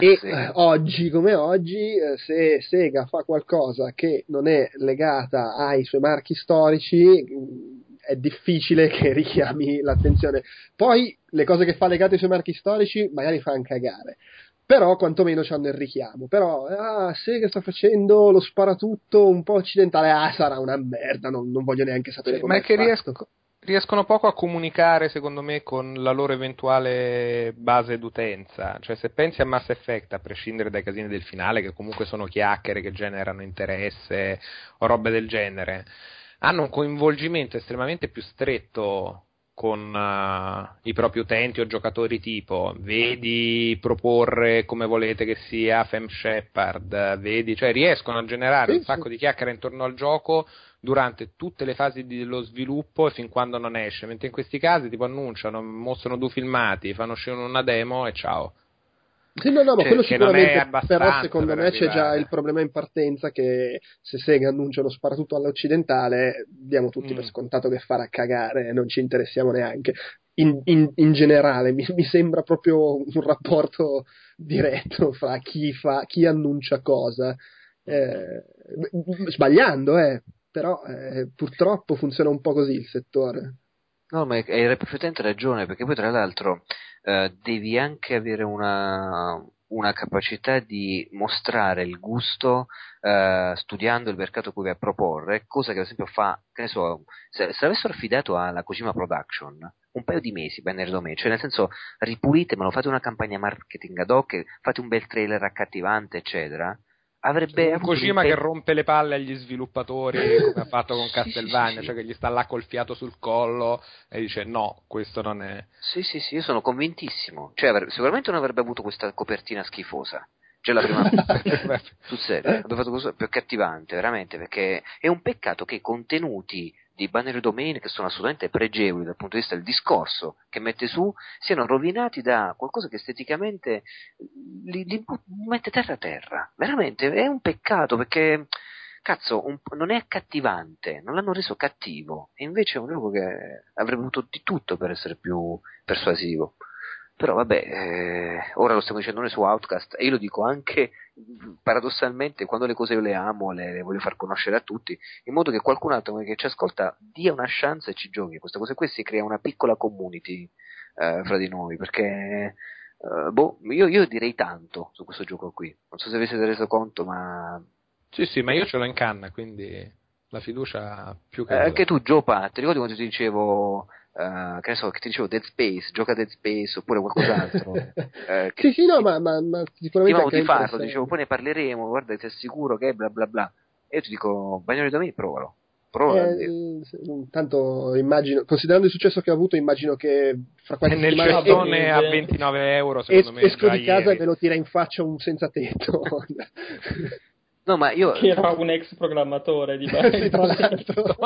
E
Sì.
eh, oggi come oggi eh, se Sega fa qualcosa che non è legata ai suoi marchi storici mh, è difficile che <laughs> richiami l'attenzione. Poi le cose che fa legate ai suoi marchi storici magari fanno cagare. Però quantomeno hanno il richiamo. Però ah, Sega sta facendo lo sparatutto un po' occidentale. Ah sarà una merda non, non voglio neanche sapere
Sì,
come
ma è che riesco- riescono poco a comunicare, secondo me, con la loro eventuale base d'utenza. Cioè, se pensi a Mass Effect, a prescindere dai casini del finale, che comunque sono chiacchiere che generano interesse o robe del genere, hanno un coinvolgimento estremamente più stretto con eh, i propri utenti o giocatori tipo vedi proporre come volete che sia Fem Shepard vedi cioè riescono a generare
Sì,
un sacco
sì.
di chiacchiere intorno al gioco durante tutte le fasi dello sviluppo e fin quando non esce mentre in questi casi tipo annunciano mostrano due filmati fanno uscire una demo e ciao
Sì, no, no, ma
Cioè,
quello sicuramente,
abbastanza
però secondo
per
me c'è già
arrivare.
il problema in partenza che se Sega annuncia lo sparatutto all'occidentale diamo tutti
Mm.
per scontato che farà cagare non ci interessiamo neanche. In, in- in generale mi, mi sembra proprio un rapporto diretto fra chi, fa, chi annuncia cosa, Eh, sbagliando, eh, però eh, purtroppo funziona un po' così il settore.
No, ma hai perfettamente ragione, perché poi tra l'altro eh, devi anche avere una, una capacità di mostrare il gusto eh, studiando il mercato cui vai a proporre, cosa che ad esempio fa, che ne so, se, se avessero affidato alla Kojima Production un paio di mesi Banner Domain, cioè nel senso ripulitemelo, fate una campagna marketing ad hoc, fate un bel trailer accattivante, eccetera, avrebbe
un Kojima che rompe le palle agli sviluppatori <laughs> come ha fatto con Castlevania,
sì, sì.
cioè che gli sta là col fiato sul collo e dice no, questo non è...
Sì, sì, sì, io sono convintissimo. Cioè, sicuramente non avrebbe avuto questa copertina schifosa. Cioè, la prima <laughs> sul serio, avrebbe fatto cosa più accattivante, veramente, perché è un peccato che i contenuti di Banner Domain, che sono assolutamente pregevoli dal punto di vista del discorso che mette su, siano rovinati da qualcosa che esteticamente li, li bu- mette terra a terra. Veramente, è un peccato perché, cazzo, un- non è accattivante, non l'hanno reso cattivo, e invece è un gioco che avrebbe avuto di tutto per essere più persuasivo. Però vabbè, eh, ora lo stiamo dicendo noi su Outcast e io lo dico anche mh, paradossalmente quando le cose io le amo, le, le voglio far conoscere a tutti, in modo che qualcun altro che ci ascolta dia una chance e ci giochi. Questa cosa qui si crea una piccola community eh, fra di noi, perché eh, boh, io, io direi tanto su questo gioco qui. Non so se vi siete reso conto, ma
Sì, sì, ma io ce l'ho in canna, quindi la fiducia più che...
Eh, anche tu, Pat, ti ricordi quando ti dicevo, eh, che ne so, che ti dicevo Dead Space, gioca Dead Space oppure qualcos'altro? <laughs> Eh,
Sì, sì, no, ma, ma, ma sicuramente
di farlo, dicevo, poi ne parleremo, guarda, ti assicuro che bla bla bla. E io ti dico, Bagnoli Domain, provalo. Provalo. a dire.
Eh, tanto immagino, considerando il successo che ha avuto, immagino che fra
E
qualche
nel
settimana
cestone a
eh,
29 euro,
es-
secondo me,
esco di casa
ieri.
e me lo tira in faccia un senza tetto.
No, ma io,
Che era un ex programmatore di
Sì, tra l'altro.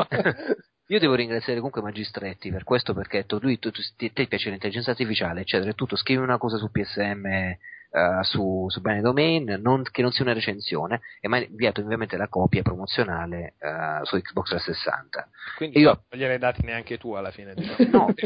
Io devo ringraziare comunque Magistretti per questo, perché detto, lui, tu, tu, ti- te piace l'intelligenza artificiale, eccetera, e tutto, scrivi una cosa su PSM eh, su, su Bene Domain, non- che non sia una recensione, e mi ha inviato ovviamente la copia promozionale eh, su Xbox 360.
Quindi
Io-
non gliel'hai dati neanche tu alla fine. diciamo.
No, <laughs> <laughs>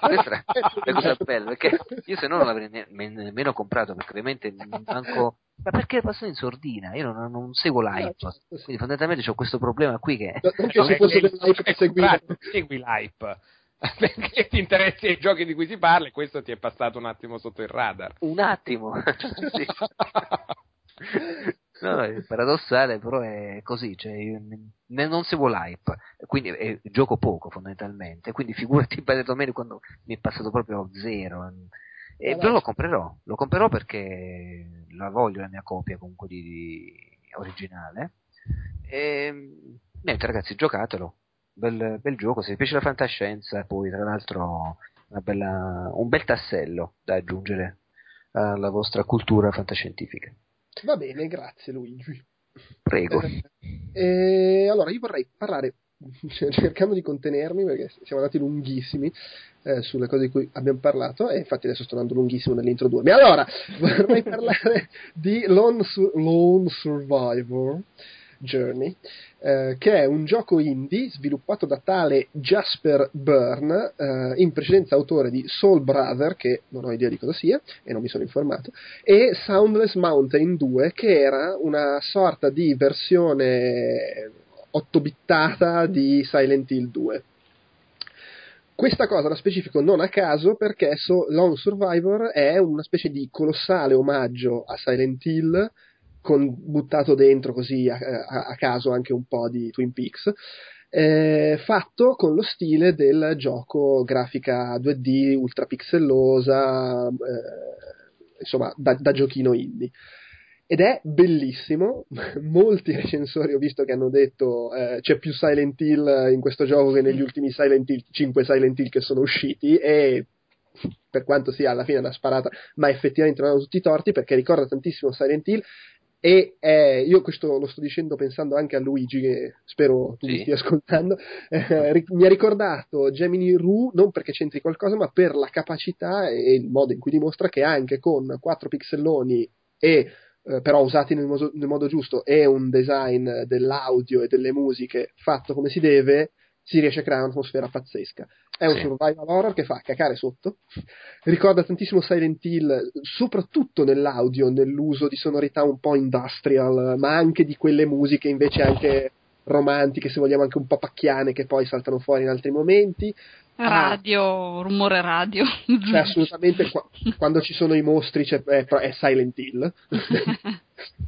questa è la cosa bella, perché io se no non l'avrei ne- me- nemmeno comprato, perché ovviamente manco... Ma perché passano in sordina? Io non, non seguo l'hype,
certo,
quindi fondamentalmente ho questo problema qui che...
Non che fosse
Eh, eh,
seguire.
bravo, segui l'hype. <laughs> Perché ti interessi ai giochi di cui si parla e questo ti è passato un attimo sotto il radar.
Un attimo. <laughs> Sì. <laughs> No, è paradossale, però è così, cioè, io ne- non seguo l'hype, quindi eh, gioco poco fondamentalmente, quindi figurati per domenica quando mi è passato proprio zero. E,
Vabbè.
però lo comprerò, lo comprerò perché la voglio la mia copia comunque di, di originale. E, niente ragazzi, giocatelo, bel, bel gioco, se vi piace la fantascienza, poi tra l'altro una bella- un bel tassello da aggiungere alla vostra cultura fantascientifica.
Va bene, grazie Luigi.
Prego. <laughs>
E allora io vorrei parlare, cioè, cercando di contenermi perché siamo andati lunghissimi eh, sulle cose di cui abbiamo parlato e infatti adesso sto andando lunghissimo nell'intro 2. Ma allora <laughs> vorrei parlare di Lone, Sur- Lone Survivor Journey, eh, che è un gioco indie sviluppato da tale Jasper Byrne, eh, in precedenza autore di Soul Brother, che non ho idea di cosa sia e non mi sono informato, e Soundless Mountain 2 che era una sorta di versione 8-bittata di Silent Hill 2. Questa cosa la specifico non a caso perché so- Lone Survivor è una specie di colossale omaggio a Silent Hill con buttato dentro così a, a- a caso anche un po' di Twin Peaks eh, fatto con lo stile del gioco grafica 2D ultra pixellosa eh, insomma da, da giochino indie ed è bellissimo. <laughs> Molti recensori ho visto che hanno detto eh, c'è più Silent Hill in questo gioco che negli ultimi Silent Hill, 5 Silent Hill che sono usciti e per quanto sia alla fine una sparata, ma effettivamente non hanno tutti i torti perché ricorda tantissimo Silent Hill e eh, io questo lo sto dicendo pensando anche a Luigi che spero tu
Sì.
mi stia ascoltando eh, mi ha ricordato Gemini Rue non perché c'entri qualcosa ma per la capacità e il modo in cui dimostra che anche con 4 pixelloni e eh, però usati nel modo, nel modo giusto e un design dell'audio e delle musiche fatto come si deve si riesce a creare un'atmosfera pazzesca è un
Sì.
survival horror che fa cacare sotto ricorda tantissimo Silent Hill, soprattutto nell'audio, nell'uso di sonorità un po' industrial, ma anche di quelle musiche invece anche romantiche, se vogliamo anche un po' pacchiane, che poi saltano fuori in altri momenti.
Radio, rumore radio.
Cioè, assolutamente qua- quando ci sono i mostri c'è- è, è Silent Hill. <laughs>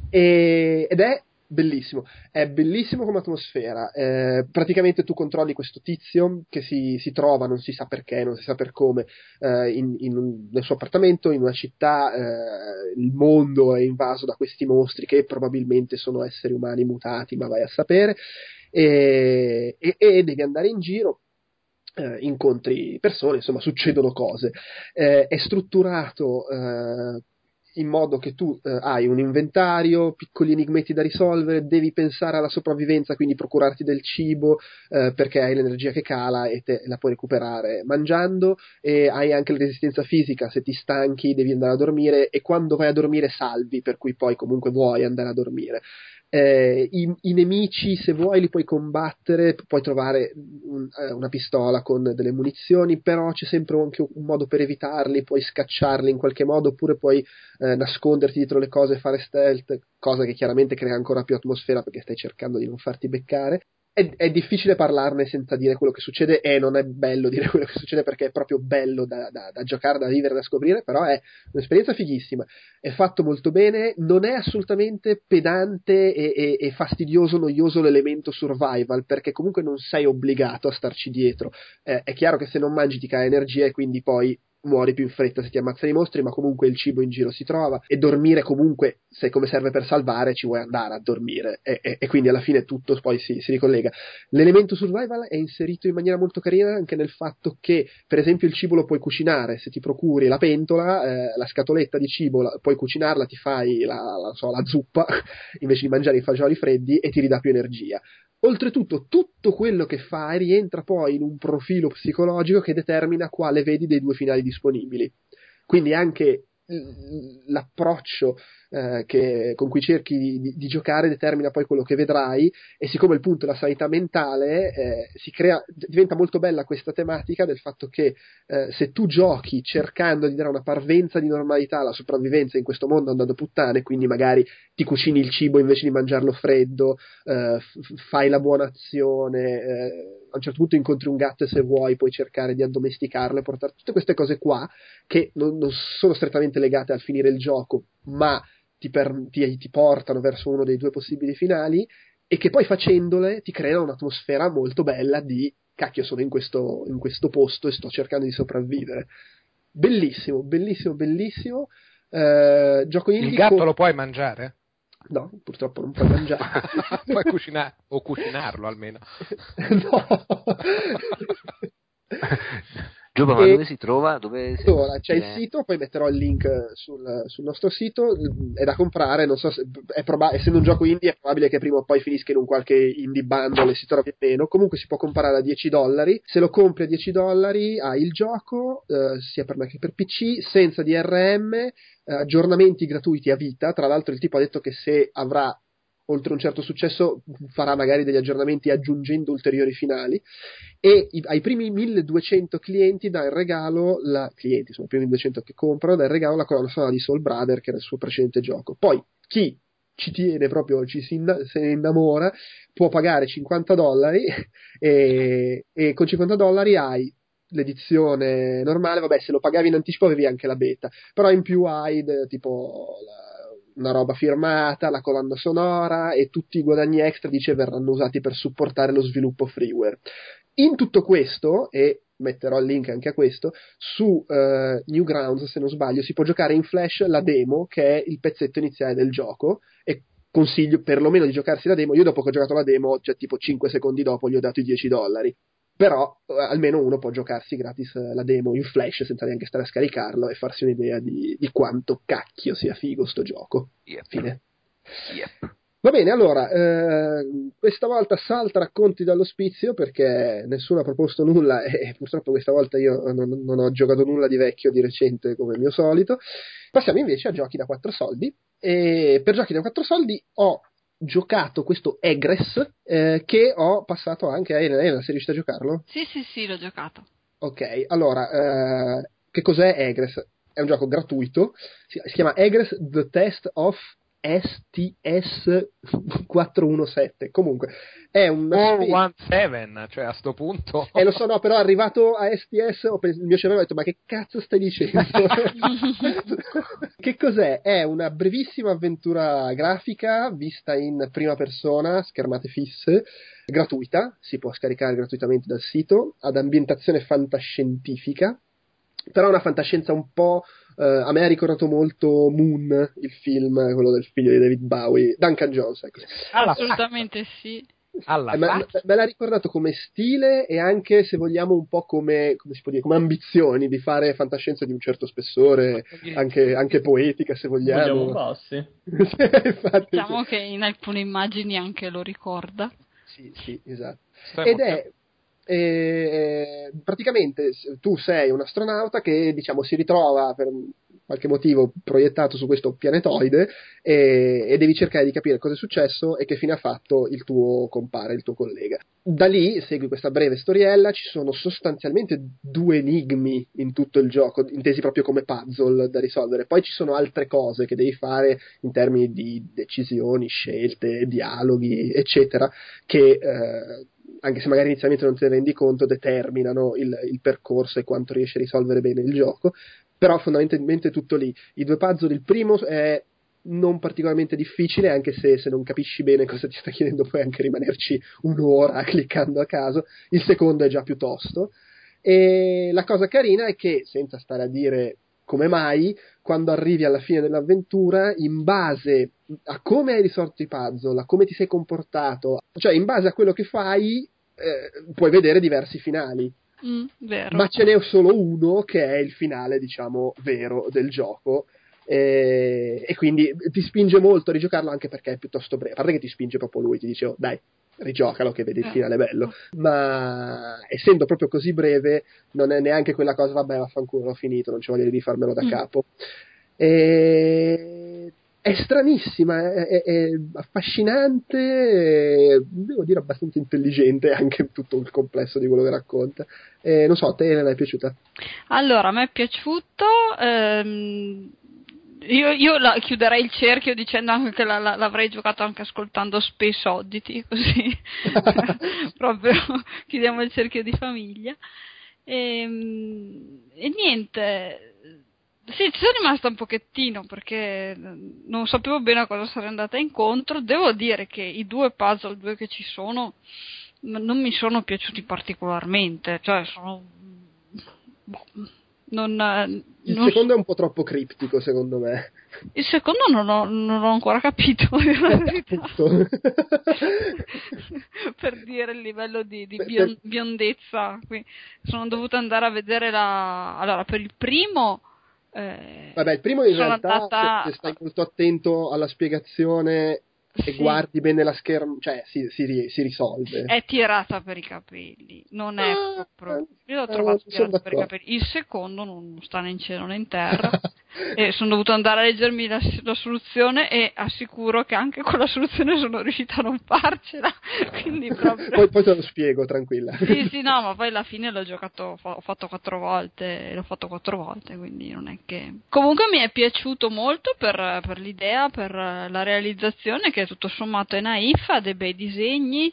E- ed è bellissimo, è bellissimo come atmosfera. Eh, praticamente tu controlli questo tizio che si, si trova, non si sa perché, non si sa per come, eh, in- in un- nel suo appartamento in una città. eh, il mondo è invaso da questi mostri che probabilmente sono esseri umani mutati, ma vai a sapere. E, e- e devi andare in giro eh, incontri persone, insomma, succedono cose. Eh, è strutturato eh, in modo che tu eh, hai un inventario, piccoli enigmetti da risolvere, devi pensare alla sopravvivenza, quindi procurarti del cibo eh, perché hai l'energia che cala e te la puoi recuperare mangiando e hai anche la resistenza fisica, se ti stanchi devi andare a dormire e quando vai a dormire salvi, per cui poi comunque vuoi andare a dormire. Eh, i, i nemici, se vuoi, li puoi combattere, puoi trovare un- eh, una pistola con delle munizioni, però c'è sempre anche un modo per evitarli, puoi scacciarli in qualche modo, oppure puoi eh, nasconderti dietro le cose e fare stealth, cosa che chiaramente crea ancora più atmosfera perché stai cercando di non farti beccare. È, è difficile parlarne senza dire quello che succede e non è bello dire quello che succede perché è proprio bello da, da- da giocare, da vivere, da scoprire, però è un'esperienza fighissima è fatto molto bene, non è assolutamente pedante e, e- e fastidioso, noioso l'elemento survival, perché comunque non sei obbligato a starci dietro. Eh, è chiaro che se non mangi ti cala energia e quindi poi muori più in fretta se ti ammazzano i mostri, ma comunque il cibo in giro si trova e dormire comunque, se come serve per salvare, ci vuoi andare a dormire e, e- e quindi alla fine tutto poi si, si ricollega. L'elemento survival è inserito in maniera molto carina anche nel fatto che, per esempio, il cibo lo puoi cucinare, se ti procuri la pentola, eh, la scatoletta di cibo, la- puoi cucinarla, ti fai la, la- so, la zuppa <laughs> invece di mangiare i fagioli freddi e ti ridà più energia. Oltretutto, tutto quello che fai rientra poi in un profilo psicologico che determina quale vedi dei due finali disponibili. Quindi anche l'approccio eh, che- con cui cerchi di, di- giocare determina poi quello che vedrai e siccome il punto è la sanità mentale eh, crea, diventa molto bella questa tematica del fatto che eh, se tu giochi cercando di dare una parvenza di normalità alla sopravvivenza in questo mondo andando puttane, quindi magari ti cucini il cibo invece di mangiarlo freddo, eh, f- fai la buona azione, eh, a un certo punto incontri un gatto e se vuoi puoi cercare di addomesticarlo e portare tutte queste cose qua che non, non sono strettamente legate al finire il gioco, ma ti, per- ti- ti portano verso uno dei due possibili finali e che poi facendole ti creano un'atmosfera molto bella di cacchio sono in questo, in questo posto e sto cercando di sopravvivere. Bellissimo, bellissimo, bellissimo. Eh, gioco indie
Il gatto
con-
lo puoi mangiare?
No, purtroppo non puoi mangiare. <laughs>
puoi cucinare o cucinarlo almeno. <laughs>
no. <laughs>
Giova, ma dove si trova? Dove si...
Allora, c'è il
eh,
sito, poi metterò il link sul, sul nostro sito, è da comprare, non so se, è proba- essendo un gioco indie è probabile che prima o poi finisca in un qualche indie bundle e si trovi meno, comunque si può comprare a 10 dollari, se lo compri a 10 dollari hai il gioco, eh, sia per Mac che per PC, senza DRM, eh, aggiornamenti gratuiti a vita, tra l'altro il tipo ha detto che se avrà oltre un certo successo farà magari degli aggiornamenti aggiungendo ulteriori finali. E i- ai primi 1200 clienti dà in regalo la, clienti, sono i primi 1200 che comprano, dà in regalo la colonna sonora di Soul Brother che era il suo precedente gioco. Poi chi ci tiene proprio, ci si inna- se ne innamora, può pagare 50 dollari <laughs> e, e con 50 dollari hai l'edizione normale, vabbè se lo pagavi in anticipo avevi anche la beta, però in più hai de- tipo la- una roba firmata, la colonna sonora e tutti i guadagni extra dice verranno usati per supportare lo sviluppo freeware. In tutto questo, e metterò il link anche a questo, su eh, Newgrounds, se non sbaglio, si può giocare in flash la demo, che è il pezzetto iniziale del gioco, e consiglio perlomeno di giocarsi la demo. Io dopo che ho giocato la demo, cioè tipo 5 secondi dopo, gli ho dato i 10 dollari. Però eh, almeno uno può giocarsi gratis eh, la demo in flash senza neanche stare a scaricarlo e farsi un'idea di, di quanto cacchio sia figo sto gioco.
Yep.
Fine.
Yep.
Va bene, allora, eh, questa volta salta racconti dall'ospizio perché nessuno ha proposto nulla e purtroppo questa volta io non, non ho giocato nulla di vecchio di recente come il mio solito. Passiamo invece a giochi da 4 soldi e per giochi da 4 soldi ho giocato questo Egress eh, che ho passato anche a Elena. Sei riuscita a giocarlo?
Sì, sì, sì, l'ho giocato.
Ok, allora, eh, che cos'è Egress? È un gioco gratuito, si, si chiama Egress The Test of STS417. Comunque, è specie-
417, cioè a sto punto. <laughs>
Eh, lo so, no, però arrivato a STS pens- il mio cervello ha detto, ma che cazzo stai dicendo? <laughs> che cos'è? È una brevissima avventura grafica vista in prima persona, schermate fisse, gratuita, si può scaricare gratuitamente dal sito, ad ambientazione fantascientifica, però una fantascienza un po'... eh, a me ha ricordato molto Moon, il film, quello del figlio di David Bowie, Duncan Jones, ecco.
Assolutamente sì.
alla
Eh, me, me l'ha ricordato come stile e anche, se vogliamo, un po' come, come si può dire, come ambizioni di fare fantascienza di un certo spessore, anche, anche poetica, se
Vogliamo
vogliamo.
bassi. <laughs>
Infatti,
Diciamo che in alcune immagini anche lo ricorda.
sì, sì, esatto. Ed è eh, praticamente tu sei un astronauta che diciamo si ritrova per qualche motivo proiettato su questo pianetoide e, e devi cercare di capire cosa è successo e che fine ha fatto il tuo compare, il tuo collega. Da lì segui questa breve storiella, ci sono sostanzialmente due enigmi in tutto il gioco, intesi proprio come puzzle da risolvere. Poi ci sono altre cose che devi fare in termini di decisioni, scelte, dialoghi, eccetera, che eh, anche se magari inizialmente non te ne rendi conto, determinano il, il percorso e quanto riesci a risolvere bene il gioco. Però fondamentalmente è tutto lì. I due puzzle, il primo è non particolarmente difficile, anche se, se non capisci bene cosa ti sta <laughs> chiedendo puoi anche rimanerci un'ora <laughs> cliccando a caso. Il secondo è già più tosto. E la cosa carina è che, senza stare a dire come mai, quando arrivi alla fine dell'avventura, in base a come hai risolto i puzzle, a come ti sei comportato, cioè in base a quello che fai, eh, puoi vedere diversi finali.
Mm.
Ma ce n'è solo uno che è il finale, diciamo, vero del gioco. E, e quindi ti spinge molto a rigiocarlo anche perché è piuttosto breve. A parte che ti spinge proprio lui, ti dice, oh, dai, rigiocalo che vedi il
Eh.
finale bello. Ma essendo proprio così breve, non è neanche quella cosa, vabbè, vaffanculo, l'ho finito, non ci voglio di farmelo da
Mm.
capo. E... È stranissima, è, è- è affascinante, e devo dire abbastanza intelligente anche tutto il complesso di quello che racconta. E non so, a te Elena è piaciuta?
Allora, a me è piaciuto. ehm, io io la- chiuderei il cerchio dicendo anche che la- la- l'avrei giocato anche ascoltando Space Oddity, <laughs> così <laughs> proprio chiudiamo il cerchio di famiglia. Ehm, E, niente. Sì, ci sono rimasta un pochettino perché non sapevo bene a cosa sarei andata incontro. Devo dire che i due puzzle, due che ci sono, n- non mi sono piaciuti particolarmente. Cioè, sono. boh, non, eh,
Il
non-
secondo è un po' troppo criptico, secondo me.
il secondo non ho, non ho ancora capito <laughs> <laughs> per dire il livello di, di bion- biondezza. Qui. Sono dovuta andare a vedere la. Allora, per il primo. eh,
Vabbè, il primo in realtà,
andata-
se, se stai molto attento alla spiegazione e
sì,
guardi bene la scherma, cioè si, si si risolve.
È tirata per i capelli, non è
Ah,
proprio.
eh,
Io l'ho
eh,
trovato
sono
tirata per i capelli. Il secondo non sta né in cielo né in terra. <laughs> e sono dovuto andare a leggermi la, la soluzione e assicuro che anche con la soluzione sono riuscita a non farcela. <laughs> Quindi proprio.
poi, poi te lo spiego, tranquilla.
Sì, sì, no, ma poi alla fine l'ho giocato, ho fatto quattro volte, l'ho fatto quattro volte, quindi non è che... Comunque mi è piaciuto molto per, per l'idea, per la realizzazione, che tutto sommato è naif, ha dei bei disegni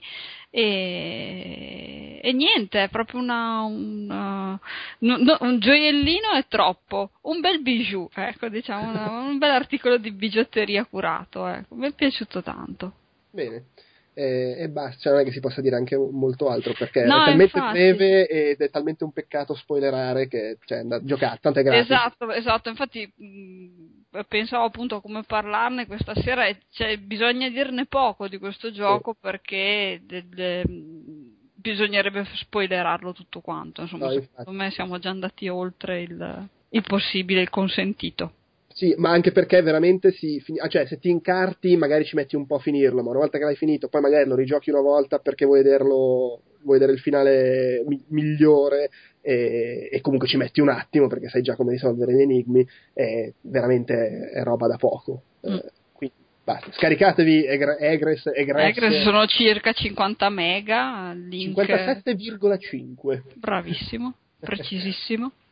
e, e niente, è proprio una, una- no- un gioiellino è troppo, un bel bijou, ecco, diciamo, una- un bel articolo di bigiotteria curato, ecco, mi è piaciuto tanto.
Bene. E, e basta, cioè non è che si possa dire anche molto altro perché
No,
è talmente
infatti.
breve ed è talmente un peccato spoilerare che cioè, da, giocate, tante grazie.
Esatto, esatto, infatti mh, pensavo appunto a come parlarne questa sera e cioè, bisogna dirne poco di questo gioco perché del- mh, bisognerebbe spoilerarlo tutto quanto, insomma,
No,
secondo me siamo già andati oltre il, il possibile, il consentito.
Sì, ma anche perché veramente si fini- ah, cioè se ti incarti magari ci metti un po' a finirlo, ma una volta che l'hai finito poi magari lo rigiochi una volta perché vuoi vederlo, vuoi vedere il finale mi- migliore e, e comunque ci metti un attimo perché sai già come risolvere gli enigmi, e veramente è roba da poco.
Mm.
Eh, quindi basta, scaricatevi Egre- Egress, Egress,
Egress sono circa 50 mega, link
57,5.
bravissimo, precisissimo. <laughs>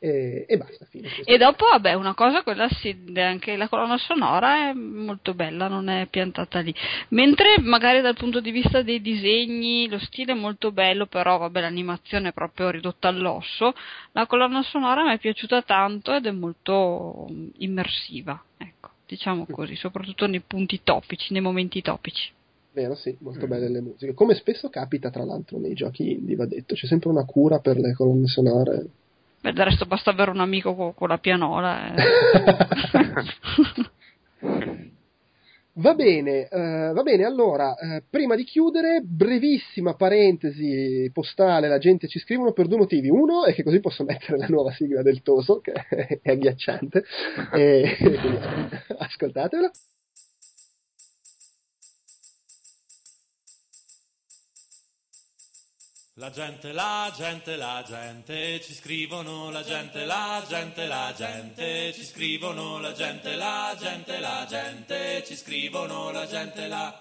e, e basta, fine.
E dopo, vabbè, una cosa, quella sì, anche la colonna sonora è molto bella, non è piantata lì. Mentre magari dal punto di vista dei disegni, lo stile è molto bello, però vabbè, l'animazione è proprio ridotta all'osso. La colonna sonora mi è piaciuta tanto ed è molto immersiva, ecco, diciamo così, soprattutto nei punti topici, nei momenti topici.
Vero, sì, molto belle le musiche. Come spesso capita, tra l'altro, nei giochi indie, va detto, c'è sempre una cura per le colonne sonore.
Beh, del resto basta avere un amico con, con la pianola. eh. <laughs>
Va bene, eh, va bene, allora, eh, prima di chiudere, brevissima parentesi postale, la gente ci scrivono per due motivi. Uno è che così posso mettere la nuova sigla del Toso, che <laughs> è agghiacciante, e, <laughs> ascoltatela.
La gente, la gente, la gente, ci scrivono la gente, la gente, la gente, ci scrivono la gente, la gente, la gente, ci scrivono la gente, la...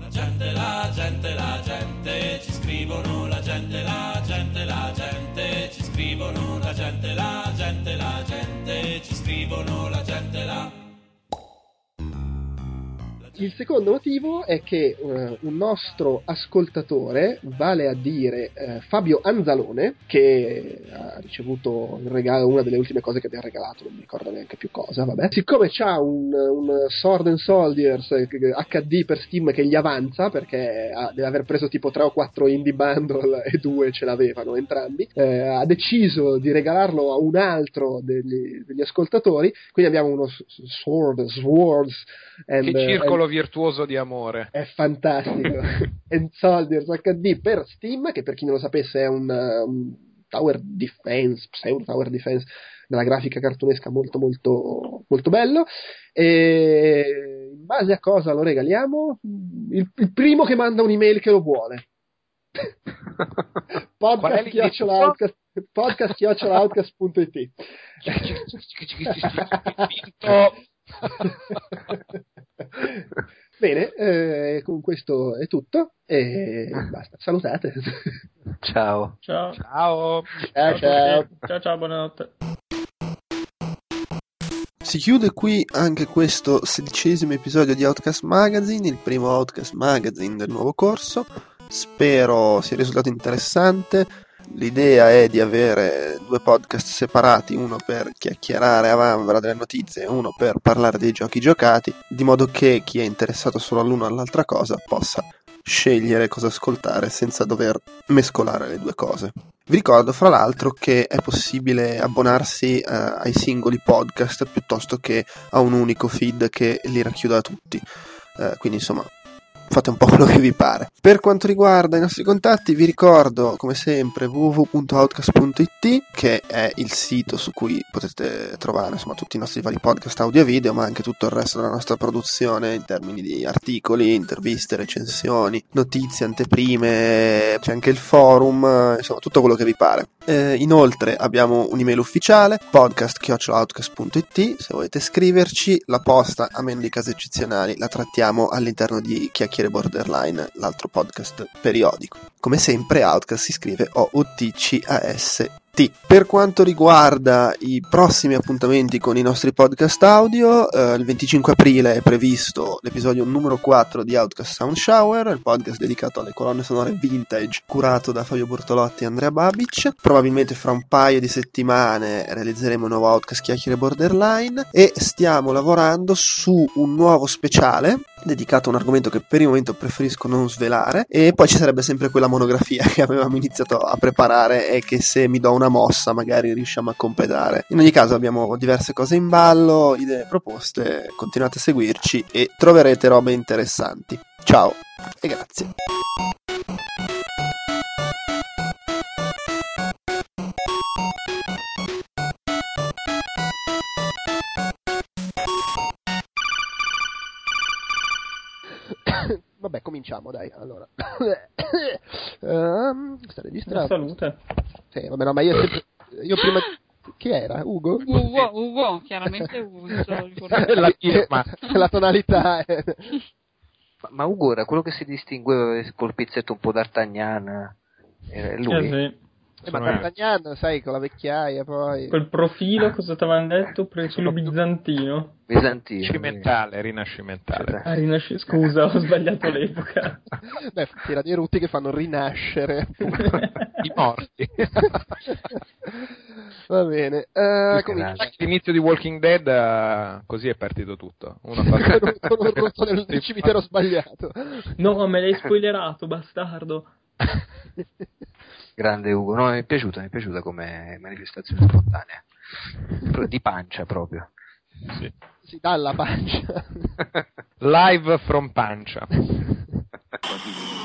La gente, la gente, la gente, ci scrivono la gente, la gente, la gente, ci scrivono la gente, la gente, la gente, ci scrivono la gente, la...
Il secondo motivo è che eh, un nostro ascoltatore, vale a dire eh, Fabio Anzalone, che ha ricevuto in regalo una delle ultime cose che abbiamo regalato, non mi ricordo neanche più cosa, vabbè. Siccome c'ha un, un Sword and Soldiers eh, HD per Steam che gli avanza, perché ha- deve aver preso tipo 3 o 4 indie bundle <laughs> e due ce l'avevano entrambi, eh, ha deciso di regalarlo a un altro degli, degli ascoltatori, quindi abbiamo uno Sword, Swords and,
Che circolo
and-
virtuoso di amore.
è fantastico. <laughs> And Soldiers HD per Steam, che per chi non lo sapesse è un, uh, un tower defense, pseudo tower defense della grafica cartunesca molto molto molto bello. E in base a cosa lo regaliamo? Il, il primo che manda un'email che lo vuole. <laughs> Podcast
l'indirizzo? <laughs>
Bene, eh, con questo è tutto e basta. Salutate.
Ciao.
Ciao.
Ciao.
Ciao, ciao.
Ciao, ciao, buonanotte.
Si chiude qui anche questo sedicesimo episodio di Outcast Magazine, il primo Outcast Magazine del nuovo corso. Spero sia risultato interessante. L'idea è di avere due podcast separati, uno per chiacchierare a vanvera delle notizie e uno per parlare dei giochi giocati, di modo che chi è interessato solo all'uno o all'altra cosa possa scegliere cosa ascoltare senza dover mescolare le due cose. Vi ricordo fra l'altro che è possibile abbonarsi eh, ai singoli podcast piuttosto che a un unico feed che li racchiuda tutti. Eh, quindi insomma fate un po' quello che vi pare. Per quanto riguarda i nostri contatti, vi ricordo come sempre www.outcast.it che è il sito su cui potete trovare insomma tutti i nostri vari podcast audio e video, ma anche tutto il resto della nostra produzione in termini di articoli, interviste, recensioni, notizie, anteprime, c'è anche il forum, insomma tutto quello che vi pare. Eh, inoltre abbiamo un'email ufficiale podcast.outcast.it se volete scriverci la posta a meno di casi eccezionali la trattiamo all'interno di Chiacchiere Borderline l'altro podcast periodico. Come sempre Outcast si scrive O-U-T-C-A-S per quanto riguarda i prossimi appuntamenti con i nostri podcast audio, eh, il 25 aprile è previsto l'episodio numero 4 di Outcast Sound Shower, il podcast dedicato alle colonne sonore vintage curato da Fabio Bortolotti e Andrea Babic. Probabilmente fra un paio di settimane realizzeremo un nuovo Outcast Chiacchiere Borderline e stiamo lavorando su un nuovo speciale dedicato a un argomento che per il momento preferisco non svelare e poi ci sarebbe sempre quella monografia <laughs> che avevamo iniziato a preparare e che se mi do una mossa magari riusciamo a completare. In ogni caso abbiamo diverse cose in ballo, idee proposte, continuate a seguirci e troverete robe interessanti. Ciao e grazie. Vabbè, cominciamo, dai. Allora, um, <coughs> sta
La
registrando.
salute.
Sì, vabbè, no, ma io sempre. Io prima. Chi era? Ugo?
Ugo, Ugo, chiaramente Ugo. <laughs>
La firma. <laughs>
La tonalità è.
Ma, ma Ugo era quello che si distingueva col pizzetto un po' d'Artagnan. Era lui.
Eh sì.
Eh, ma. D'Artagnan, sai, con la vecchiaia poi.
Quel profilo, cosa ti avevano detto? Profilo bizantino.
Bizantino.
Rinascimentale, rinascimentale.
Ah, rinasci- scusa, ho sbagliato l'epoca. <laughs>
Beh, tira dei rutti che fanno rinascere. <laughs>
I morti. <laughs>
Va bene. Eh, comincia.
grazie.
L'inizio di Walking Dead, eh, così è partito tutto. Uno fa-
con, un- rotto nel cimitero sbagliato.
No, me l'hai spoilerato, bastardo.
Grande Ugo, no, mi è piaciuta, mi è piaciuta come manifestazione spontanea. Di pancia proprio.
Si dà alla pancia. <laughs>
Live from Pancia. <laughs>